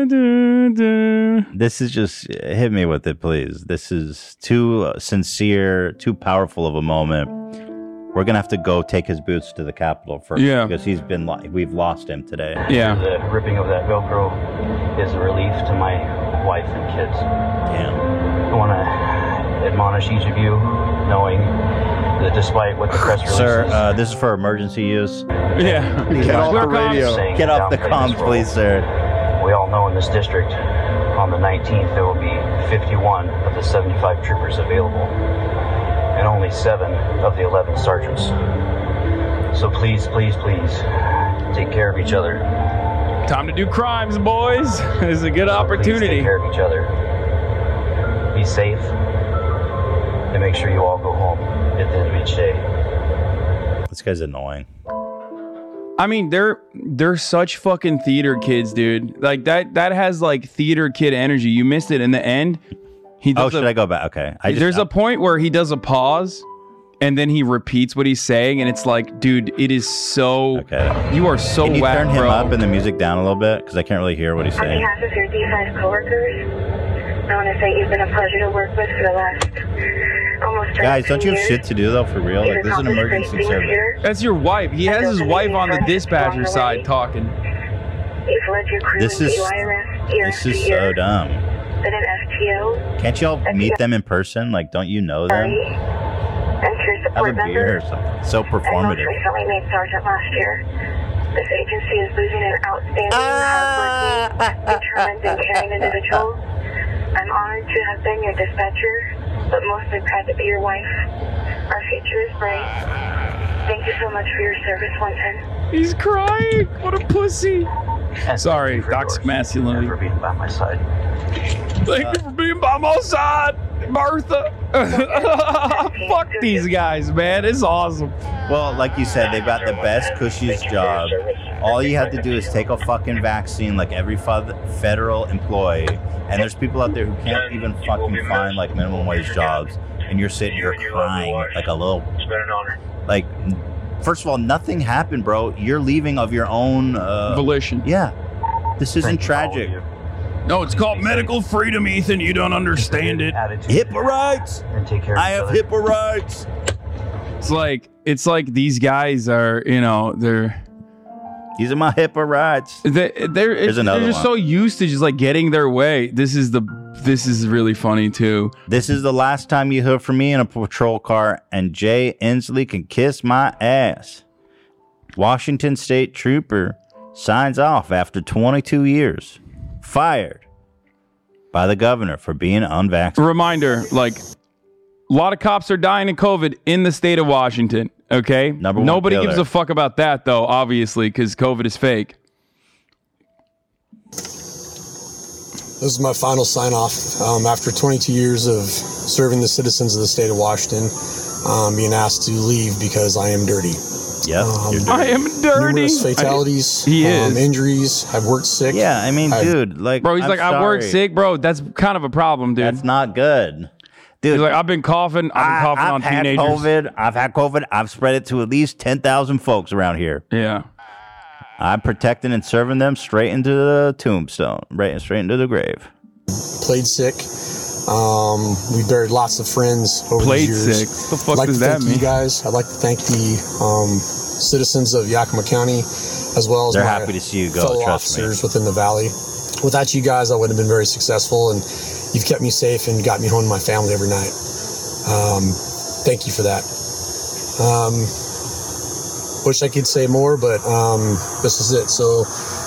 this is just hit me with it, please. This is too uh, sincere, too powerful of a moment. We're gonna have to go take his boots to the Capitol first, Yeah. because he's been lo- we've lost him today. Yeah. The ripping of that Velcro is a relief to my wife and kids. Damn. I want to admonish each of you, knowing that despite what the press releases, Sir, uh, this is for emergency use. Yeah. Get off the radio. Get off the comms, please, sir. We all know in this district, on the 19th, there will be 51 of the 75 troopers available, and only seven of the 11 sergeants. So please, please, please, take care of each other. Time to do crimes, boys. It's a good Please opportunity. take care of each other. Be safe, and make sure you all go home at the end of each day. This guy's annoying. I mean, they're they're such fucking theater kids, dude. Like that that has like theater kid energy. You missed it in the end. He Oh, should a, I go back? Okay. I just, there's a point where he does a pause and then he repeats what he's saying and it's like, dude, it is so Okay. you are so Can you whack, turn him bro. up and the music down a little bit? Because I can't really hear what he's On saying. behalf of your D5 coworkers, I want to say you've been a pleasure to work with for the last almost Guys, don't you have shit to do though? For real? Like this is an emergency service. That's your wife. He has his wife on the dispatcher side talking. You've led your crew This is this is so dumb. been an FTO, Can't y'all meet them in person? Like, don't you know them? and Have a board beer or something. So and most performative. recently made sergeant last year. This agency is losing an outstanding, hardworking, determined, and caring individual. I'm honored to have been your dispatcher, but mostly proud to be your wife. Our future is bright. Thank you so much for your service, Winton. He's crying. What a pussy. And Sorry, thank you for toxic yours, masculinity. and for being by my side. Thank you for being by my side, Martha. Fuck these guys, man. It's awesome. Well, like you said, they've got the best, cushiest job. All you have to do is take a fucking vaccine like every federal employee. And there's people out there who can't even fucking find like minimum wage jobs. And you're sitting here crying like a little. It's been an honor. Like, first of all, nothing happened, bro. You're leaving of your own uh, Volition. Yeah. This isn't Thank you, tragic. You. No, it's called medical freedom, Ethan. You don't understand it. Attitude HIPAA rights. and take care of I have other. HIPAA rights. It's like it's like these guys are, you know, they're These are my HIPAA rights. they, they're There's another they're just one. so used to just like getting their way. This is the this is really funny too. This is the last time you hear from me in a patrol car, and Jay Inslee can kiss my ass. Washington State Trooper signs off after 22 years. Fired by the governor for being unvaccinated. Reminder, like a lot of cops are dying of COVID in the state of Washington. Okay, Number one nobody gives a fuck about that though, obviously, because COVID is fake. This is my final sign off um, after 22 years of serving the citizens of the state of Washington, um, being asked to leave because I am dirty. Yep. Um, I am dirty. Numerous fatalities, He um, is. injuries. I've worked sick. yeah, I mean, I've- dude, like, Bro, he's I'm like, I work sick, bro. That's kind of a problem, dude. That's not good. Dude, He's like, I've been coughing. I've been I, coughing have on had teenagers. COVID. I've had COVID. I've spread it to at least 10,000 folks around here. Yeah. I'm protecting and serving them straight into the tombstone, right, straight into the grave. played sick. Um, we buried lots of friends over Played the years. sick? What the fuck I'd like does to that thank mean? You guys, I'd like to thank the um, citizens of Yakima County, as well as They're my happy to see you go, fellow trust me. officers within the valley. Without you guys, I wouldn't have been very successful, and you've kept me safe and got me home to my family every night. Um, thank you for that. Um, wish I could say more, but um, this is it. So,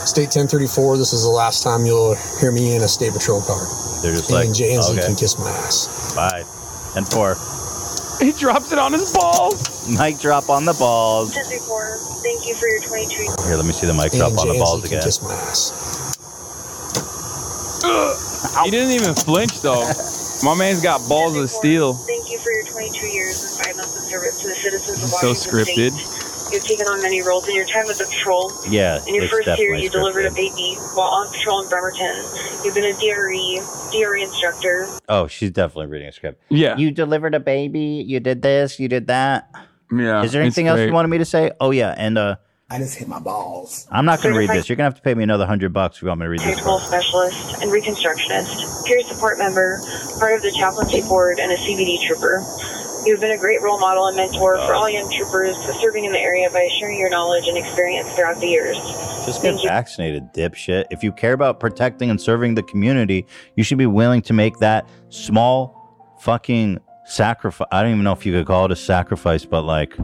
State 1034, this is the last time you'll hear me in a state patrol car. They're just and like, Jay Inslee okay, can kiss my ass. bye. And four. He drops it on his balls. Mic drop on the balls. Just before, thank you for your 22 Here, let me see the mic drop and on the balls Inslee again. kiss my ass. He didn't even flinch though. My man's got balls of steel. Thank you for your 22 years and five months of service to the citizens of So scripted. State. You've taken on many roles in your time as a patrol. Yeah, In your it's first year, you delivered a baby while on patrol in Bremerton. You've been a DRE, DRE instructor. Oh, she's definitely reading a script. Yeah. You delivered a baby. You did this. You did that. Yeah. Is there anything else great. you wanted me to say? Oh yeah, and uh, I just hit my balls. I'm not going to read this. You're going to have to pay me another hundred bucks if you want me to read this. technical Part. specialist, and reconstructionist, peer support member, part of the chaplaincy board, and a CBD trooper. You've been a great role model and mentor for uh, all young troopers serving in the area by sharing your knowledge and experience throughout the years. Just get vaccinated, dipshit. If you care about protecting and serving the community, you should be willing to make that small fucking sacrifice. I don't even know if you could call it a sacrifice, but like,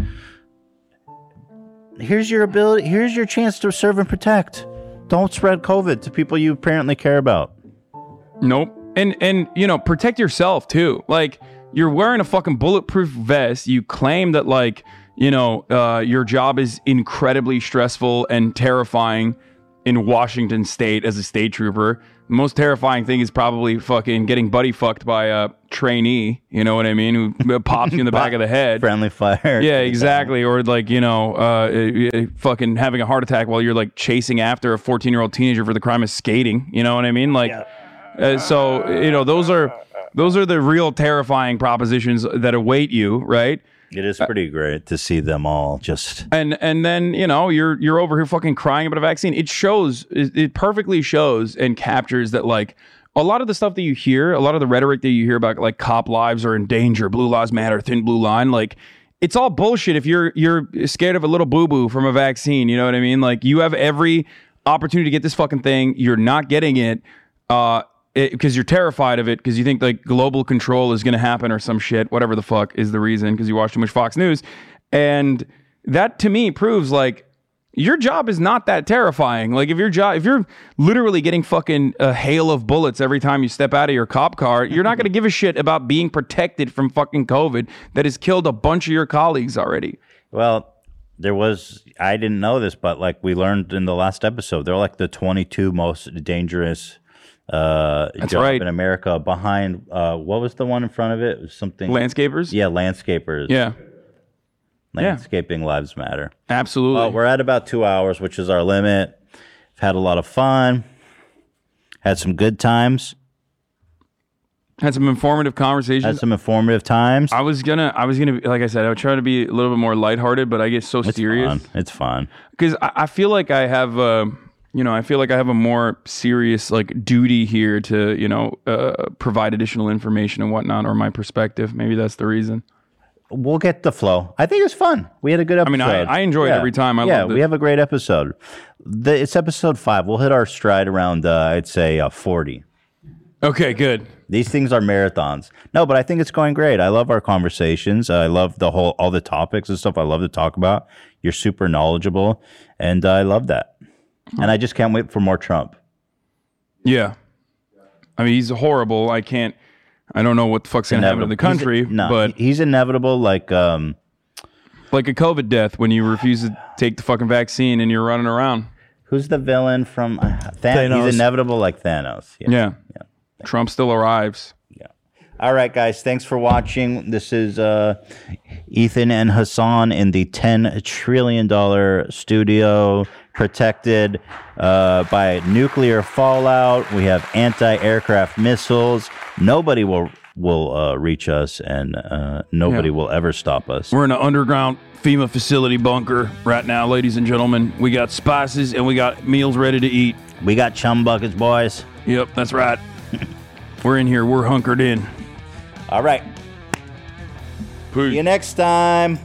here's your ability. Here's your chance to serve and protect. Don't spread COVID to people you apparently care about. Nope. And and you know, protect yourself too. Like you're wearing a fucking bulletproof vest. You claim that like, you know, uh, your job is incredibly stressful and terrifying in Washington state as a state trooper. The most terrifying thing is probably fucking getting buddy fucked by a trainee, you know what I mean, who pops you in the back of the head. Friendly fire. Yeah, exactly. Or like, you know, uh, uh, fucking having a heart attack while you're like chasing after a 14 year old teenager for the crime of skating. You know what I mean? Like, uh, so you know, those are those are the real terrifying propositions that await you, right? It is pretty great to see them all just. And and then you know you're you're over here fucking crying about a vaccine. It shows it, perfectly shows and captures that like a lot of the stuff that you hear, a lot of the rhetoric that you hear about like cop lives are in danger, blue lives matter, thin blue line, like it's all bullshit if you're you're scared of a little boo boo from a vaccine. You know what I mean? Like you have every opportunity to get this fucking thing. You're not getting it. Uh, because you're terrified of it because you think like global control is going to happen or some shit, whatever the fuck is the reason because you watch too much Fox News. And that to me proves like your job is not that terrifying. Like if your job, if you're literally getting fucking a hail of bullets every time you step out of your cop car, you're not going to give a shit about being protected from fucking COVID that has killed a bunch of your colleagues already. Well, there was I didn't know this, but like we learned in the last episode, they're like the 22 most dangerous uh That's job right. in America behind uh what was the one in front of it? It was something Landscapers? Yeah, landscapers. Yeah. Landscaping lives matter. Absolutely. Well, we're at about 2 hours, which is our limit. We've had a lot of fun. Had some good times. Had some informative conversations. Had some informative times. I was gonna, I was gonna, like I said, I would try to be a little bit more lighthearted, but I get so It's serious. fun. It's fun. because I, I feel like I have, uh, you know, I feel like I have a more serious like duty here to, you know, uh, provide additional information and whatnot, or my perspective. Maybe that's the reason. We'll get the flow. I think it's fun. We had a good I mean, I- I enjoy it every time. I yeah, we have a great episode. The, it's episode five. We'll hit our stride around, uh, I'd say, uh, 40. Okay, good. These things are marathons. No, but I think it's going great. I love our conversations. I love the whole, all the topics and stuff I love to talk about. You're super knowledgeable, and I love that. And I just can't wait for more Trump. Yeah, I mean, he's horrible. I can't. I don't know what the fuck's gonna happen to the country, He's- no, but he's inevitable. Like, um, like a COVID death when you refuse to take the fucking vaccine and you're running around. who's the villain from uh, Than- Thanos. He's inevitable, like Thanos. Yeah. Trump still arrives. Yeah. All right, guys. Thanks for watching. This is uh, Ethan and Hasan in the $10 trillion studio, protected uh, by nuclear fallout. We have anti aircraft missiles. Nobody will, will uh, reach us, and uh, nobody Yeah. will ever stop us. We're in an underground FEMA facility bunker right now, ladies and gentlemen. We got spices and we got meals ready to eat. We got chum buckets, boys. Yep, that's right. We're in here. We're hunkered in. All right. See you next time.